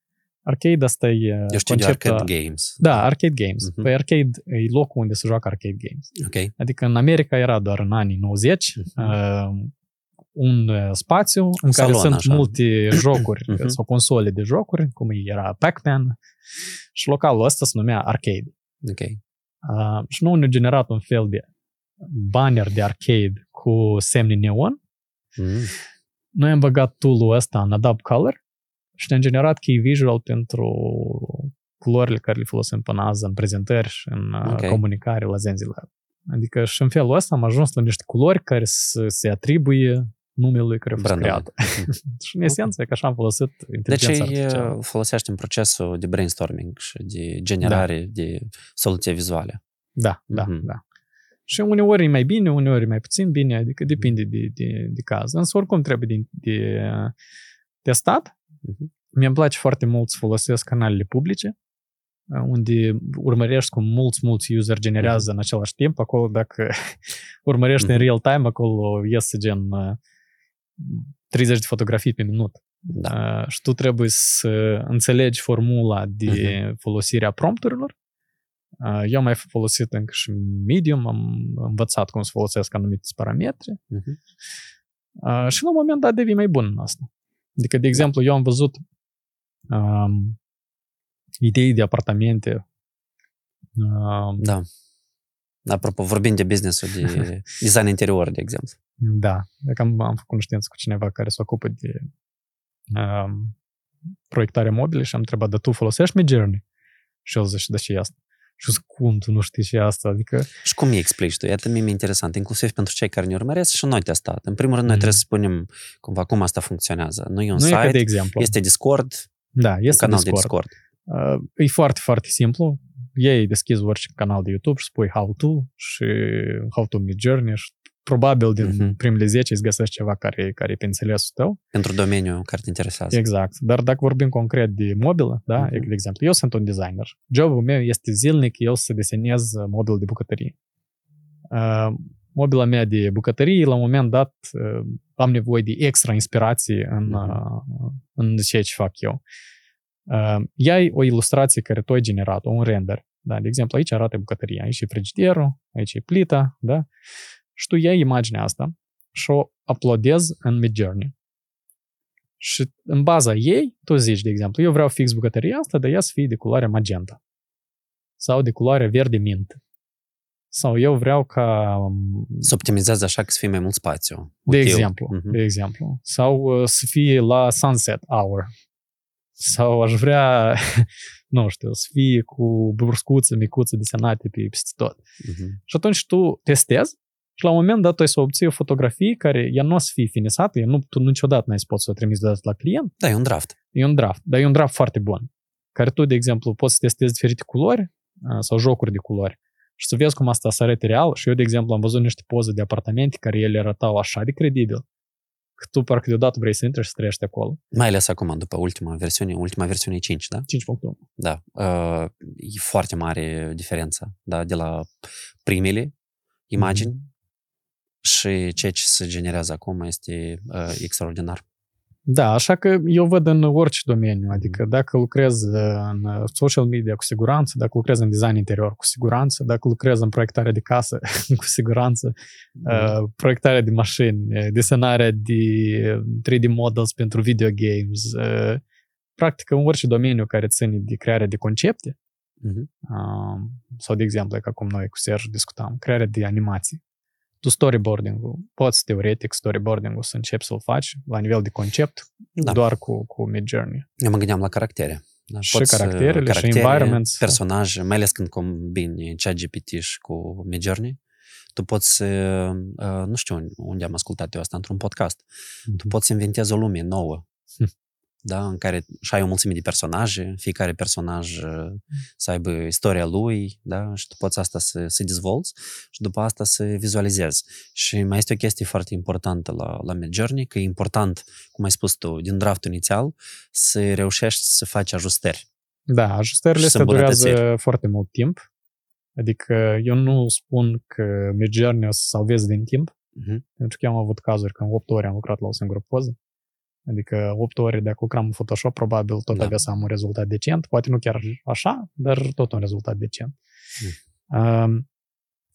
Arcade asta e Eu știu de conceptul... arcade games. Da, arcade games. Mhm. Uh-huh. Pe arcade e locul unde se joacă arcade games. Ok. Adică în America era doar în anii 90 Mhm. Uh, un uh, spațiu în care salon, sunt așa. multe [CLEARS THROAT] jocuri Mhm. sau console de jocuri, cum era Pac-Man și localul ăsta se numea arcade. Ok. Uh, și nu ne-a generat un fel de banner de arcade cu semne neon. Mm. Noi am băgat tool-ul ăsta în Adobe Color și ne-am generat key visual pentru culorile care le folosim până azi în prezentări și în uh, Ok. comunicare la Zenzilab. Adică și în felul ăsta am ajuns la niște culori care să se atribuie numelui care a fost Brandului. creat. [LAUGHS] și în esență e că așa am folosit Deci inteligența îi artificială. uh, folosești în procesul de brainstorming și de generare de soluții vizuale. Da, da, Mhm. da. Și uneori e mai bine, uneori e mai puțin bine, adică depinde de, de, de caz. Însă oricum trebuie de, de testat. Mhm. Mie îmi place foarte mult să folosesc canalele publice, unde urmărești cum mulți, mulți user generează în același timp. Acolo, dacă [LAUGHS] urmărești în Mhm. real time, acolo iese gen uh, 30 de fotografii pe minut. Da. Uh, și tu trebuie să înțelegi formula de folosire a prompturilor. Uh, Eu am mai folosit încă și Medium, am învățat cum să folosesc anumite parametri Mhm. uh, și la un moment dat devii mai bun în asta. Adică, de exemplu, eu am văzut um, idei de apartamente um, Da. Apropo, vorbind de business de [LAUGHS] design interior, de exemplu. Da, dacă am, am făcut cunoștință cu cineva care se ocupă de um, proiectare mobile și am întrebat, dar tu folosești Midjourney? Și el zice, da și asta. Și eu zic, cum tu nu știi și asta? Adică, Și cum îi explici tu? Iată, mie mi-e interesant, inclusiv pentru cei care ne urmăresc și noi testat. În primul rând, noi Mhm. trebuie să spunem cumva cum asta funcționează. Nu e un nu e ca site, de exemplu. este Discord, da, un este canal Discord. de Discord. Uh, e foarte, foarte simplu. Ei deschizi orice canal de YouTube și spui how to și how to Midjourney și probabil din Mhm. primele 10 îți găsești ceva care, care e pe înțelesul tău. Pentru domeniul care te interesează. Exact. Dar dacă vorbim concret de mobilă, da, Mhm. de exemplu, eu sunt un designer. Jobul meu este zilnic, eu să desenez mobil de bucătărie. Uh, mobila mea de bucătărie, la un moment dat, uh, am nevoie de extra inspirație în, Mhm. uh, în ceea ce fac eu. Uh, iai o ilustrație care tu ai generat, un render. Da? De exemplu, aici arată bucătăria, aici e frigiderul, aici e plita, da? Și tu iei imaginea asta și o uploadezi în Midjourney. Și în baza ei, tu zici, de exemplu, eu vreau fix bucătăria asta, dar ea să fie de culoare magenta. Sau de culoare verde mint. Sau eu vreau ca, um, Să optimizezi așa că să fie mai mult spațiu. de Util. exemplu, Mhm. de exemplu, sau uh, să fie la sunset hour. Sau aș vrea, [LAUGHS] nu știu, să fie cu bruscuțe micuțe desenate pe peste tot. Mhm. Și atunci tu testezi și la un moment dat tu ai să obții o fotografie care ea nu o să fie finisată, ea nu, tu niciodată nu ai să poți să o trimiți deodată la client, Da, e un draft. e un draft, dar e un draft foarte bun, care tu, de exemplu, poți să testezi diferite culori uh, sau jocuri de culori și să vezi cum asta să arate real. Și eu, de exemplu, am văzut niște poze de apartamente care ele arătau așa de credibil, că tu parcă deodată vrei să intri și să trăiești acolo. Mai ales acum, după ultima versiune, ultima versiune e 5, da? 5.1. Da. Uh, e foarte mare diferența, da, de la primele imagini și ceea ce se generează acum este uh, extraordinar. Da, așa că eu văd în orice domeniu, adică dacă lucrez în uh, social media cu siguranță, dacă lucrez în design interior cu siguranță, dacă lucrez în proiectare de casă [LAUGHS] cu siguranță, uh, proiectarea de mașini, uh, desenarea de 3D models pentru video games, uh, practic în orice domeniu care ține de crearea de concepte, Mhm. uh, sau de exemplu, ca cum noi cu Serge discutam, crearea de animații. Tu storyboarding-ul, poți teoretic storyboarding-ul să începi să-l faci la nivel de concept, Da. doar cu, cu Midjourney. Eu mă gândeam la caractere. Da, Și caracterele, și environments. personaje, mai ales când combini ChatGPT și cu Midjourney, tu poți să, uh, nu știu unde am ascultat eu asta, într-un podcast, tu poți să inventezi o lume nouă. Hm. da, în care și ai o mulțime de personaje, fiecare personaj uh, să aibă istoria lui, da, și tu poți asta să, să dezvolți și după asta să vizualizezi. Și mai este o chestie foarte importantă la, la Midjourney, că e important, cum ai spus tu, din draftul inițial, să reușești să faci ajustări. Da, ajustările astea durează foarte mult timp. Adică eu nu spun că Midjourney o să salveze din timp, uh-huh. pentru că eu am avut cazuri când 8 ore am lucrat la o singură poză. Adică 8 ore de a lucram în Photoshop, probabil tot da. avea să am un rezultat decent. Poate nu chiar așa, dar tot un rezultat decent. Mm. Uh,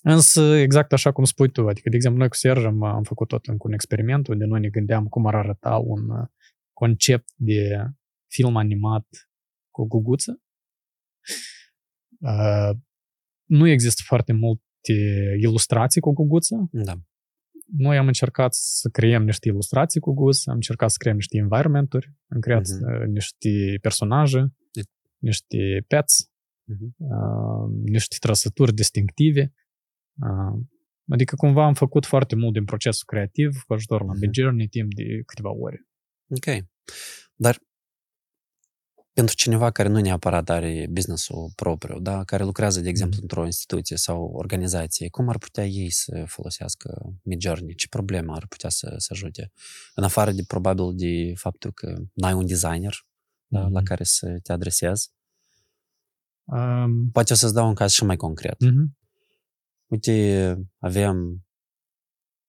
însă, exact așa cum spui tu, adică, de exemplu, noi cu Serge am, am făcut tot încă un experiment unde noi ne gândeam cum ar arăta un uh, concept de film animat cu guguță. Uh, nu există foarte multe ilustrații cu guguță. Da noi am încercat să creăm niște ilustrații cu GUS, am încercat să creăm niște environment-uri, am creat uh-huh. niște personaje, niște pets, uh-huh. uh, niște trăsături distinctive. Uh, adică cumva am făcut foarte mult din procesul creativ cu ajutorul uh-huh. la Midjourney timp de câteva ore. Ok. Dar pentru cineva care nu neapărat are business-ul propriu, da, care lucrează, de exemplu, mm-hmm. într-o instituție sau organizație, cum ar putea ei să folosească Midjourney? Ce probleme ar putea să, să ajute? În afară de, probabil, de faptul că n-ai un designer mm-hmm. da, la care să te adresezi. Um... Poate o să-ți dau un caz și mai concret. Mm-hmm. Uite, avem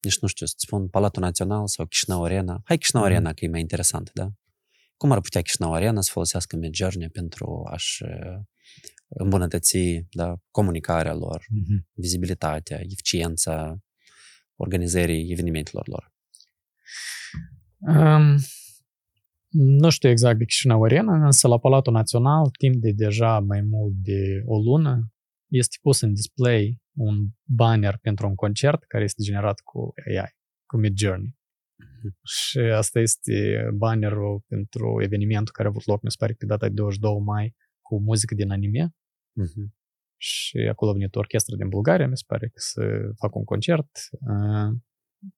nici nu știu, să spun Palatul Național sau Chișinău Arena. Hai Chișinău mm-hmm. Arena, că e mai interesant, da? Cum ar putea Chișinău Arena să folosească Midjourney pentru a-și uh, îmbunătăți da, comunicarea lor, mm-hmm. vizibilitatea, eficiența organizării evenimentelor lor? Um, nu știu exact de Chișinău Arena, însă la Palatul Național, timp de deja mai mult de o lună, este pus în display un banner pentru un concert care este generat cu AI, cu Midjourney. Și asta este bannerul pentru evenimentul care a avut loc, mi se pare, pe data de 22 mai, cu muzică din anime. Uh-huh. Și acolo a venit o orchestră din Bulgaria, mi se pare, că să fac un concert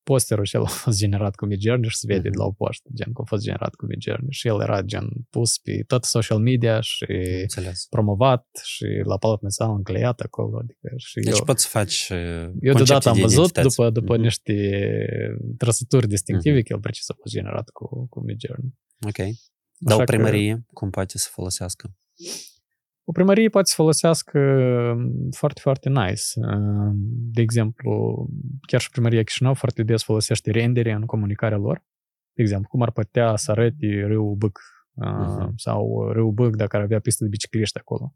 posterul și el a fost generat cu Midjourney și se vede mm-hmm. de la o poștă, gen că a fost generat cu Midjourney și el era gen pus pe tot social media și Înțeles. promovat și la Palat Național încleiat acolo. Adică și deci eu, poți să faci Eu deodată am văzut după, după mm-hmm. niște trăsături distinctive mm-hmm. că el precis a fost generat cu, cu Midjourney. Ok. Dar o primărie, că, cum poate să folosească? O primărie poate să folosească um, foarte, foarte nice. Um, de exemplu, chiar și primăria Chișinău foarte des folosește rendere în comunicarea lor. De exemplu, cum ar putea să arăte râul Bâc uh-huh. sau râul Bâc dacă ar avea pistă de bicicliști acolo.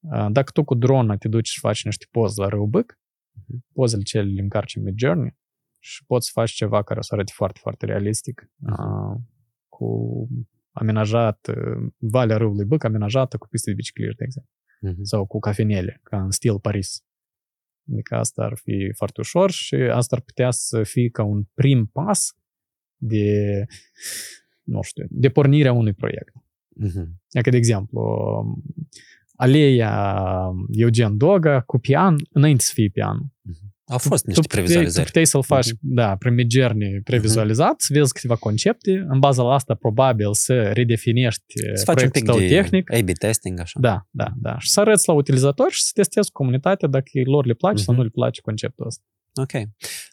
Uh, dacă tu cu drona te duci și faci niște poze la râul Bâc, uh-huh. pozele cele le încarci în Midjourney și poți să faci ceva care o să arate foarte, foarte realistic, uh, cu amenajat, uh, Valea Râului Băc amenajată cu piste de bicicliști, de exemplu. Uh-huh. Sau cu cafenele, ca în stil Paris. Adică asta ar fi foarte ușor și asta ar putea să fie ca un prim pas de, nu știu, de pornirea unui proiect. Uh-huh. Adică, de exemplu, aleia Eugen Doga cu pian înainte să fie pian. Uh-huh. Au fost niște tu previzualizări. Tu puteai să-l faci, uh-huh. da, prin Midjourney previzualizat, uh-huh. să vezi câteva concepte, în baza la asta probabil să redefinești să faci un pic tău de tehnic. A-B testing, așa. Da, da, da. Și să arăți la utilizator și să testezi comunitatea dacă lor le place uh-huh. sau nu le place conceptul ăsta. Ok.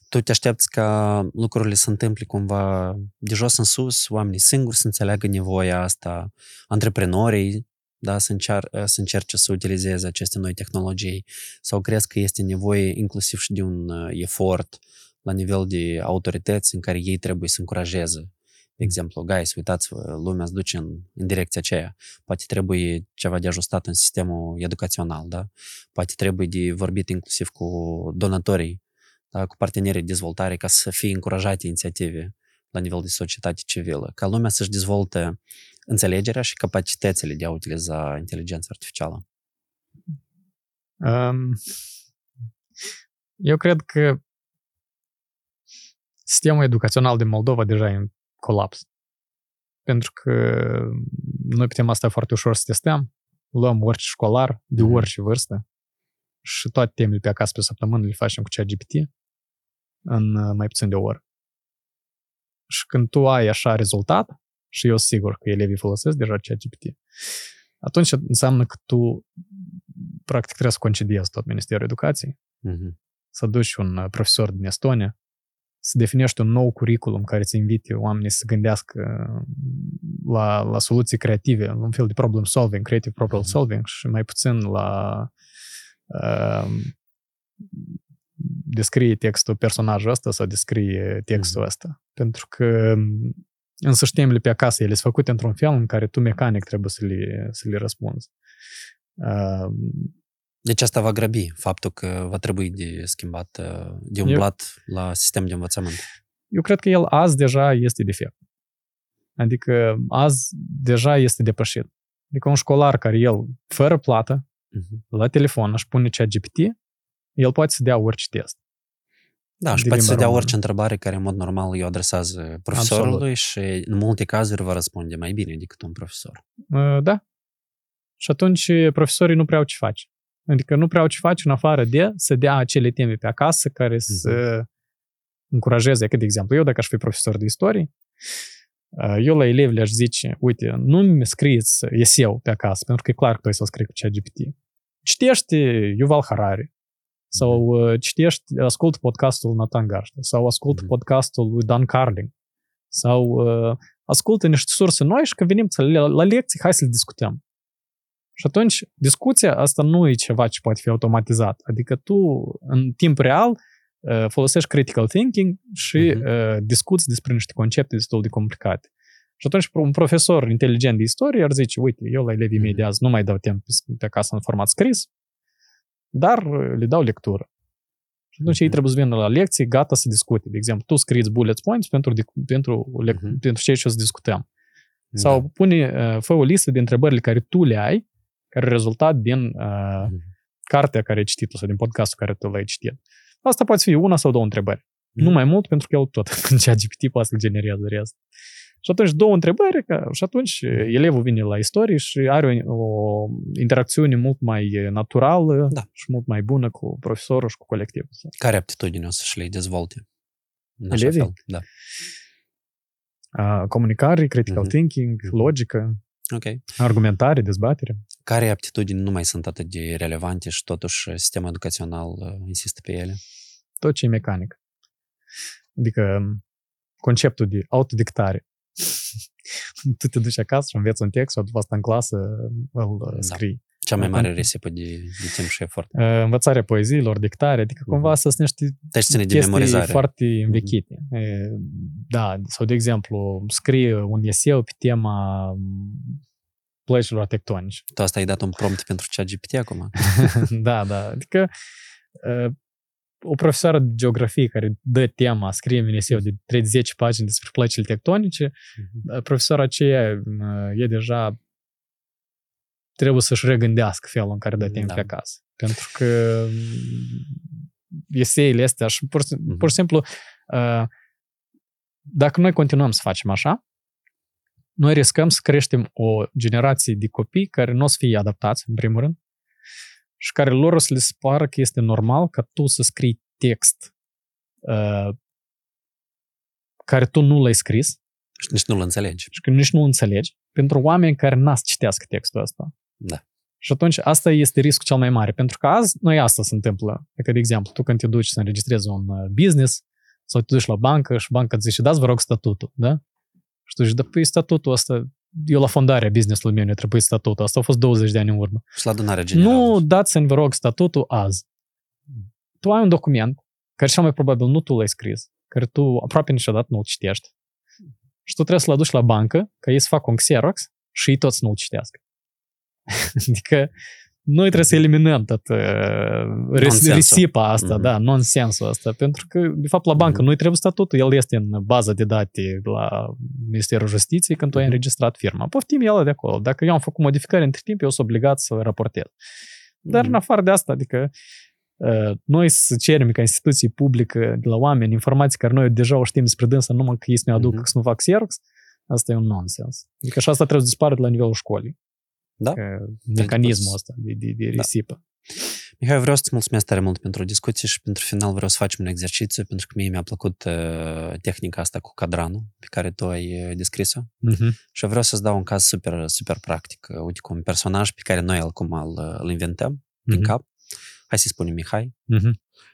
Tu te aștepți ca lucrurile să întâmple cumva de jos în sus, oamenii singuri să înțeleagă nevoia asta, antreprenorii da, să, încear, să încerce să utilizeze aceste noi tehnologii sau crezi că este nevoie inclusiv și de un uh, efort la nivel de autorități în care ei trebuie să încurajeze de exemplu, guys, uitați-vă, lumea se duce în, în direcția aceea. Poate trebuie ceva de ajustat în sistemul educațional, da? Poate trebuie de vorbit inclusiv cu donatorii, da? cu partenerii de dezvoltare ca să fie încurajate inițiative la nivel de societate civilă, ca lumea să-și dezvolte înțelegerea și capacitățile de a utiliza inteligența artificială? Um, eu cred că sistemul educațional din Moldova deja e în colaps. Pentru că noi putem asta foarte ușor să testăm. Luăm orice școlar de mm. orice vârstă și toate temele pe acasă pe săptămână le facem cu ChatGPT în mai puțin de o oră. Și când tu ai așa rezultat, și eu sigur că elevii folosesc deja ChatGPT, atunci înseamnă că tu practic trebuie să concediezi tot Ministerul Educației, Mhm. să duci un uh, profesor din Estonia, să definești un nou curriculum care să invite oamenii să gândească la, la soluții creative, un fel de problem solving, creative problem Mhm. solving și mai puțin la uh, descrie textul personajul ăsta sau descrie textul Mhm. ăsta. Pentru că însă temele pe acasă, ele sunt făcute într-un fel în care tu mecanic trebuie să le, să le răspunzi. Uh, Deci asta va grăbi faptul că va trebui de schimbat, uh, de Eu- umblat la sistem de învățământ. eu cred că el azi deja este defect. Adică azi deja este depășit. Adică un școlar care el, fără plată, Mhm. la telefon își pune chat GPT, el poate să dea orice test. Da, și de poate să limba dea română. orice întrebare care în mod normal îi adresează profesorului și în multe cazuri va răspunde mai bine decât un profesor. Uh, Da. Și atunci profesorii nu prea au ce face. Adică nu prea au ce face în afară de să dea acele teme pe acasă care să încurajeze. Că, de exemplu, eu dacă aș fi profesor de istorie, uh, eu la elevi le-aș zice, uite, nu mi scrieți eseu pe acasă, pentru că e clar că tu ai să-l scrii cu ChatGPT. Citește Yuval Harari, sau uh, citești, ascult podcastul Nathan Garște, sau ascult Mhm. podcastul lui Dan Carlin, sau uh, ascultă niște surse noi și când venim să le- la lecții, hai să le discutăm. Și atunci, discuția asta nu e ceva ce poate fi automatizat. Adică tu, în timp real, uh, folosești critical thinking și Mhm. uh, discuți despre niște concepte destul de complicate. Și atunci un profesor inteligent de istorie ar zice, uite, eu la elevii mei de azi nu mai dau timp pe- pe acasă în format scris, dar uh, le dau lectură. Și atunci ei Mhm. trebuie să vină la lecții gata să discute. De exemplu, tu scrieți bullet points pentru, dic- pentru, lec- Mhm. pentru ceea ce o să discutăm. Da. Sau pune, uh, fă o listă de întrebările care tu le ai, care e rezultat din uh, Da. Mhm. cartea care ai citit-o sau din podcastul care tu l-ai citit. Asta poate fi una sau două întrebări. Mhm. Nu mai mult, pentru că el tot [LAUGHS] în cea GPT poate să generează rest. Și atunci două întrebări că, și atunci elevul vine la istorie și are o, o interacțiune mult mai naturală Da. și mult mai bună cu profesorul și cu colectivul. Care aptitudine o să-și le dezvolte? În așa Elevii? fel, da. Uh, comunicare, critical Mhm. thinking, Mhm. logică, Ok. argumentare, dezbatere. Care aptitudini nu mai sunt atât de relevante și totuși sistemul educațional uh, insistă pe ele? Tot ce e mecanic. Adică conceptul de autodictare. [LAUGHS] tu te duci acasă și înveți un text și după asta în clasă îl Da. da. scrii. Cea mai Da, mare con- risipă de, de timp și efort. Uh, învățarea poeziilor, dictare, adică Mhm. cumva să sunt niște Deci ține de chestii memorizare. Mhm. foarte învechite. E, Da, sau de exemplu, scrie un eseu pe tema m, plăcilor tectonice. Tu asta ai dat un prompt pentru ChatGPT acum? [LAUGHS] da, da. Adică uh, o profesoară de geografie care dă tema, scrie în eseu de 30 pagini despre plăcile tectonice, Mhm. uh, profesoara aceea uh, e deja trebuie să-și regândească felul în care dă teme Da. pe acasă. Pentru că mm, eseile astea și pur, și- Mhm. pur și simplu uh, dacă noi continuăm să facem așa, noi riscăm să creștem o generație de copii care nu o să fie adaptați, în primul rând, și care lor o să le se pară că este normal ca tu să scrii text uh, care tu nu l-ai scris Și nici nu-l înțelegi. și că nici nu înțelegi, pentru oameni care n-au să citească textul ăsta. Da. Și atunci asta este riscul cel mai mare, pentru că azi noi asta se întâmplă. Adică, de exemplu, tu când te duci să înregistrezi un uh, business sau te duci la bancă și banca îți zice, dați vă rog statutul, da? Și tu zici, da, păi statutul ăsta, eu la fondarea business-ului meu ne trebuie statutul, asta a fost 20 de ani în urmă. Și la adunarea generală. Nu dați-mi, vă rog, statutul azi. Tu ai un document care cel mai probabil nu tu l-ai scris, care tu aproape niciodată nu-l citești. Și tu trebuie să-l aduci la bancă, ca ei să facă un Xerox și ei toți nu-l citească. [LAUGHS] adică noi trebuie să eliminăm tot uh, res- Nonsensul. risipa asta, Mhm. da, nonsensul asta, pentru că, de fapt, la bancă Mhm. nu-i trebuie statutul, el este în baza de date la Ministerul Justiției când tu ai Mhm. înregistrat firma. Poftim el de acolo. Dacă eu am făcut modificări între timp, eu sunt obligat să raportez. Dar Mhm. în afară de asta, adică uh, noi să cerem ca instituții publică de la oameni informații care noi deja o știm despre dânsa, numai că ei să ne aducă, Mhm. să nu fac Xerox, asta e un nonsens. Adică și asta trebuie să dispară de la nivelul școlii. Da. Că mecanismul că- ăsta de, de, de Da. risipă. Mihai, vreau să-ți mulțumesc tare mult pentru discuție și pentru final vreau să facem un exercițiu, pentru că mie mi-a plăcut uh, tehnica asta cu cadranul pe care tu ai uh, descris-o. Uh-huh. Și vreau să-ți dau un caz super, super practic. Uh, Uite, cu un personaj pe care noi acum îl, uh, îl inventăm uh-huh. în cap. Hai să-i spunem Mihai, Uh-huh.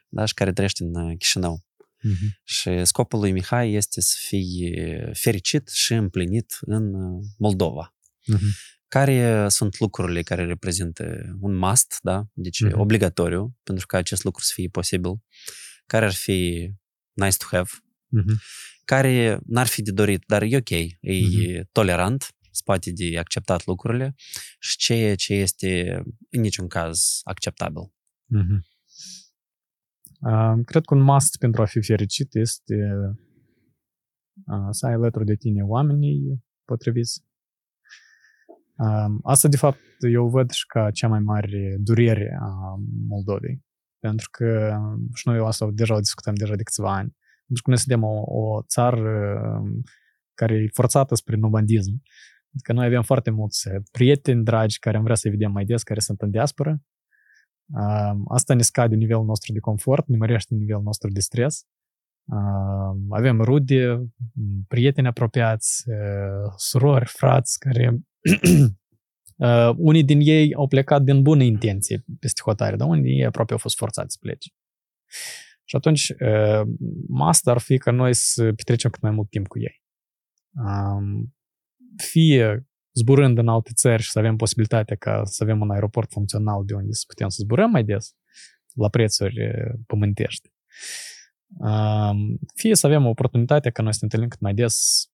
da, și care trăiește în uh, Chișinău. Uh-huh. Și scopul lui Mihai este să fie fericit și împlinit în uh, Moldova. Uh-huh. Care sunt lucrurile care reprezintă un must, da? Deci Mhm. obligatoriu, pentru ca acest lucru să fie posibil. Care ar fi nice to have. Uh-huh. Care n-ar fi de dorit, dar e ok, e Mhm. tolerant, se poate de acceptat lucrurile și ceea ce este în niciun caz acceptabil. Uh-huh. Uh, cred că un must pentru a fi fericit este uh, să ai alături de tine oamenii potriviți. Uh, asta, de fapt, eu văd și ca cea mai mare durere a Moldovei. Pentru că și noi asta deja o discutăm deja de câțiva ani. Pentru că noi suntem o, o țară um, care e forțată spre nomandism. Adică noi avem foarte mulți prieteni dragi care am vrea să-i vedem mai des, care sunt în diaspora. Uh, Asta ne scade nivelul nostru de confort, ne mărește nivelul nostru de stres. Uh, Avem rude, m, prieteni apropiați, uh, surori, frați care [CLEARS THROAT] uh, unii din ei au plecat din bună intenție peste hotare, dar unii din ei aproape au fost forțați să plece. Și atunci, uh, must ar fi ca noi să petrecem cât mai mult timp cu ei. Um, Fie zburând în alte țări și să avem posibilitatea ca să avem un aeroport funcțional de unde să putem să zburăm mai des, la prețuri eh, pământești. Um, Fie să avem oportunitatea ca noi să ne întâlnim cât mai des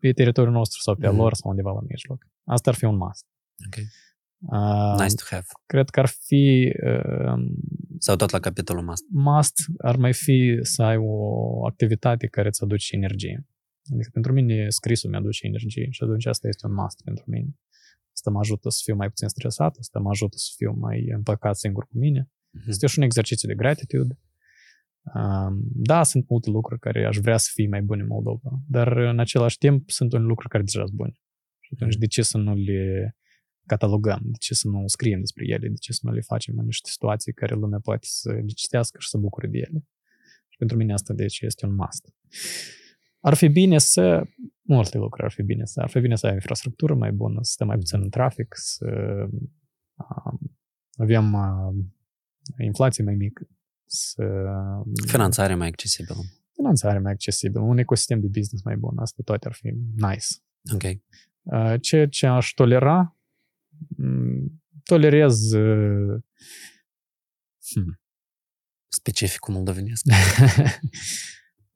pe teritoriul nostru sau pe al Mhm. lor sau undeva la mijloc. Asta ar fi un must. Ok. Uh, Nice to have. Cred că ar fi uh, Sau tot la capitolul must. must ar mai fi să ai o activitate care îți aduce energie. Adică pentru mine scrisul mi-aduce energie și atunci asta este un must pentru mine. Asta mă ajută să fiu mai puțin stresat, asta mă ajută să fiu mai împăcat singur cu mine. Mhm. Este și un exercițiu de gratitude. Um, Da, sunt multe lucruri care aș vrea să fie mai bune în Moldova, dar în același timp sunt unele lucruri care deja sunt bune. Și atunci de ce să nu le catalogăm, de ce să nu scriem despre ele, de ce să nu le facem în niște situații care lumea poate să le citească și să bucure de ele. Și pentru mine asta deci este un must. Ar fi bine să, multe lucruri ar fi bine să, ar fi bine să ai infrastructură mai bună, să stăm mai puțin în trafic, să um, avem uh, inflație mai mică, să Finanțare mai accesibilă. finanțare mai accesibilă, un ecosistem de business mai bun, asta toate ar fi nice. Ok. Uh, Ceea ce aș tolera, m, tolerez uh, hmm, Specificul moldovenesc. [LAUGHS]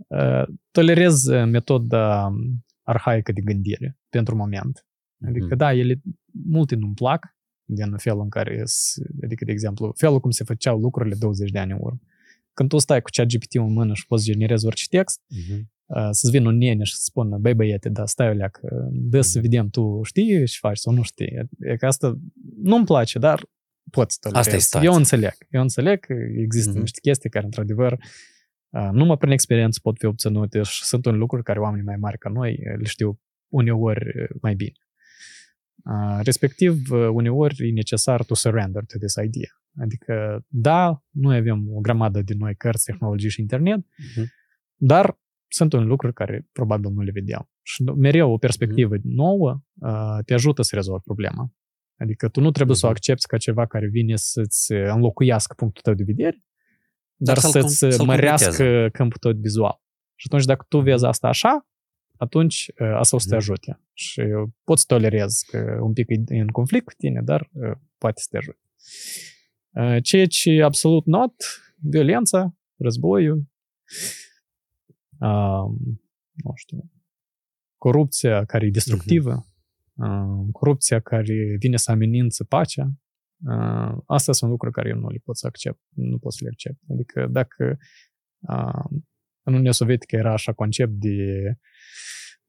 uh, tolerez uh, metoda arhaică de gândire pentru moment. Adică, Mhm. da, ele multe nu-mi plac din felul în care, s- adică, de exemplu, felul cum se făceau lucrurile 20 de ani în urmă. Când tu stai cu ChatGPT în mână și poți generezi orice text, Mhm. uh, să-ți vină un nene și să spună, băi băiete, da, stai o leacă, dă să Mhm. vedem, tu știi și faci sau nu știi. E că asta nu-mi place, dar pot să tolerez. Asta e situația. Eu înțeleg. Eu înțeleg că există Mhm. niște chestii care, într-adevăr, uh, numai prin experiență pot fi obținute și sunt unele lucruri care oamenii mai mari ca noi uh, le știu uneori uh, mai bine. Uh, Respectiv, uh, uneori e necesar to surrender to this idea. Adică, da, noi avem o grămadă de noi cărți, tehnologii și internet, Mhm. dar sunt unele lucruri care probabil nu le vedeam. Și mereu o perspectivă nouă uh, te ajută să rezolvi problema. Adică tu nu trebuie să o Mhm. accepti ca ceva care vine să-ți înlocuiască punctul tău de vedere, dar Dar să-l să-ți com- să-l mărească completeze. câmpul tău vizual. Și atunci, dacă tu vezi asta așa, atunci uh, asta o să te Mhm. ajute. Și uh, poți să tolerezi că un pic e în conflict cu tine, dar uh, poate să te ajute. Ceea ce absolut not, violența, războiul, nu știu, corupția care e destructivă, uh-huh. corupția care vine să amenință pacea, astea sunt lucruri care eu nu le pot să accept, nu pot să le accept. Adică dacă în Uniunea Sovietică era așa concept de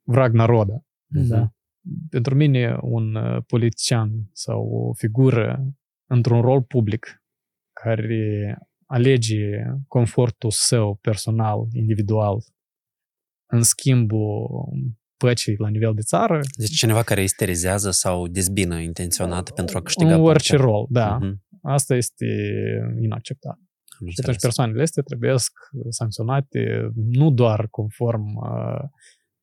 vrag naroda, uh-huh. da? pentru mine un politician sau o figură într-un rol public care alege confortul său personal, individual, în schimbul păcii la nivel de țară, Deci cineva care isterizează sau dezbină intenționat pentru a câștiga în orice puncte. rol, da. Mhm. asta este inacceptabil. Am Și atunci înțeles. persoanele astea trebuie sancționate nu doar conform uh,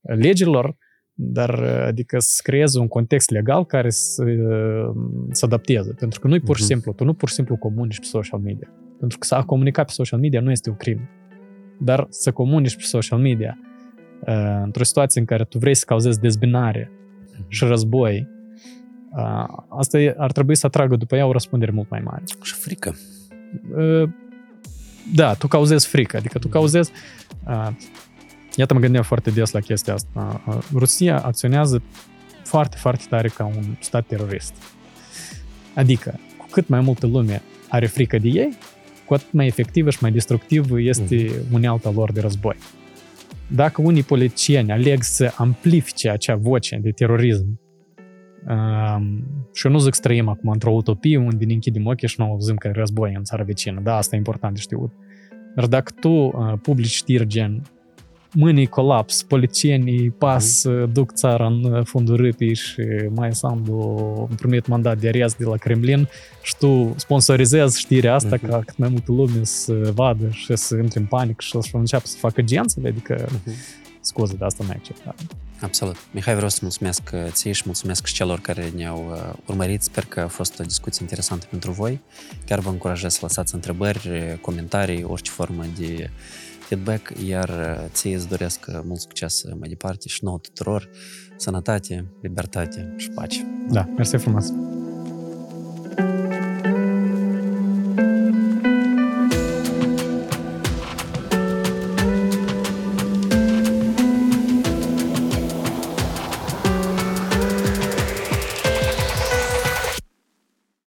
legilor, dar uh, adică să creeze un context legal care să uh, se adapteze. Pentru că nu e pur și Mhm. simplu, tu nu pur și simplu comunici pe social media. Pentru că să a comunica pe social media nu este o crimă. Dar să comunici pe social media uh, într-o situație în care tu vrei să cauzezi dezbinare și război, uh, asta e, ar trebui să atragă după ea o răspundere mult mai mare. Și frică. Uh, da, tu cauzezi frică, adică tu cauzezi... Uh, iată, mă gândeam foarte des la chestia asta. Uh, Rusia acționează foarte, foarte tare ca un stat terorist. Adică, cu cât mai multă lume are frică de ei, cu atât mai efectivă și mai destructivă este unealta lor de război. Dacă unii politicieni aleg să amplifice acea voce de terorism Um, și eu nu zic să trăim acum într-o utopie unde ne închidem ochii și nu auzim că e război în țara vecină. Da, asta e important de știut. Dar dacă tu uh, publici știri gen mâinii colaps, politicienii pas, mm. duc țara în fundul râpii și mai Sandu a primit mandat de arest de la Kremlin și tu sponsorizezi știrea asta Mhm. ca cât mai multă lume să vadă și să intre în panică și să înceapă să facă gențele, adică Mhm. scuze, de asta nu e acceptabil. Absolut. Mihai, vreau să mulțumesc uh, ție și mulțumesc și celor care ne-au uh, urmărit. Sper că a fost o discuție interesantă pentru voi. Chiar vă încurajez să lăsați întrebări, uh, comentarii, orice formă de feedback, iar uh, ție îți doresc uh, mult succes uh, mai departe și nouă tuturor, sănătate, libertate și pace. Da, mersi frumos! thank you